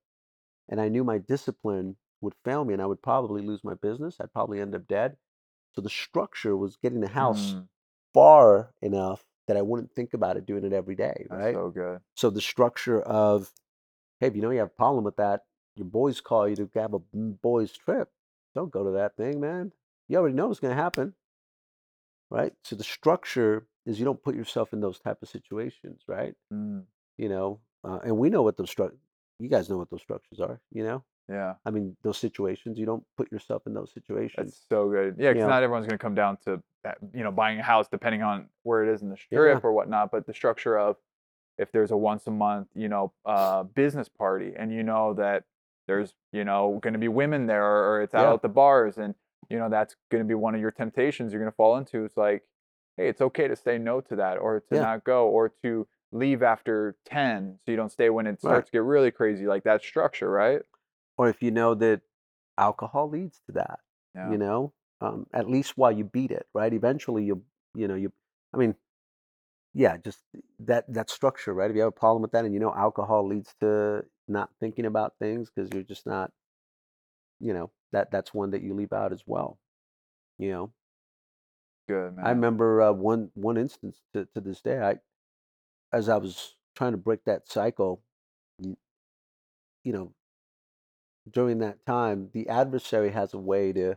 And I knew my discipline would fail me and I would probably lose my business. I'd probably end up dead. So the structure was getting the house Mm, far enough that I wouldn't think about it doing it every day, that's right? so good. So the structure of, hey, if you know you have a problem with that, your boys call you to have a boys trip. Don't go to that thing, man. You already know what's going to happen, right? So the structure is you don't put yourself in those type of situations, right? Mm, You know, uh, and we know what those stru- You guys know what those structures are. You know, yeah. I mean, those situations. You don't put yourself in those situations. That's so good. Yeah, because not everyone's going to come down to you know buying a house depending on where it is in the Yeah. strip or whatnot. But the structure of if there's a once a month you know uh, business party and you know that there's you know going to be women there or it's out Yeah. at the bars and you know that's going to be one of your temptations you're going to fall into. It's like, hey, it's okay to say no to that or to Yeah. not go or to leave after ten so you don't stay when it Right. starts to get really crazy. Like that structure, right? Or if you know that alcohol leads to that. Yeah. you know um, at least while you beat it right eventually you you know you i mean yeah just that that structure right if you have a problem with that and you know alcohol leads to not thinking about things because you're just not you know that that's one that you leave out as well you know Good man. i remember uh, one one instance to, to this day i as I was trying to break that cycle, you, you know, during that time, the adversary has a way to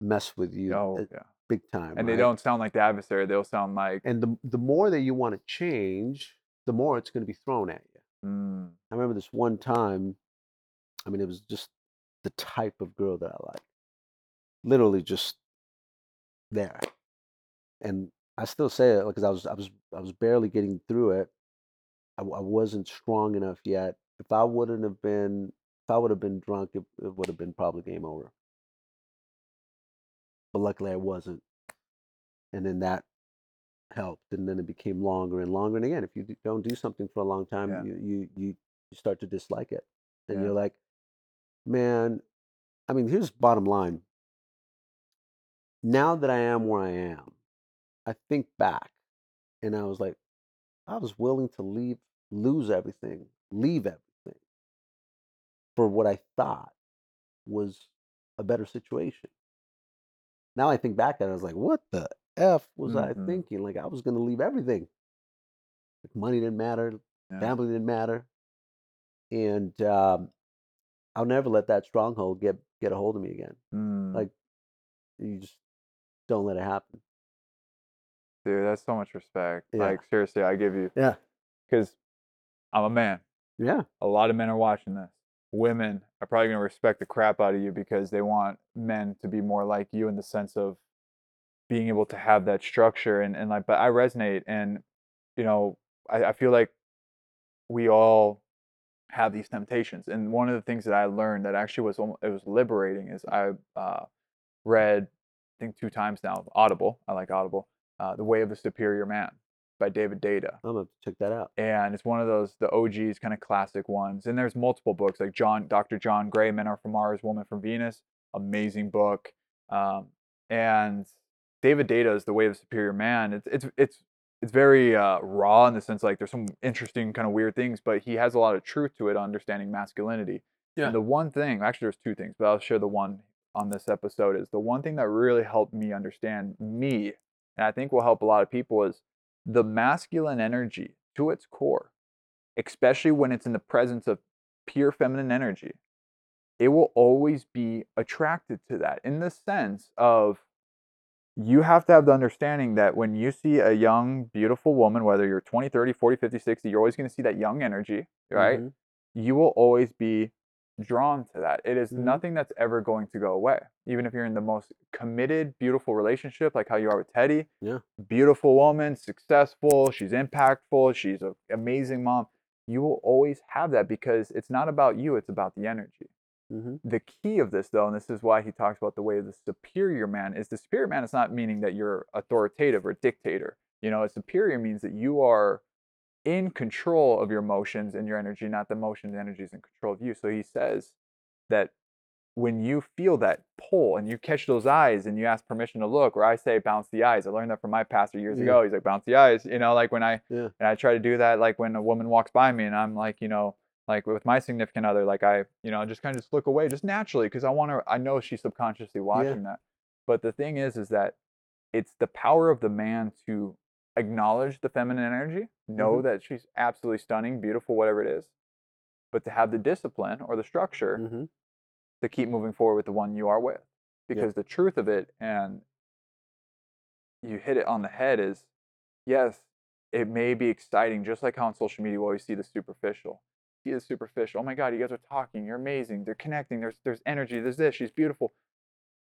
mess with you Oh, uh, yeah. big time. And they don't sound like the adversary. They'll sound like, And the the more that you want to change, the more it's going to be thrown at you. mm, I remember this one time. I mean, it was just the type of girl that I like. Literally just there. And I still say it because I was I was I was barely getting through it. I wasn't strong enough yet. If I wouldn't have been, if I would have been drunk, it, it would have been probably game over. But luckily, I wasn't. And then that helped, and then it became longer and longer. And again, if you don't do something for a long time, Yeah. you, you you start to dislike it, and Yeah. you're like, man. I mean, here's bottom line. Now that I am where I am, I think back, and I was like, I was willing to leave, lose everything, leave everything for what I thought was a better situation. Now I think back at it, I was like, what the F was I Mhm. thinking? Like, I was going to leave everything. Like, money didn't matter, Yeah. family didn't matter. And um, I'll never let that stronghold get, get a hold of me again. mm. Like, you just don't let it happen. dude, that's so much respect. Yeah. Like, seriously, I give you, Yeah. because I'm a man. Yeah. A lot of men are watching this. Women are probably going to respect the crap out of you because they want men to be more like you in the sense of being able to have that structure and, and like but I resonate and you know I, I feel like we all have these temptations and one of the things that I learned that actually was it was liberating is I uh, read I think two times now Audible I like Audible uh, The Way of the Superior Man by David Deida I'm going to check that out. and it's one of those the OGs kind of classic ones. And there's multiple books like John, Dr. John Gray, Men Are from Mars, Woman from Venus, amazing book. Um, and David Data is the way of superior man. It's it's it's it's very uh, raw in the sense like there's some interesting kind of weird things, but he has a lot of truth to it, on understanding masculinity. Yeah. And the one thing, actually, there's two things, but I'll share the one on this episode is the one thing that really helped me understand me, and I think will help a lot of people is the masculine energy to its core, especially when it's in the presence of pure feminine energy, it will always be attracted to that in the sense of you have to have the understanding that when you see a young, beautiful woman, whether you're 20, 30, 40, 50, 60, you're always going to see that young energy, right? Mhm. You will always be drawn to that. It is Mhm. nothing that's ever going to go away. Even if you're in the most committed, beautiful relationship, like how you are with Teddi, Yeah. beautiful woman, successful, she's impactful, she's an amazing mom. You will always have that because it's not about you, it's about the energy. Mhm. The key of this, though, and this is why he talks about the way of the superior man, is the superior man is not meaning that you're authoritative or dictator. You know, a superior means that you are in control of your emotions and your energy, not the emotions and energies in control of you. So he says that when you feel that pull and you catch those eyes and you ask permission to look, or I say bounce the eyes. I learned that from my pastor years Yeah. ago. He's like, bounce the eyes. You know, like when I Yeah. and I try to do that like when a woman walks by me and I'm like, you know, like with my significant other, like I, you know, just kind of just look away just naturally because I want to I know she's subconsciously watching that. But the thing is is that it's the power of the man to acknowledge the feminine energy, know Mhm. that she's absolutely stunning, beautiful, whatever it is, but to have the discipline or the structure Mhm. To keep moving forward with the one you are with. Because the truth of it, and you hit it on the head, is yes, it may be exciting, just like how on social media we always see the superficial. See the superficial. Oh my God, you guys are talking. You're amazing. They're connecting. There's there's energy. There's this. She's beautiful.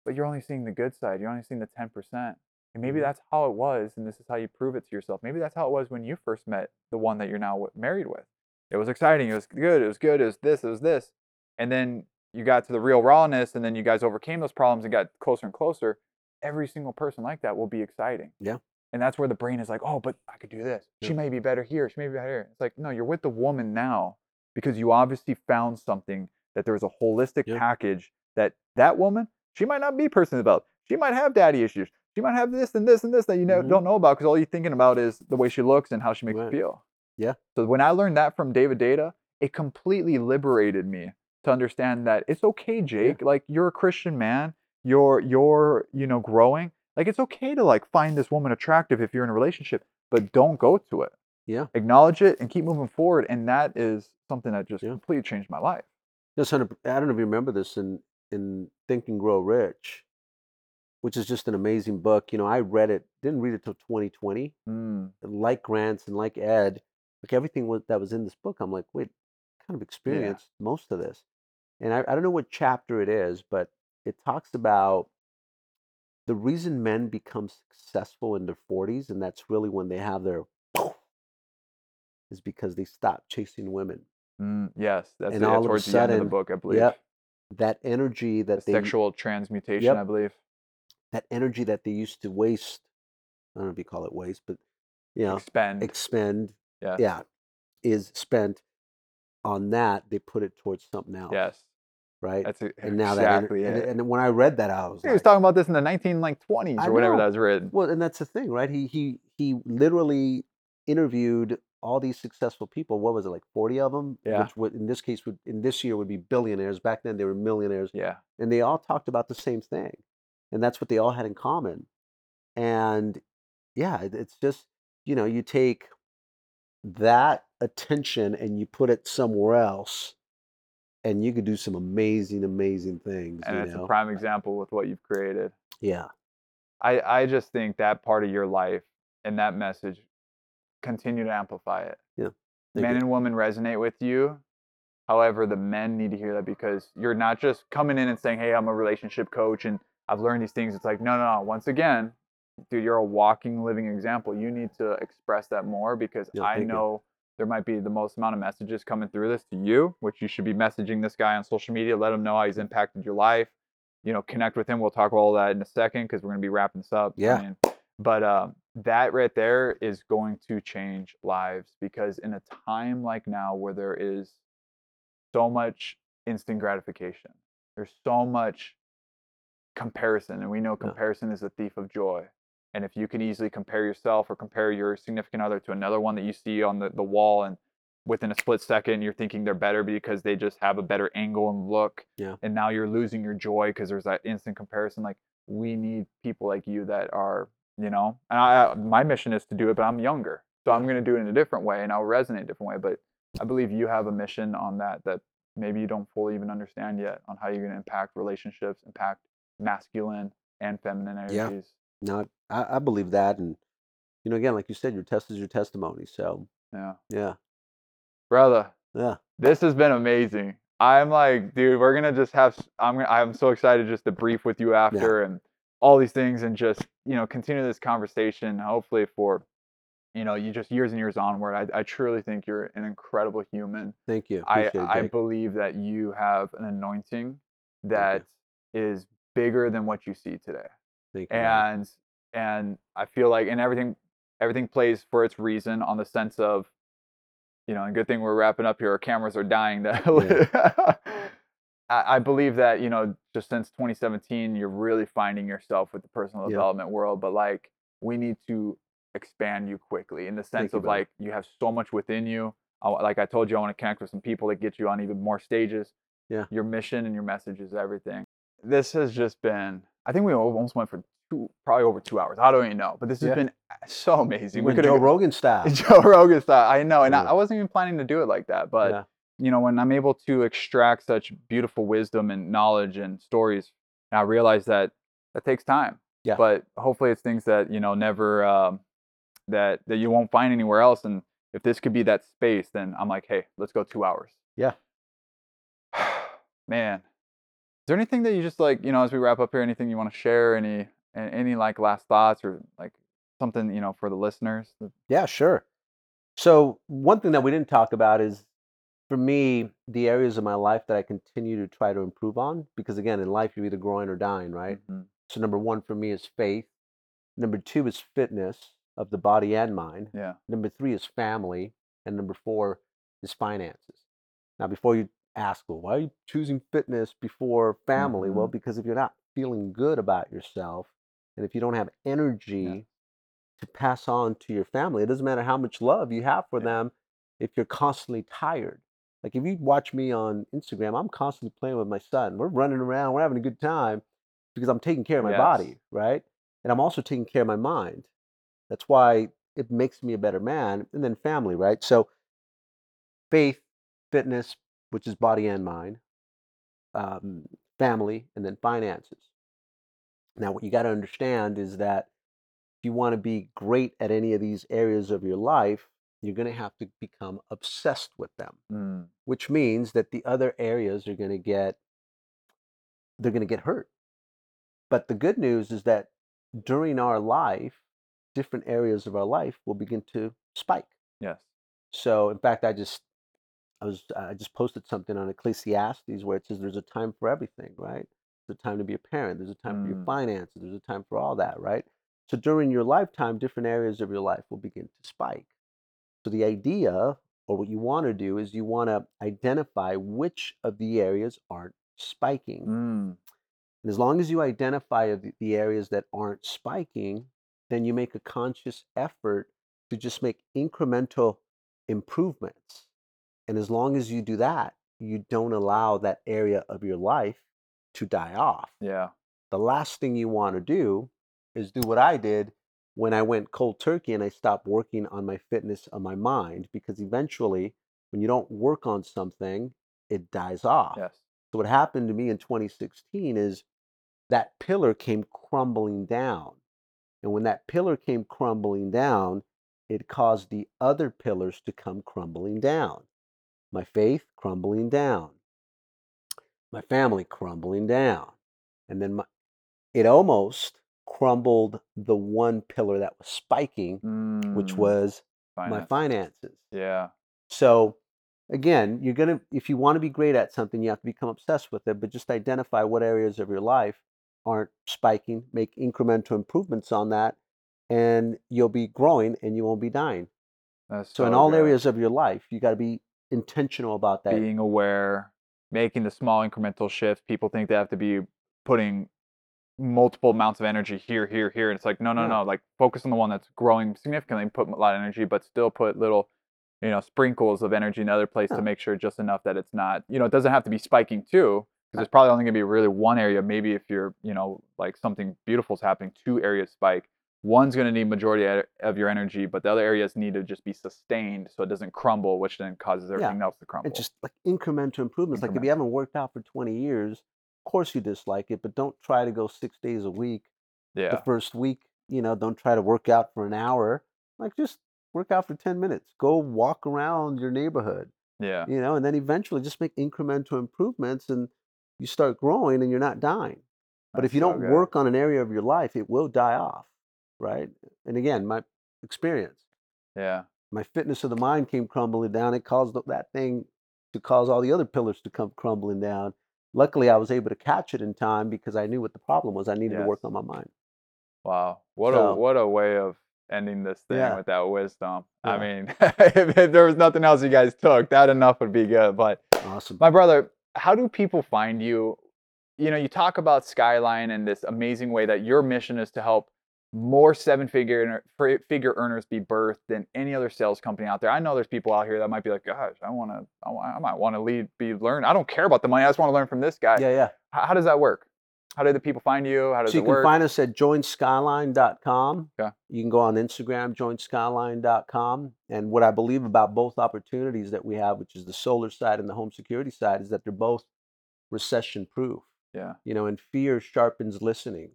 But you're only seeing the good side. You're only seeing the 10%. And maybe Mhm. that's how it was, and this is how you prove it to yourself. Maybe that's how it was when you first met the one that you're now married with. It was exciting. It was good. It was good. It was this. It was this. And then you got to the real rawness, and then you guys overcame those problems and got closer and closer. Every single person like that will be exciting. Yeah. And that's where the brain is like, oh, but I could do this. She Yeah. may be better here. She may be better here. It's like, no, you're with the woman now because you obviously found something that there was a holistic Yeah. package that that woman, she might not be person about. She might have daddy issues. She might have this and this and this that you know, Mhm. don't know about because all you're thinking about is the way she looks and how she makes Right. you feel. Yeah. So when I learned that from David Deida, it completely liberated me to understand that it's okay, Jake. Like you're a Christian man. You're you're you know growing. Like it's okay to like find this woman attractive if you're in a relationship, but don't go to it. Yeah. acknowledge it, and keep moving forward. And that is something that just Yeah. completely changed my life. Yes, I don't know if you remember this in in Think and Grow Rich, which is just an amazing book. You know, I read it, didn't read it till 2020. Mm, like Grants and like Ed, like everything was, that was in this book, I'm like, wait, I kind of experienced most of this. And I, I don't know what chapter it is, but it talks about the reason men become successful in their 40s, and that's really when they have their is because they stop chasing women. mm, yes, that's And it, all of a towards the end of the book, I believe. Yep. That energy The that they sexual transmutation, Yep. I believe. that energy that they used to waste, I don't know if you call it waste, but you know, Expend. expend, yes. yeah, is spent on that. They put it towards something else, Yes. right? That's it, and now that, exactly and, it. and when I read that, I was he was talking about this in the 19 like 20s or whatever that was written. well, and that's the thing, right? He he he literally interviewed all these successful people. What was it like, forty of them? Yeah. Which would in this case would in this year would be billionaires. Back then they were millionaires. Yeah. and they all talked about the same thing and that's what they all had in common and yeah it's just you know you take that attention and you put it somewhere else and you could do some amazing amazing things And you it's know a prime example with what you've created. yeah I, I just think that part of your life and that message continue to amplify it. Thank men you. and women resonate with you. However, the men need to hear that because you're not just coming in and saying, Hey, I'm a relationship coach and I've learned these things. It's like, no, no, no. Once again, dude, you're a walking, living example. You need to express that more because Yeah, I thank you. know there might be the most amount of messages coming through this to you, which you should be messaging this guy on social media. Let him know how he's impacted your life. You know, connect with him. We'll talk about all that in a second because we're going to be wrapping this up. Yeah. But um, that right there is going to change lives because in a time like now where there is so much instant gratification, there's so much comparison, and we know Yeah. comparison is a thief of joy. And if you can easily compare yourself or compare your significant other to another one that you see on the, the wall, and within a split second you're thinking they're better because they just have a better angle and look, Yeah. and now you're losing your joy because there's that instant comparison. Like we need people like you that are, you know, and I, my mission is to do it, but I'm younger, so I'm going to do it in a different way, and I'll resonate a different way. But I believe you have a mission on that that maybe you don't fully even understand yet on how you're going to impact relationships, impact masculine and feminine energies. No I, I believe that and you know again like you said your test is your testimony so Yeah, yeah brother, yeah this has been amazing. I'm like, dude, we're gonna just have. I'm. I'm so excited just to brief with you after and all these things and just you know continue this conversation. Hopefully for, you know, you just years and years onward. I, I truly think you're an incredible human. thank you I it, I believe that you have an anointing that is bigger than what you see today thank you man. And and I feel like and everything everything plays for its reason on the sense of you know and good thing we're wrapping up here our cameras are dying that I, I believe that you know just since 2017 you're really finding yourself with the personal Yeah. development world but like we need to expand you quickly in the sense you, of brother. like you have so much within you I, like I told you I want to connect with some people that get you on even more stages Yeah. your mission and your message is everything this has just been i think we almost went for two probably over two hours i don't even know but this has Yeah. been so amazing When could've Joe Rogan style joe rogan style i know and I, Yeah. I wasn't even planning to do it like that but Yeah. you know when i'm able to extract such beautiful wisdom and knowledge and stories i realize that that takes time Yeah. but hopefully it's things that you know never um, that that you won't find anywhere else and if this could be that space then i'm like hey let's go two hours Yeah. man there anything that you just like you know as we wrap up here anything you want to share any any like last thoughts or like something you know for the listeners Yeah, sure. So one thing that we didn't talk about is for me, the areas of my life that I continue to try to improve on. Because again, in life you're either growing or dying, right? Mhm. So number one for me is faith. Number two is fitness of the body and mind. yeah Number three is family. And number four is finances. Now, before you ask, well, why are you choosing fitness before family? Well, mm-hmm. because if you're not feeling good about yourself and if you don't have energy to pass on to your family, it doesn't matter how much love you have for Yeah. them if you're constantly tired. Like if you watch me on Instagram, I'm constantly playing with my son. We're running around, we're having a good time because I'm taking care of my Yes. body, right? And I'm also taking care of my mind. That's why it makes me a better man. And then family, right? So faith, fitness, which is body and mind, um, family, and then finances. Now, what you got to understand is that if you want to be great at any of these areas of your life, you're going to have to become obsessed with them, Mm. which means that the other areas are going to get they're going to get hurt. But the good news is that during our life, different areas of our life will begin to spike. Yes. So, in fact, I just I was I just posted something on Ecclesiastes where it says there's a time for everything, right? There's a time to be a parent. There's a time for your Mm. finances. There's a time for all that, right? So during your lifetime, different areas of your life will begin to spike. So the idea, or what you want to do, is you want to identify which of the areas aren't spiking. Mm. And as long as you identify the areas that aren't spiking, then you make a conscious effort to just make incremental improvements. And as long as you do that, you don't allow that area of your life to die off. Yeah. The last thing you want to do is do what I did when I went cold turkey and I stopped working on my fitness of my mind because eventually, when you don't work on something, it dies off. Yes. So what happened to me in 2016 is that pillar came crumbling down. And when that pillar came crumbling down, it caused the other pillars to come crumbling down. My faith crumbling down. My family crumbling down. And then my, it almost crumbled the one pillar that was spiking, which Mm. was my finances. Yeah. So again, you're gonna if you want to be great at something, you have to become obsessed with it. But just identify what areas of your life aren't spiking, make incremental improvements on that, and you'll be growing and you won't be dying. That's So, in all good. areas of your life, you got to be intentional about that. being aware, making the small incremental shifts. People think they have to be putting multiple amounts of energy here, here, here. And it's like, no, no, Yeah. no. Like focus on the one that's growing significantly, put a lot of energy, but still put little, you know, sprinkles of energy in other place Yeah. to make sure just enough that it's not, you know, it doesn't have to be spiking too. Because there's probably only gonna be really one area. Maybe if you're, you know, like something beautiful is happening, two areas spike. One's going to need majority of your energy, but the other areas need to just be sustained so it doesn't crumble, which then causes everything else to crumble. And just like incremental improvements. Like if you haven't worked out for 20 years, of course you dislike it, but don't try to go six days a week. Yeah. The first week, you know, don't try to work out for an hour. Like just work out for 10 minutes. Go walk around your neighborhood. yeah, you know, and then eventually just make incremental improvements and you start growing and you're not dying. But if you don't work on an area of your life, it will die off, right? And again, my experience, yeah, my fitness of the mind came crumbling down. It caused that thing to cause all the other pillars to come crumbling down. Luckily, I was able to catch it in time because I knew what the problem was. I needed to work on my mind. Wow, what So- a what a way of ending this thing Yeah. with that wisdom. I mean, if, if there was nothing else you guys took, that enough would be good. But Awesome. my brother, how do people find you? You know, you talk about Skyline and this amazing way that your mission is to help more seven figure figure earners be birthed than any other sales company out there. I know there's people out here that might be like, gosh, I want to, I, I might want to lead, be learn. I don't care about the money. I just want to learn from this guy. Yeah, yeah. How, how does that work? How do the people find you? How does So you it can find us at joinskyline.com. Okay. You can go on Instagram, joinskyline.com. And what I believe about both opportunities that we have, which is the solar side and the home security side, is that they're both recession proof. yeah. You know, and fear sharpens listening.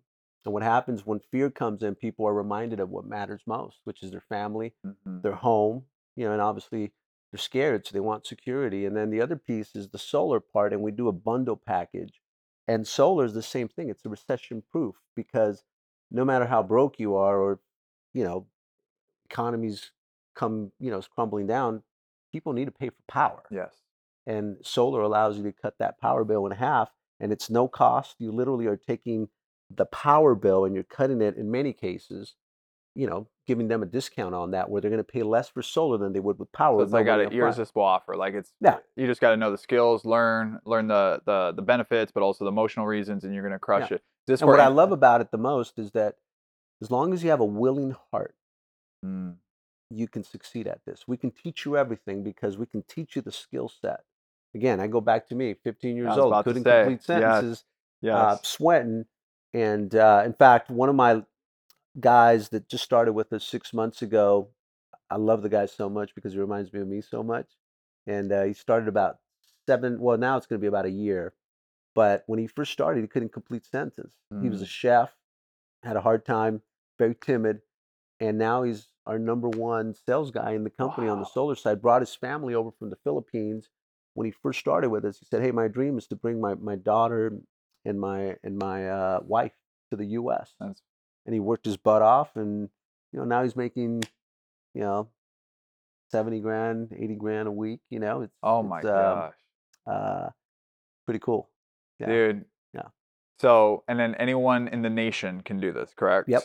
And what happens when fear comes in, people are reminded of what matters most, which is their family, Mhm. their home, you know, and obviously they're scared, so they want security. And then the other piece is the solar part, and we do a bundle package. And solar is the same thing. It's a recession proof because no matter how broke you are, or you know, economies come, you know, crumbling down, people need to pay for power. Yes. And solar allows you to cut that power bill in half, and it's no cost. You literally are taking the power bill and you're cutting it in many cases, you know, giving them a discount on that where they're going to pay less for solar than they would with power. So it's like an front. irresistible offer. Like it's Yeah. You just got to know the skills, learn, learn the the the benefits, but also the emotional reasons, and you're gonna crush Yeah. it. Is This And what I love about it the most is that as long as you have a willing heart, Mm, you can succeed at this. We can teach you everything because we can teach you the skill set. Again, I go back to me, 15 years old, couldn't complete yes, sentences, yes. uh, sweating. And uh, in fact, one of my guys that just started with us six months ago. I love the guy so much because he reminds me of me so much. And uh, he started about seven. Well, now it's going to be about a year. But when he first started, he couldn't complete sentence. He was a Mm. chef, had a hard time, very timid, and now he's our number one sales guy in the company on the solar side. Brought his family over from the Philippines. When he first started with us, he said, "Hey, my dream is to bring my my daughter and my and my uh, wife to the U.S." That's and he worked his butt off and you know now he's making you know 70 grand 80 grand a week you know it's oh my it's, um, gosh. uh pretty cool yeah Dude. Yeah. So, and then anyone in the nation can do this, correct? Yep.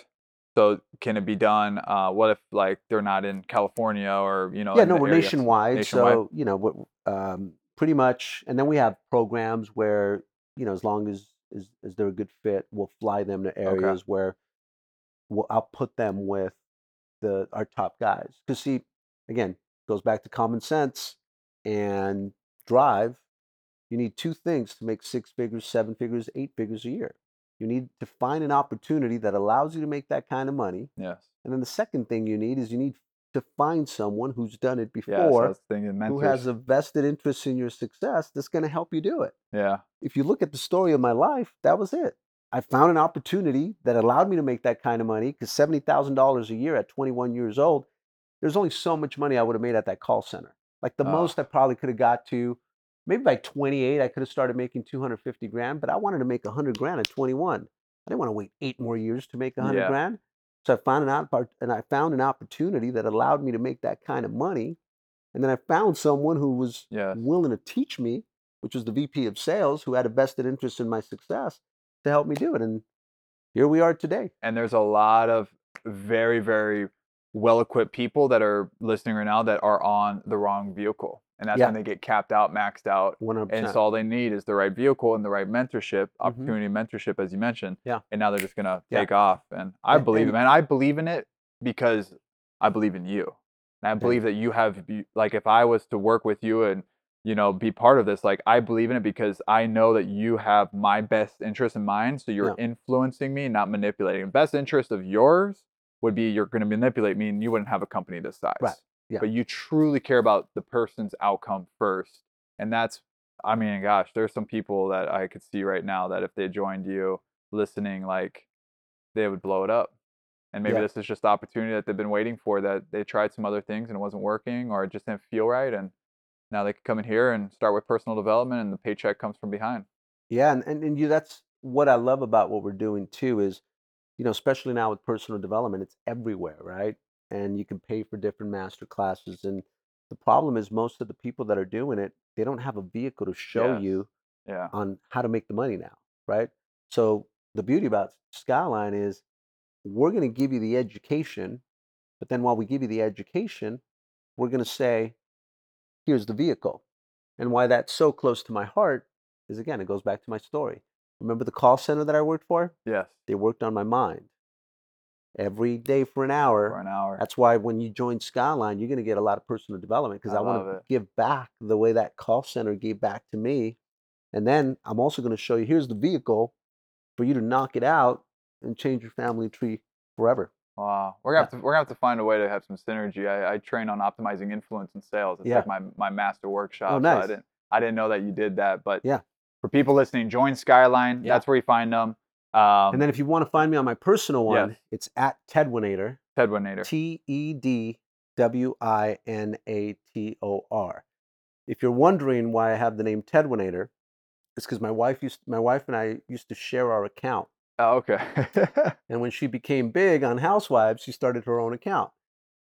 So, can it be done? Uh, what if like they're not in California or you know? yeah no we're nationwide, Nationwide. so you know what um pretty much and then we have programs where you know as long as as, as they're a good fit we'll fly them to areas where we'll, i'll put them with the our top guys. Because see again goes back to common sense and drive. You need two things to make six figures seven figures eight figures a year. You need to find an opportunity that allows you to make that kind of money. Yes. and then the second thing you need is you need to find someone who's done it before the thing. who has a vested interest in your success that's going to help you do it. yeah. If you look at the story of my life, that was it. I found an opportunity that allowed me to make that kind of money because $70,000 a year at 21 years old, there's only so much money I would have made at that call center. Like the most I probably could have got to, maybe by 28, I could have started making 250 grand, but I wanted to make 100 grand at 21. I didn't want to wait eight more years to make 100 Yeah. grand. So I found an out, and I found an opportunity that allowed me to make that kind of money. And then I found someone who was willing to teach me, which was the VP of sales, who had a vested interest in my success to help me do it. And here we are today. and there's a lot of very very well equipped people that are listening right now that are on the wrong vehicle and that's Yeah. when they get capped out maxed out 100%. and so all they need is the right vehicle and the right mentorship opportunity mentorship as you mentioned Mm-hmm. Yeah. and now they're just gonna Yeah. take off and i And- believe it and- man i believe in it because i believe in you and i believe that you have like if i was to work with you and you know be part of this like i believe in it because i know that you have my best interest in mind so you're influencing me not manipulating best interest of yours would be you're going to manipulate me and you wouldn't have a company this size Right. Yeah. but you truly care about the person's outcome first and that's i mean gosh there's some people that i could see right now that if they joined you listening like they would blow it up and maybe Yeah. this is just the opportunity that they've been waiting for that they tried some other things and it wasn't working or it just didn't feel right and now they can come in here and start with personal development and the paycheck comes from behind Yeah, and, and, and you that's what I love about what we're doing too is, you know, especially now with personal development, it's everywhere, right? And you can pay for different master classes. And the problem is most of the people that are doing it, they don't have a vehicle to show Yes. you yeah on how to make the money now, right? So the beauty about Skyline is we're going to give you the education, but then while we give you the education, we're going to say, here's the vehicle. And why that's so close to my heart is again, it goes back to my story. Remember the call center that I worked for? yes They worked on my mind every day for an hour. for an hour That's why when you join Skyline, you're going to get a lot of personal development because I I, want to give back the way that call center gave back to me. And then I'm also going to show you here's the vehicle for you to knock it out and change your family tree forever. Wow, we're gonna have to we're gonna have to find a way to have some synergy. I, I train on optimizing influence and sales. It's Yeah. like my my master oh, workshop. So I nice. didn't I didn't know that you did that, but Yeah. For people listening, join Skyline. Yeah. That's where you find them. Um, and then if you want to find me on my personal one, Yes. it's at Ted Winator, Ted Winator. T E D W I N A T O R. If you're wondering why I have the name Ted Winator, it's because my wife used my wife and I used to share our account. Oh, okay. And when she became big on Housewives, she started her own account.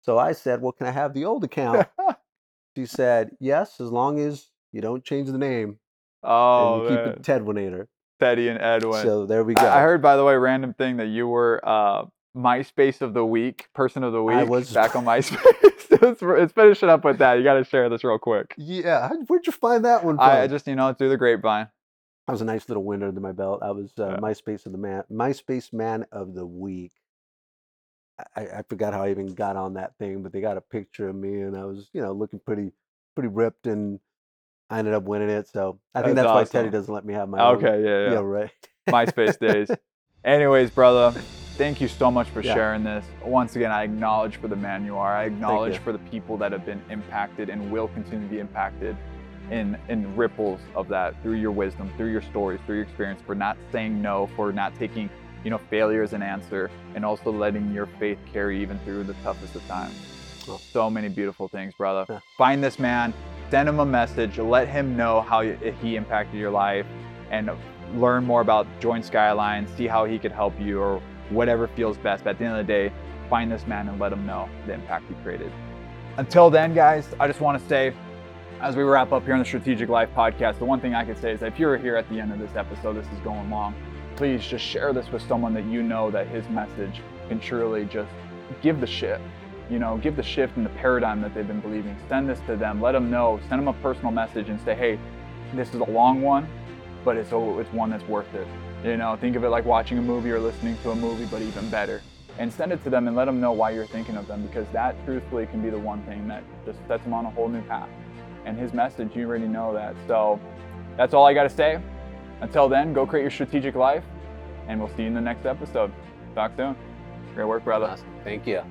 So I said, Well, can I have the old account? she said, Yes, as long as you don't change the name oh and you keep it Ted Winator. Teddi and Edwin. So there we go. I heard, by the way, random thing that you were uh, MySpace of the week, person of the week, I was- back on MySpace. let's, let's finish it up with that. You got to share this real quick. yeah, where'd you find that one from? I I just, you know, through the grapevine. That was a nice little win under my belt. I was uh, Yeah. MySpace of the man, MySpace man of the week. I, I forgot how I even got on that thing, but they got a picture of me, and I was, you know, looking pretty, pretty ripped, and I ended up winning it. So I think That's that's, why Teddi doesn't let me have my own. Okay, yeah, yeah. yeah, right. MySpace days. Anyways, brother, thank you so much for Yeah. sharing this. Once again, I acknowledge for the man you are. I acknowledge for the people that have been impacted and will continue to be impacted in in ripples of that through your wisdom, through your stories, through your experience, for not saying no, for not taking, you know, failure as an answer, and also letting your faith carry even through the toughest of times. Oh. So many beautiful things, brother. Yeah. Find this man, send him a message, let him know how he impacted your life, and learn more about Join Skyline, see how he could help you or whatever feels best. But at the end of the day, find this man and let him know the impact he created. Until then, guys, I just want to say, as we wrap up here on the Strategic Life podcast, the one thing I could say is that if you're here at the end of this episode, this is going long, please just share this with someone that you know that his message can truly just give the shift. You know, give the shift in the paradigm that they've been believing. Send this to them. Let them know. Send them a personal message and say, hey, this is a long one, but it's it's one that's worth it. You know, think of it like watching a movie or listening to a movie, but even better. And send it to them and let them know why you're thinking of them because that truthfully can be the one thing that just sets them on a whole new path. And his message, you already know that. So that's all I got to say. Until then, go create your strategic life, and we'll see you in the next episode. Talk soon. Great work, brother. Awesome. Thank you.